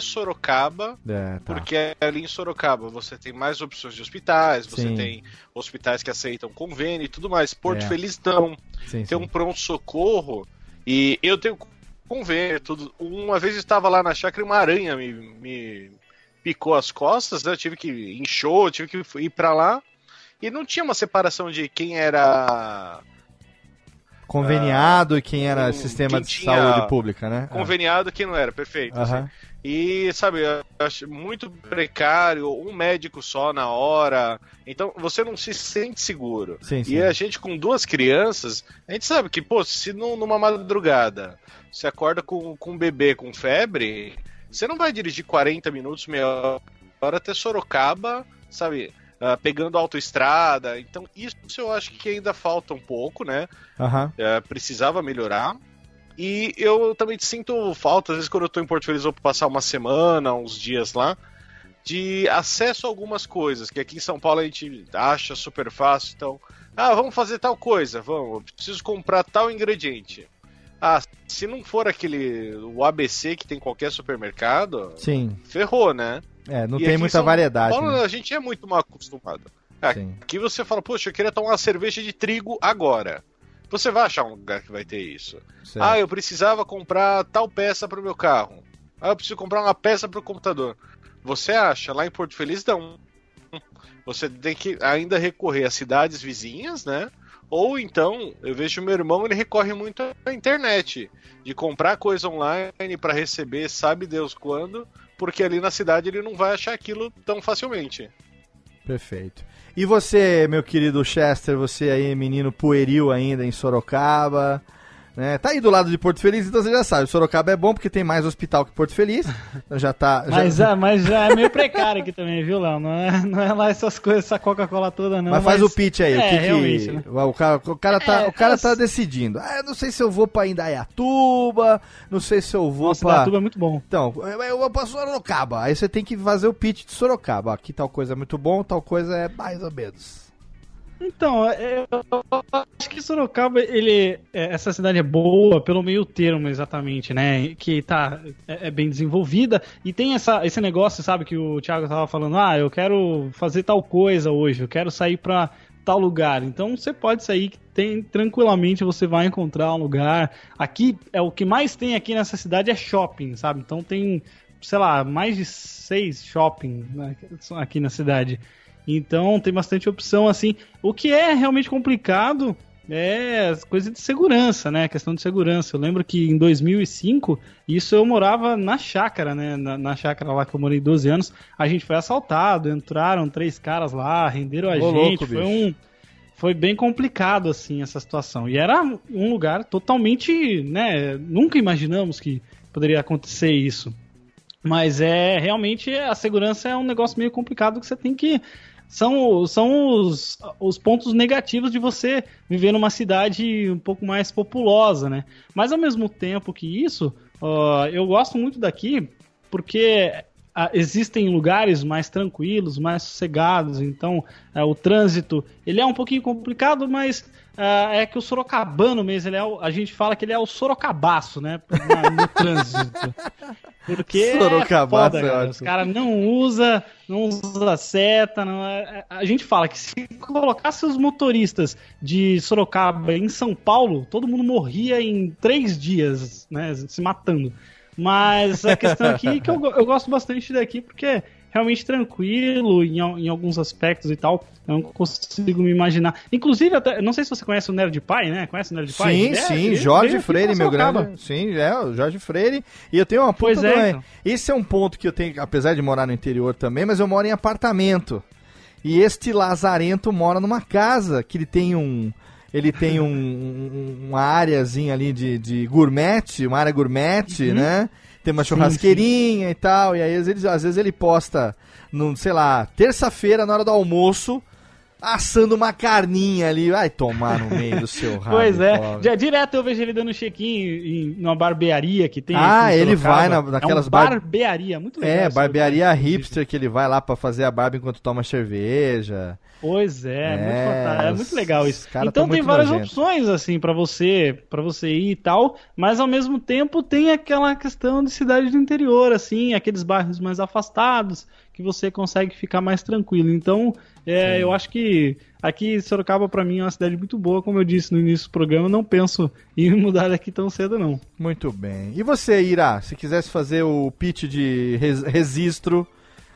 Sorocaba, É, tá. porque ali em Sorocaba você tem mais opções de hospitais, você Sim. tem hospitais que aceitam convênio e tudo mais. Porto É. Feliz não. Sim, Tem sim. um pronto-socorro e eu tenho convênio, tudo. Uma vez eu estava lá na chácara e uma aranha me, me picou as costas, né? Eu tive que inchou, tive que ir pra lá. E não tinha uma separação de quem era Conveniado e quem era um- sistema quem de saúde pública, né? conveniado e quem não era, perfeito. Assim. E, sabe, eu acho muito precário, um médico só na hora. Então você não se sente seguro. Sim, sim. E a gente com duas crianças, a gente sabe que, pô, se num- numa madrugada você acorda com, com um bebê com febre, você não vai dirigir 40 minutos, meia hora até Sorocaba, sabe? Ah, pegando autoestrada. Então, isso eu acho que ainda falta um pouco, né? Aham. É, precisava melhorar. E eu também sinto falta, às vezes, quando eu tô em Porto Feliz, vou passar uma semana, uns dias lá, de acesso a algumas coisas, que aqui em São Paulo a gente acha super fácil. Então, ah, vamos fazer tal coisa, vamos, eu preciso comprar tal ingrediente. Ah, se não for aquele, o ABC que tem em qualquer supermercado, Sim. ferrou, né? É, não E tem muita variedade. Paulo, né? a gente é muito mal acostumado. Sim. Aqui você fala, poxa, eu queria tomar uma cerveja de trigo agora. Você vai achar um lugar que vai ter isso. Certo. Ah, eu precisava comprar tal peça para o meu carro. Ah, eu preciso comprar uma peça para o computador. Você acha? Lá em Porto Feliz não. Você tem que ainda recorrer a cidades vizinhas, né? Ou então, eu vejo meu irmão, ele recorre muito à internet, de comprar coisa online para receber, sabe Deus quando, porque ali na cidade ele não vai achar aquilo tão facilmente. Perfeito. E você, meu querido Chester, você aí, menino pueril ainda em Sorocaba, né? Tá aí do lado de Porto Feliz, então você já sabe, Sorocaba é bom porque tem mais hospital que Porto Feliz. Então já tá. já- Mas, [laughs] é, mas já é meio precário aqui também, viu, Léo? Não é, não é lá essas coisas, essa Coca-Cola toda, não. Mas faz o pitch aí, o é, que que- realmente, né? o cara, o cara tá, É, o cara as- tá decidindo. Ah, eu não sei se eu vou pra Indaiatuba, não sei se eu vou Nossa, pra... Datuba é muito bom. Então, eu, eu vou pra Sorocaba. Aí você tem que fazer o pitch de Sorocaba. Aqui tal coisa é muito bom, tal coisa é mais ou menos. Então, é, eu acho que Sorocaba, ele, é, essa cidade é boa pelo meio termo, exatamente, né? Que tá é, é bem desenvolvida e tem essa, esse negócio, sabe, que o Thiago tava falando, ah, eu quero fazer tal coisa hoje, eu quero sair pra tal lugar. Então você pode sair, tem tranquilamente você vai encontrar um lugar. Aqui é o que mais tem aqui nessa cidade é shopping, sabe? Então tem, sei lá, mais de seis shopping né, aqui na cidade. Então tem bastante opção assim. O que é realmente complicado é as coisas de segurança, né? A questão de segurança. Eu lembro que em 2005, isso eu morava na chácara, né? Na, na chácara lá que eu morei 12 anos, a gente foi assaltado, entraram três caras lá, renderam a Ô, gente. louco, foi um foi bem complicado assim essa situação. E era um lugar totalmente, né, nunca imaginamos que poderia acontecer isso. Mas é realmente a segurança é um negócio meio complicado que você tem que são, são os, os pontos negativos de você viver numa cidade um pouco mais populosa, né? Mas ao mesmo tempo que isso, ó, eu gosto muito daqui porque ah, existem lugares mais tranquilos, mais sossegados, então ah, o trânsito ele é um pouquinho complicado, mas ah, é que o sorocabano mesmo, ele é o- a gente fala que ele é o sorocabaço, né? na- no [laughs] trânsito. Porque Sorocabaço é é foda, cara. Os caras não usa, não usa seta, não é- a gente fala que se colocasse os motoristas de Sorocaba em São Paulo, todo mundo morria em três dias, né, se matando. Mas a questão aqui é que eu, eu gosto bastante daqui porque é realmente tranquilo em, em alguns aspectos e tal. Eu não consigo me imaginar. Inclusive, até, não sei se você conhece o Nerd Pai, né? Conhece o Nerd Pai? Sim, Ele é- sim, ele Jorge veio aqui Freire, meu grande. Sim, é, o Jorge Freire. E eu tenho uma puta Pois é, então. Esse é um ponto que eu tenho, apesar de morar no interior também, mas eu moro em apartamento. E este lazarento mora numa casa que ele tem um. Ele tem um, um- uma áreazinha ali de, de gourmet, uma área gourmet, Uhum. né? Tem uma churrasqueirinha e tal. E aí, às vezes, às vezes ele posta, no, sei lá, terça-feira, na hora do almoço, assando uma carninha ali. Vai tomar no meio do seu [laughs] rabo. Pois é, pobre. já direto eu vejo ele dando check-in em numa barbearia que tem. Ah, ele vai na- naquelas é um bar- barbearia, muito legal. É, barbearia hipster que ele vai lá pra fazer a barba enquanto toma cerveja. Pois é, É, muito fantástico, é os- muito legal isso. caras Então tão tem várias nojentos. opções assim para você, para você ir e tal, mas ao mesmo tempo tem aquela questão de cidade do interior assim, aqueles bairros mais afastados que você consegue ficar mais tranquilo. Então, é, eu acho que aqui Sorocaba para mim é uma cidade muito boa, como eu disse no início do programa, não penso em [laughs] mudar daqui tão cedo não. Muito bem. E você, Ira, se quisesse fazer o pitch de res- registro,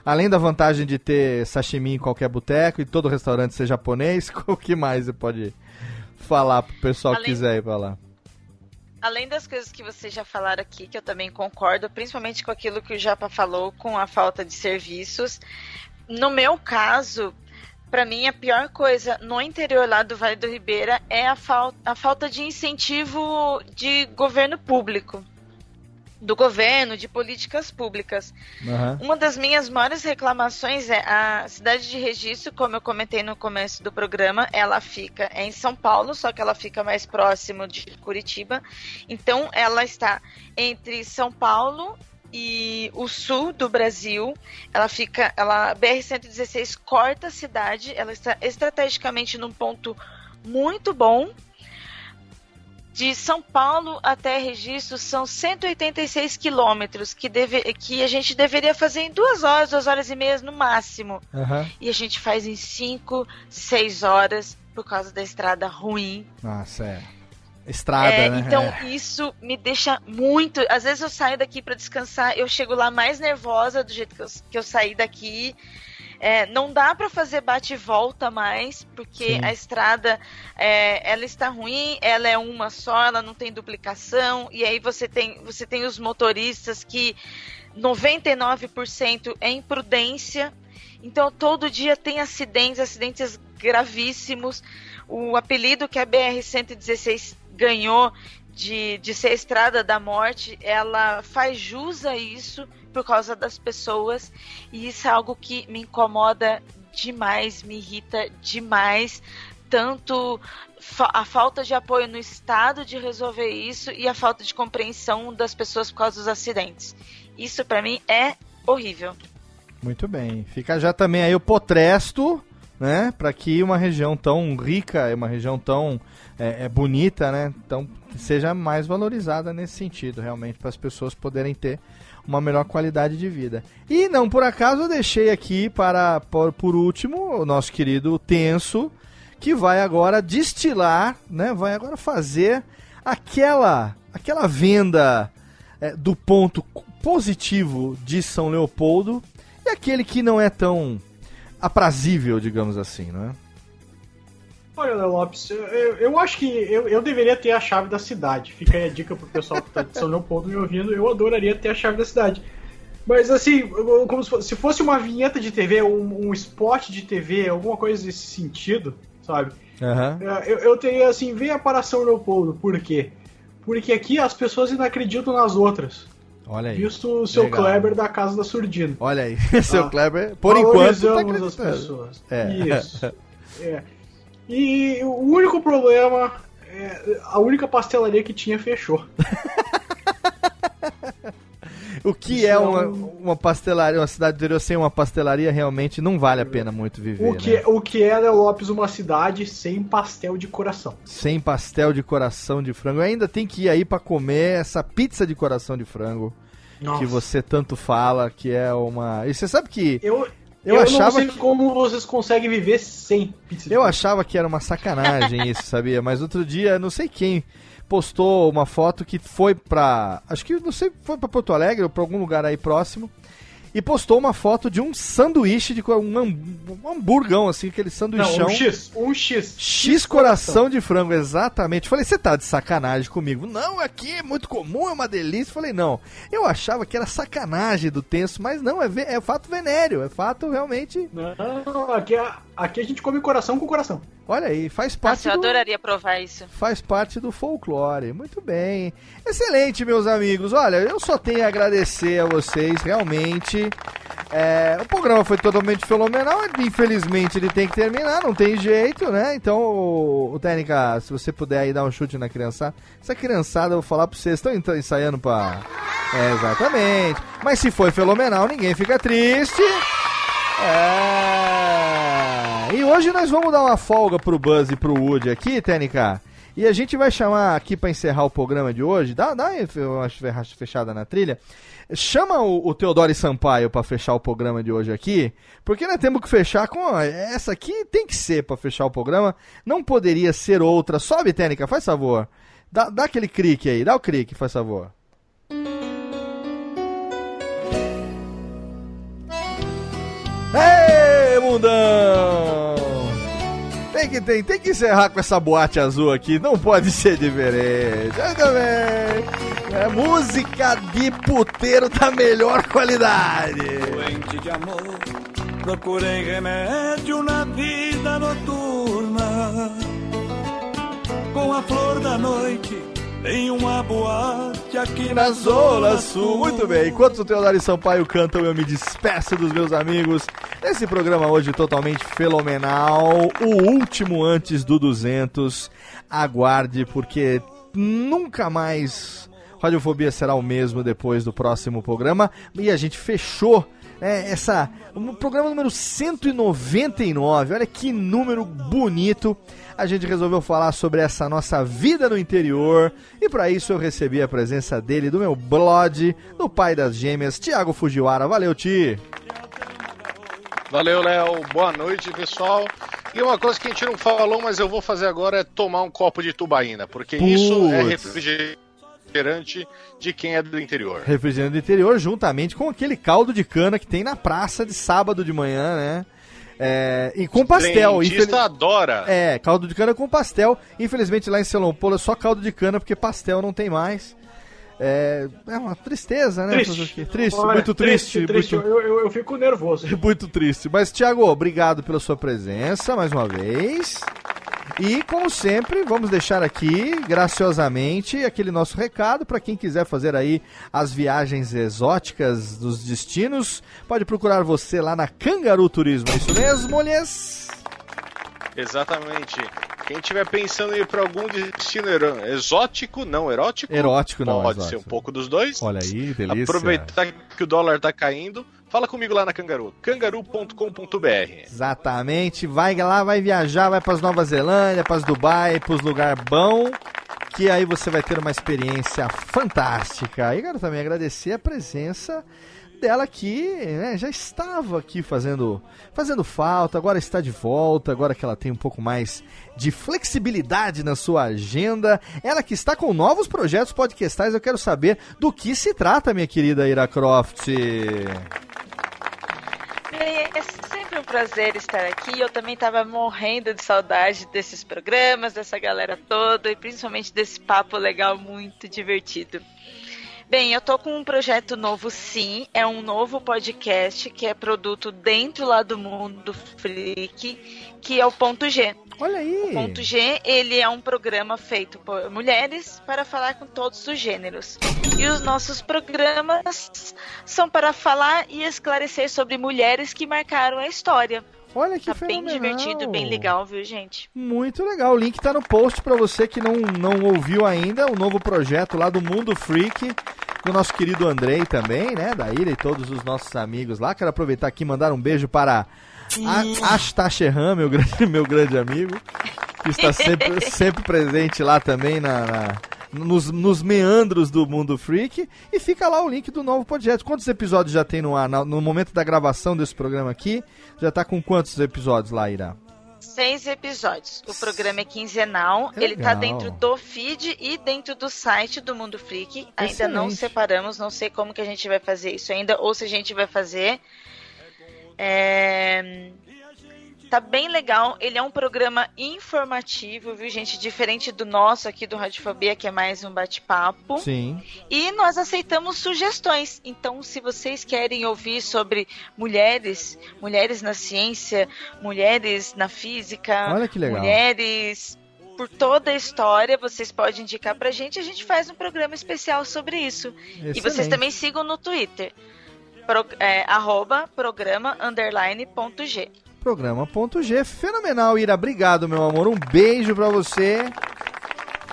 além da vantagem de ter sashimi em qualquer boteco e todo restaurante ser japonês, [laughs] o que mais você pode falar pro pessoal que Além- quiser ir pra lá? Além das coisas que vocês já falaram aqui, que eu também concordo, principalmente com aquilo que o Japa falou, com a falta de serviços. No meu caso, para mim a pior coisa no interior lá do Vale do Ribeira é a, fal a falta de incentivo de governo público. Do governo, de políticas públicas. Aham. Uma das minhas maiores reclamações é a cidade de registro, como eu comentei no começo do programa, ela fica em São Paulo, só que ela fica mais próximo de Curitiba. Então ela está entre São Paulo e o sul do Brasil. Ela fica, ela BR 116 corta a cidade, ela está estrategicamente num ponto muito bom. De São Paulo até Registro são 186 quilômetros que, deve, que a gente deveria fazer em duas horas, duas horas e meia no máximo. Aham. E a gente faz em cinco, seis horas por causa da estrada ruim. Nossa, é. Estrada, É, né? Então É. isso me deixa muito. Às vezes eu saio daqui para descansar, eu chego lá mais nervosa do jeito que eu, que eu saí daqui. É, não dá para fazer bate e volta mais, porque Sim. a estrada é, ela está ruim, ela é uma só, ela não tem duplicação, e aí você tem, você tem os motoristas que 99% é imprudência. Então todo dia tem acidentes, acidentes gravíssimos. O apelido que a BR-116 ganhou de, de ser a estrada da morte, ela faz jus a isso por causa das pessoas. E isso é algo que me incomoda demais, me irrita demais. Tanto a falta de apoio no Estado de resolver isso e a falta de compreensão das pessoas por causa dos acidentes. Isso para mim é horrível. Muito bem. Fica já também aí o potresto, né? Para que uma região tão rica, uma região tão é, é bonita, né? Então seja mais valorizada nesse sentido, realmente, para as pessoas poderem ter uma melhor qualidade de vida. E não por acaso eu deixei aqui para por, por último o nosso querido Tenso, que vai agora destilar, né? Vai agora fazer aquela aquela venda é, do ponto positivo de São Leopoldo e aquele que não é tão aprazível, digamos assim, não é? Olha, Léo Lopes, eu, eu- acho que eu, eu deveria ter a chave da cidade. Fica aí a dica pro pessoal que tá de São Leopoldo me ouvindo. Eu adoraria ter a chave da cidade. Mas assim, como se fosse, se fosse uma vinheta de TV, um, um spot de TV, alguma coisa desse sentido, sabe? É, Eu, eu teria assim, venha para São Leopoldo. Por quê? Porque aqui as pessoas ainda acreditam nas outras. Olha aí. Visto o seu Legal. Kleber da Casa da Surdina. Olha aí, [laughs] seu Ah, Kleber, por enquanto, tá Valorizamos as acreditando. pessoas. É. Isso. [laughs] É. E o único problema é a única pastelaria que tinha fechou. [laughs] O que Isso é é uma, um- uma pastelaria, uma cidade do interior sem uma pastelaria, realmente não vale a pena muito viver, O que, né? o que é, Léo Lopes, uma cidade sem pastel de coração. Sem pastel de coração de frango. Ainda tem que ir aí pra comer essa pizza de coração de frango Nossa. que você tanto fala, que é uma... E você sabe que Eu, Eu eu, achava não sei que- como vocês conseguem viver sem pizza Eu achava que era uma sacanagem [laughs] isso, sabia? Mas outro dia, não sei quem postou uma foto que foi pra. Acho que não sei, foi pra Porto Alegre ou pra algum lugar aí próximo. E postou uma foto de um sanduíche de um, um hamburgão, assim, aquele sanduichão. Não, um X. Um X. X coração de frango, exatamente. Falei, você tá de sacanagem comigo? Não, aqui é muito comum, é uma delícia. Falei, não. Eu achava que era sacanagem do tenso, mas não, é, é fato venéreo, é fato realmente. Não, aqui, a- aqui a gente come coração com coração. Olha aí, faz parte Nossa, eu do. adoraria provar isso. faz parte do folclore. Muito bem. Excelente, meus amigos. Olha, eu só tenho a agradecer a vocês, realmente. É, o programa foi totalmente fenomenal, infelizmente ele tem que terminar, não tem jeito, né? Então, o, o Técnica, se você puder aí dar um chute na criançada, essa criançada, eu vou falar pra vocês, estão ensaiando pra... É, exatamente. Mas se foi fenomenal, ninguém fica triste. É... E hoje nós vamos dar uma folga pro Buzz e pro Woody aqui, Técnica. E a gente vai chamar aqui para encerrar o programa de hoje, dá, dá uma fechada na trilha. Chama o, o Teodoro Sampaio para fechar o programa de hoje aqui, porque nós temos que fechar com essa aqui tem que ser para fechar o programa, não poderia ser outra. Sobe, Técnica, faz favor. Dá, dá aquele clique aí, dá o clique, faz favor. Ei, mundão! Tem que, tem, tem que encerrar com essa boate azul aqui, não pode [laughs] ser diferente. Ainda bem. É música de puteiro da melhor qualidade. Doente de amor, procurei remédio na vida noturna. Com a flor da noite em uma boate aqui na Zona Sul. Muito bem, enquanto o Teodoro Sampaio cantam, eu me despeço dos meus amigos. Nesse programa hoje totalmente fenomenal, o último antes do 200. Aguarde, porque nunca mais Radiofobia será o mesmo depois do próximo programa. E a gente fechou é, essa. O programa número 199. Olha que número bonito a gente resolveu falar sobre essa nossa vida no interior. E para isso eu recebi a presença dele, do meu blog, do pai das gêmeas, Thiago Fujiwara. Valeu, Ti! Valeu, Léo. Boa noite, pessoal. E uma coisa que a gente não falou, mas eu vou fazer agora é tomar um copo de tubaína, porque Puts. isso é refrigerante de quem é do interior. Refrigerante do interior, juntamente com aquele caldo de cana que tem na praça de sábado de manhã, né? É, e com pastel. Infel... adora. É, caldo de cana com pastel. Infelizmente lá em Selon é só caldo de cana porque pastel não tem mais. É, é uma tristeza, né? Triste, triste Olha, muito triste. triste, muito... Eu, eu, eu, fico nervoso. [laughs] Muito triste. Mas, Thiago, obrigado pela sua presença mais uma vez. E, como sempre, vamos deixar aqui, graciosamente, aquele nosso recado para quem quiser fazer aí as viagens exóticas dos destinos. Pode procurar você lá na Cangaru Turismo, é isso mesmo, Olhês? Exatamente. Quem estiver pensando em ir para algum destino exótico, não erótico. Erótico, não. Pode exótico. ser um pouco dos dois. Olha aí, delícia. Aproveitar que o dólar tá caindo. Fala comigo lá na Cangaru, cangaru.com.br. Exatamente, vai lá, vai viajar, vai para Nova Zelândia, para Dubai, para os lugares bom, que aí você vai ter uma experiência fantástica. E quero também agradecer a presença dela que né, já estava aqui fazendo, fazendo falta, agora está de volta, agora que ela tem um pouco mais de flexibilidade na sua agenda. Ela que está com novos projetos podcastais, eu quero saber do que se trata, minha querida Ira Croft. É sempre um prazer estar aqui. Eu também estava morrendo de saudade desses programas, dessa galera toda e principalmente desse papo legal, muito divertido. Bem, eu tô com um projeto novo, sim. É um novo podcast que é produto dentro lá do mundo freak, que é o Ponto G. Olha aí. O Ponto G, ele é um programa feito por mulheres para falar com todos os gêneros. E os nossos programas são para falar e esclarecer sobre mulheres que marcaram a história. Olha que tá fenomenal. bem divertido, bem legal, viu, gente? Muito legal. O link tá no post para você que não, não ouviu ainda. O novo projeto lá do Mundo Freak. Do nosso querido Andrei também, né? Da Ilha e todos os nossos amigos lá. Quero aproveitar aqui e mandar um beijo para Asta Sherran, meu grande, [laughs] meu grande amigo. Que está sempre, [laughs] sempre presente lá também na, na nos, nos, meandros do mundo freak e fica lá o link do novo podcast. Quantos episódios já tem no ar? No momento da gravação desse programa aqui, já tá com quantos episódios lá, Ira? Seis episódios. O programa é quinzenal. Legal. Ele tá dentro do feed e dentro do site do Mundo Freak. Ainda Excelente. não separamos, não sei como que a gente vai fazer isso ainda, ou se a gente vai fazer. É... Tá bem legal. Ele é um programa informativo, viu, gente? Diferente do nosso aqui do Radiofobia, que é mais um bate-papo. Sim. E nós aceitamos sugestões. Então, se vocês querem ouvir sobre mulheres, mulheres na ciência, mulheres na física, Olha que legal. mulheres por toda a história, vocês podem indicar pra gente, a gente faz um programa especial sobre isso. Excelente. E vocês também sigam no Twitter pro, é, arroba programa underline ponto G. Programa.g. Fenomenal, Ira. Obrigado, meu amor. Um beijo pra você.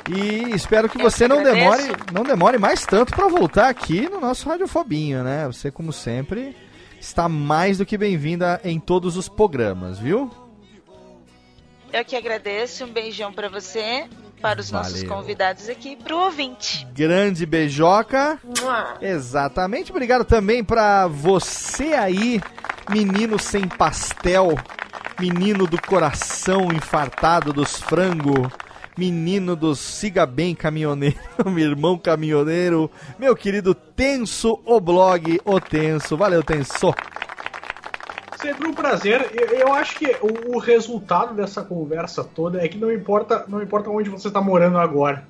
E espero que Eu você não demore, não demore mais tanto pra voltar aqui no nosso Radiofobinho, né? Você, como sempre, está mais do que bem-vinda em todos os programas, viu? Eu que agradeço, um beijão pra você, para os nossos Valeu. convidados aqui, pro ouvinte. Grande beijoca. Exatamente. Obrigado também pra você aí, menino sem pastel, menino do coração infartado dos frango, menino do siga bem caminhoneiro, [laughs] meu irmão caminhoneiro, meu querido Tenso, o blog, o Tenso. Valeu, Tenso. Sempre um prazer. Eu, eu acho que o, o resultado dessa conversa toda é que não importa, não importa onde você está morando agora.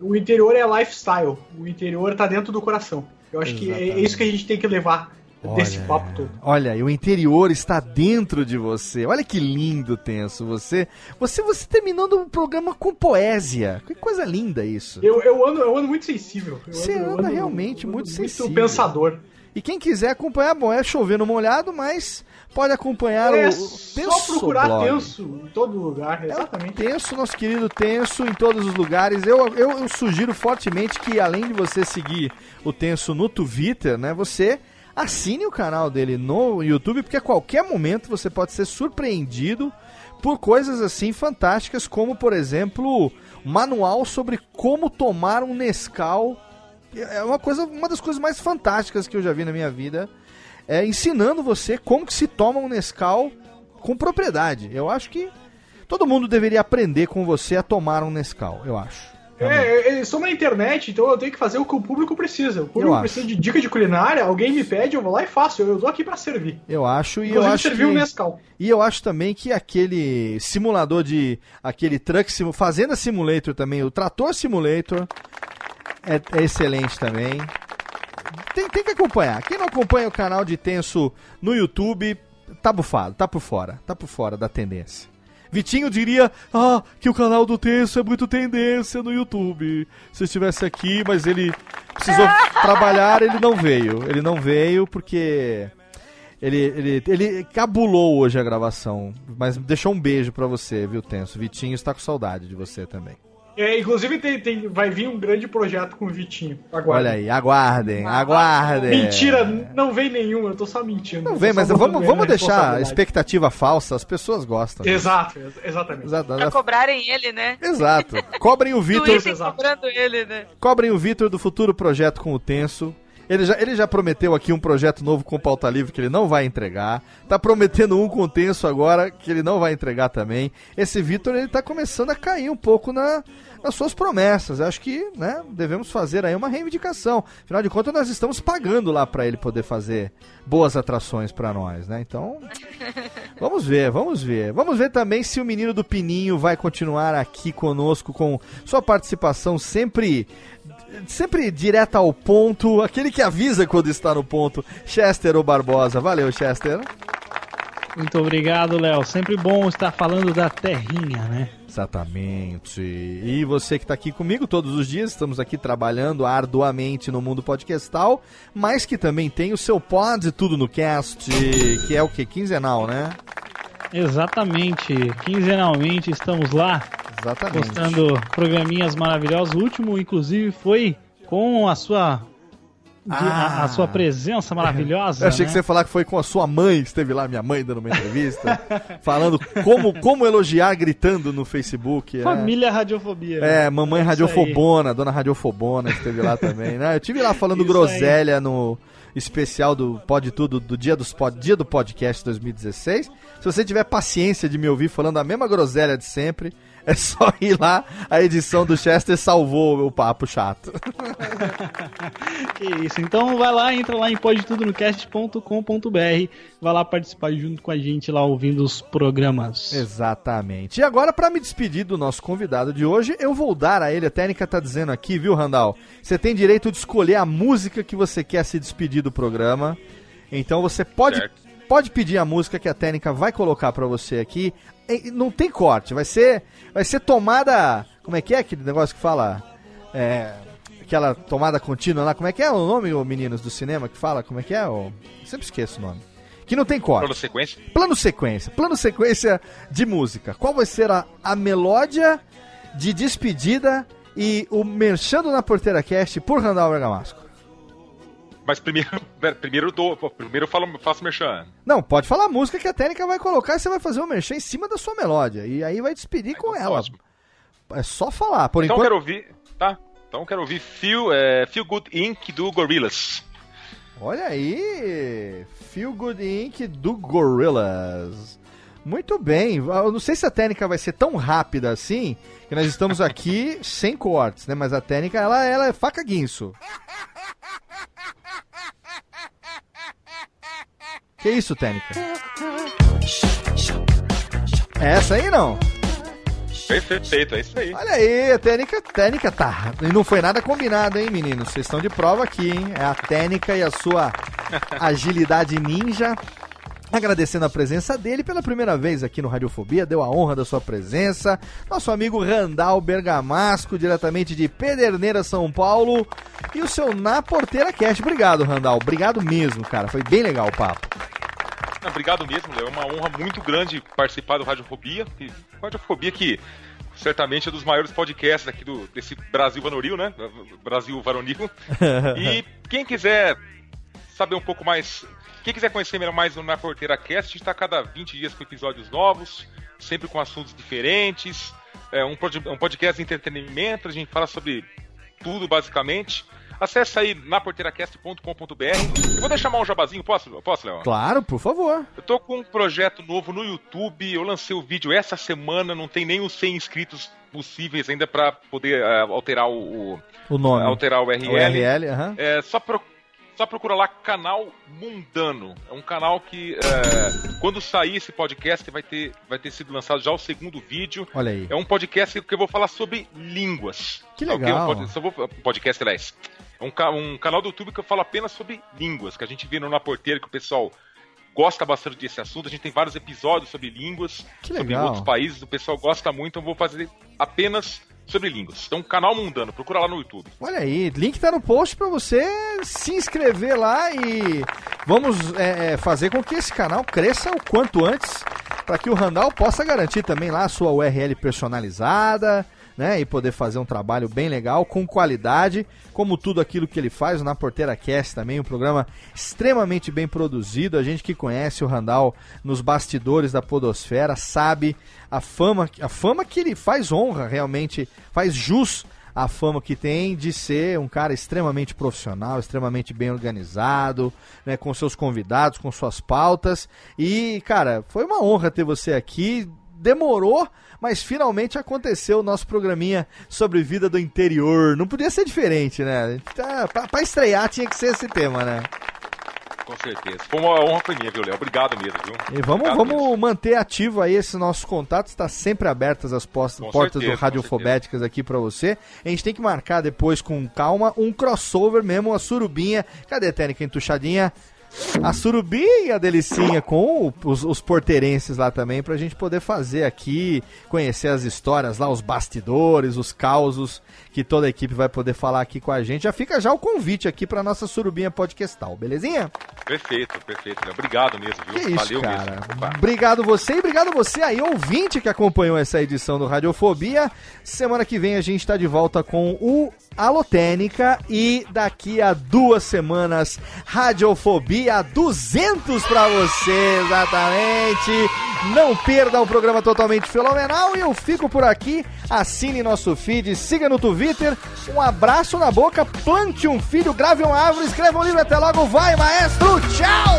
O interior é lifestyle. O interior tá dentro do coração. Eu acho que é Exatamente. isso que a gente tem que levar desse Olha. papo todo. Olha, e o interior está dentro de você. Olha que lindo, Tenso. Você, você, você terminando o programa com poesia. Que coisa linda isso. Eu, eu, ando, eu ando muito sensível. Eu Você ando- anda ando- realmente ando muito sensível. pensador. E quem quiser acompanhar, bom, é chover no molhado, mas pode acompanhar é o, o só Tenso procurar Blog. tenso em todo lugar, exatamente. Tenso, nosso querido Tenso, em todos os lugares. Eu, eu, eu sugiro fortemente que, além de você seguir o Tenso no Twitter, né, você assine o canal dele no YouTube, porque a qualquer momento você pode ser surpreendido por coisas assim fantásticas, como, por exemplo, manual sobre como tomar um Nescau. É uma coisa, uma das coisas mais fantásticas que eu já vi na minha vida. É ensinando você como que se toma um Nescau com propriedade. Eu acho que todo mundo deveria aprender com você a tomar um Nescau, eu acho. É, eu estou na internet, então eu tenho que fazer o que o público precisa. O público Eu precisa de dica de culinária, alguém me pede, eu vou lá e faço. Eu, eu tô aqui pra servir. Eu acho e eu Inclusive, acho servir que... Nescau. E eu acho também que aquele simulador de. aquele Truck Simu, Fazenda Simulator também, o Trator Simulator é, é excelente também. Tem, tem que acompanhar. Quem não acompanha o canal de Tenso no YouTube, tá bufado, tá por fora. Tá por fora da tendência. Vitinho diria ah, que o canal do Tenso é muito tendência no YouTube. Se estivesse aqui, mas ele precisou [laughs] trabalhar, ele não veio. Ele não veio porque ele, ele, ele cabulou hoje a gravação, mas deixou um beijo pra você, viu, Tenso? Vitinho está com saudade de você também. É, inclusive, tem, tem- vai vir um grande projeto com o Vitinho. Aguarde. Olha aí, aguardem, aguardem. Mentira, não vem nenhum, eu tô só mentindo. Não vem, mas vamos, vamos deixar a expectativa falsa, as pessoas gostam. Exato, ex- exatamente. Exato, Pra cobrarem ele, né? Exato. [laughs] Cobrem o Vitor. Cobrando ele, né? Cobrem o Vitor do futuro projeto com o Tenso. Ele já, ele já prometeu aqui um projeto novo com pauta livre que ele não vai entregar. Tá prometendo um com o Tenso agora que ele não vai entregar também. Esse Vitor ele tá começando a cair um pouco na, nas suas promessas. Acho que, né, devemos fazer aí uma reivindicação. Afinal de contas, nós estamos pagando lá para ele poder fazer boas atrações para nós, né? Então, Vamos ver, vamos ver. Vamos ver também se o menino do Pininho vai continuar aqui conosco com sua participação sempre sempre direta ao ponto, aquele que avisa quando está no ponto. Chester ou Barbosa. Valeu, Chester. Muito obrigado, Léo. Sempre bom estar falando da terrinha, né? Exatamente. E você que está aqui comigo todos os dias, estamos aqui trabalhando arduamente no mundo podcastal, mas que também tem o seu pod tudo no cast, que é o que? Quinzenal, né? Exatamente. Quinzenalmente estamos lá Exatamente. postando programinhas maravilhosos. O último, inclusive, foi com a sua de- a, a sua presença maravilhosa. [laughs] Eu achei né? que você ia falar que foi com a sua mãe, esteve lá minha mãe dando uma entrevista, [laughs] falando como, como elogiar gritando no Facebook. é. Família Radiofobia. É, mamãe isso radiofobona, dona radiofobona esteve lá também, né? Eu tive lá falando Isso groselha no especial do Pod Tudo, do dia, dos pod, dia do podcast 2016. Se você tiver paciência de me ouvir falando a mesma groselha de sempre, é só ir lá, a edição do Chester salvou o papo chato. [laughs] Que isso. Então vai lá, entra lá em podetudonocast.com.br, vai lá participar junto com a gente lá ouvindo os programas. Exatamente. E agora, para me despedir do nosso convidado de hoje, eu vou dar a ele, a técnica tá dizendo aqui, viu, Randall? Você tem direito de escolher a música que você quer se despedir do programa. Então você pode, pode pedir a música que a técnica vai colocar para você aqui. E não tem corte, vai ser, vai ser tomada. Como é que é aquele negócio que fala? É, aquela tomada contínua lá. Como é que é o nome, ô, meninos do cinema, que fala? Como é que é? ô? Sempre esqueço o nome. Que não tem corte. Plano sequência. Plano sequência. Plano sequência de música. Qual vai ser a, a melódia de despedida e o Merchando na Porteira Cast por Randall Bergamasco? Mas primeiro, [laughs] primeiro eu dou, primeiro eu falo, faço merchan. Não, pode falar a música que a técnica vai colocar e você vai fazer o merchan em cima da sua melódia. E aí vai despedir com ela. É só falar. Por então enquanto. quero ouvir, tá? Então quero ouvir Feel, é, Feel Good Inc. do Gorillaz. Olha aí! Feel Good Inc. do Gorillaz. Muito bem. Eu não sei se a técnica vai ser tão rápida assim, que nós estamos aqui [laughs] sem cortes, né? Mas a técnica, ela, ela é faca guinso. Que isso, técnica? É essa aí não? Perfeito, é isso aí. Olha aí, a técnica, técnica tá. E não foi nada combinado, hein, meninos? Vocês estão de prova aqui, hein? É a técnica e a sua [laughs] agilidade ninja. Agradecendo a presença dele pela primeira vez aqui no Radiofobia, deu a honra da sua presença. Nosso amigo Randall Bergamasco, diretamente de Pederneira, São Paulo. E o seu Na Porteira Cast. Obrigado, Randall. Obrigado mesmo, cara. Foi bem legal o papo. Obrigado mesmo, Léo. É uma honra muito grande participar do Radiofobia. E Radiofobia que certamente é dos maiores podcasts aqui do, desse Brasil varonil, né? Brasil varonil. [laughs] E quem quiser saber um pouco mais, quem quiser conhecer melhor mais o Na Porteira Cast, a gente está cada 20 dias com episódios novos, sempre com assuntos diferentes. É um, pod- um podcast de entretenimento, a gente fala sobre tudo basicamente. Acesse aí naporteiracast.com.br. Eu vou deixar mal um jabazinho, posso, posso Léo? Claro, por favor. Eu tô com um projeto novo no YouTube. Eu lancei o vídeo essa semana, não tem nem os 100 inscritos possíveis ainda para poder eh, alterar o, o- O nome. alterar o URL. O URL. É, só, pro- só procura lá canal Mundano. É um canal que é, quando sair esse podcast vai ter, vai ter sido lançado já o segundo vídeo. Olha aí. É um podcast que eu vou falar sobre línguas. Que ok? legal. Um vou, um podcast, aliás. É um, um canal do YouTube que eu falo apenas sobre línguas, que a gente vê no Na Porteira, que o pessoal gosta bastante desse assunto. A gente tem vários episódios sobre línguas, Que sobre outros países, o pessoal gosta muito, então eu vou fazer apenas sobre línguas. Então, canal Mundano, procura lá no YouTube. Olha aí, link tá no post pra você se inscrever lá e vamos é, é, fazer com que esse canal cresça o quanto antes para que o Randall possa garantir também lá a sua URL personalizada, né, e poder fazer um trabalho bem legal, com qualidade, como tudo aquilo que ele faz na Porteira Cast também, um programa extremamente bem produzido. A gente que conhece o Randall nos bastidores da Podosfera sabe a fama, a fama que ele faz honra realmente, faz jus a fama que tem de ser um cara extremamente profissional, extremamente bem organizado, né, com seus convidados, com suas pautas. E, cara, foi uma honra ter você aqui. Demorou, mas finalmente aconteceu o nosso programinha sobre vida do interior. Não podia ser diferente, né? Tá- Pra, pra estrear tinha que ser esse tema, né? Com certeza. Foi uma honra pra mim, viu, Léo? Obrigado mesmo, viu? E vamos, Obrigado vamos mesmo. manter ativo aí esse nosso contato. Está sempre abertas as postas- portas certeza, do Radiofobéticas aqui pra você. A gente tem que marcar depois com calma um crossover mesmo, a surubinha. Cadê a técnica entuchadinha? A surubinha, a delicinha, com os, os porteirenses lá também, pra gente poder fazer aqui, conhecer as histórias lá, os bastidores, os causos que toda a equipe vai poder falar aqui com a gente. Já fica já o convite aqui pra nossa surubinha podcastal, belezinha? Perfeito, perfeito. Léo. Obrigado mesmo, viu? Que isso, Valeu cara. mesmo. Opa. Obrigado você e obrigado você aí, ouvinte que acompanhou essa edição do Radiofobia. Semana que vem a gente tá de volta com o Alotênica e daqui a duas semanas Radiofobia 200 pra você, exatamente. Não perda um programa totalmente fenomenal e eu fico por aqui. Assine nosso feed, siga no Twitter. Um abraço na boca, plante um filho, grave uma árvore, escreva um livro. Até logo, vai maestro, tchau!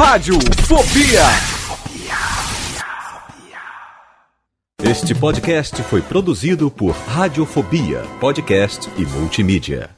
Rádio Fobia. Este podcast foi produzido por Radiofobia, podcast e multimídia.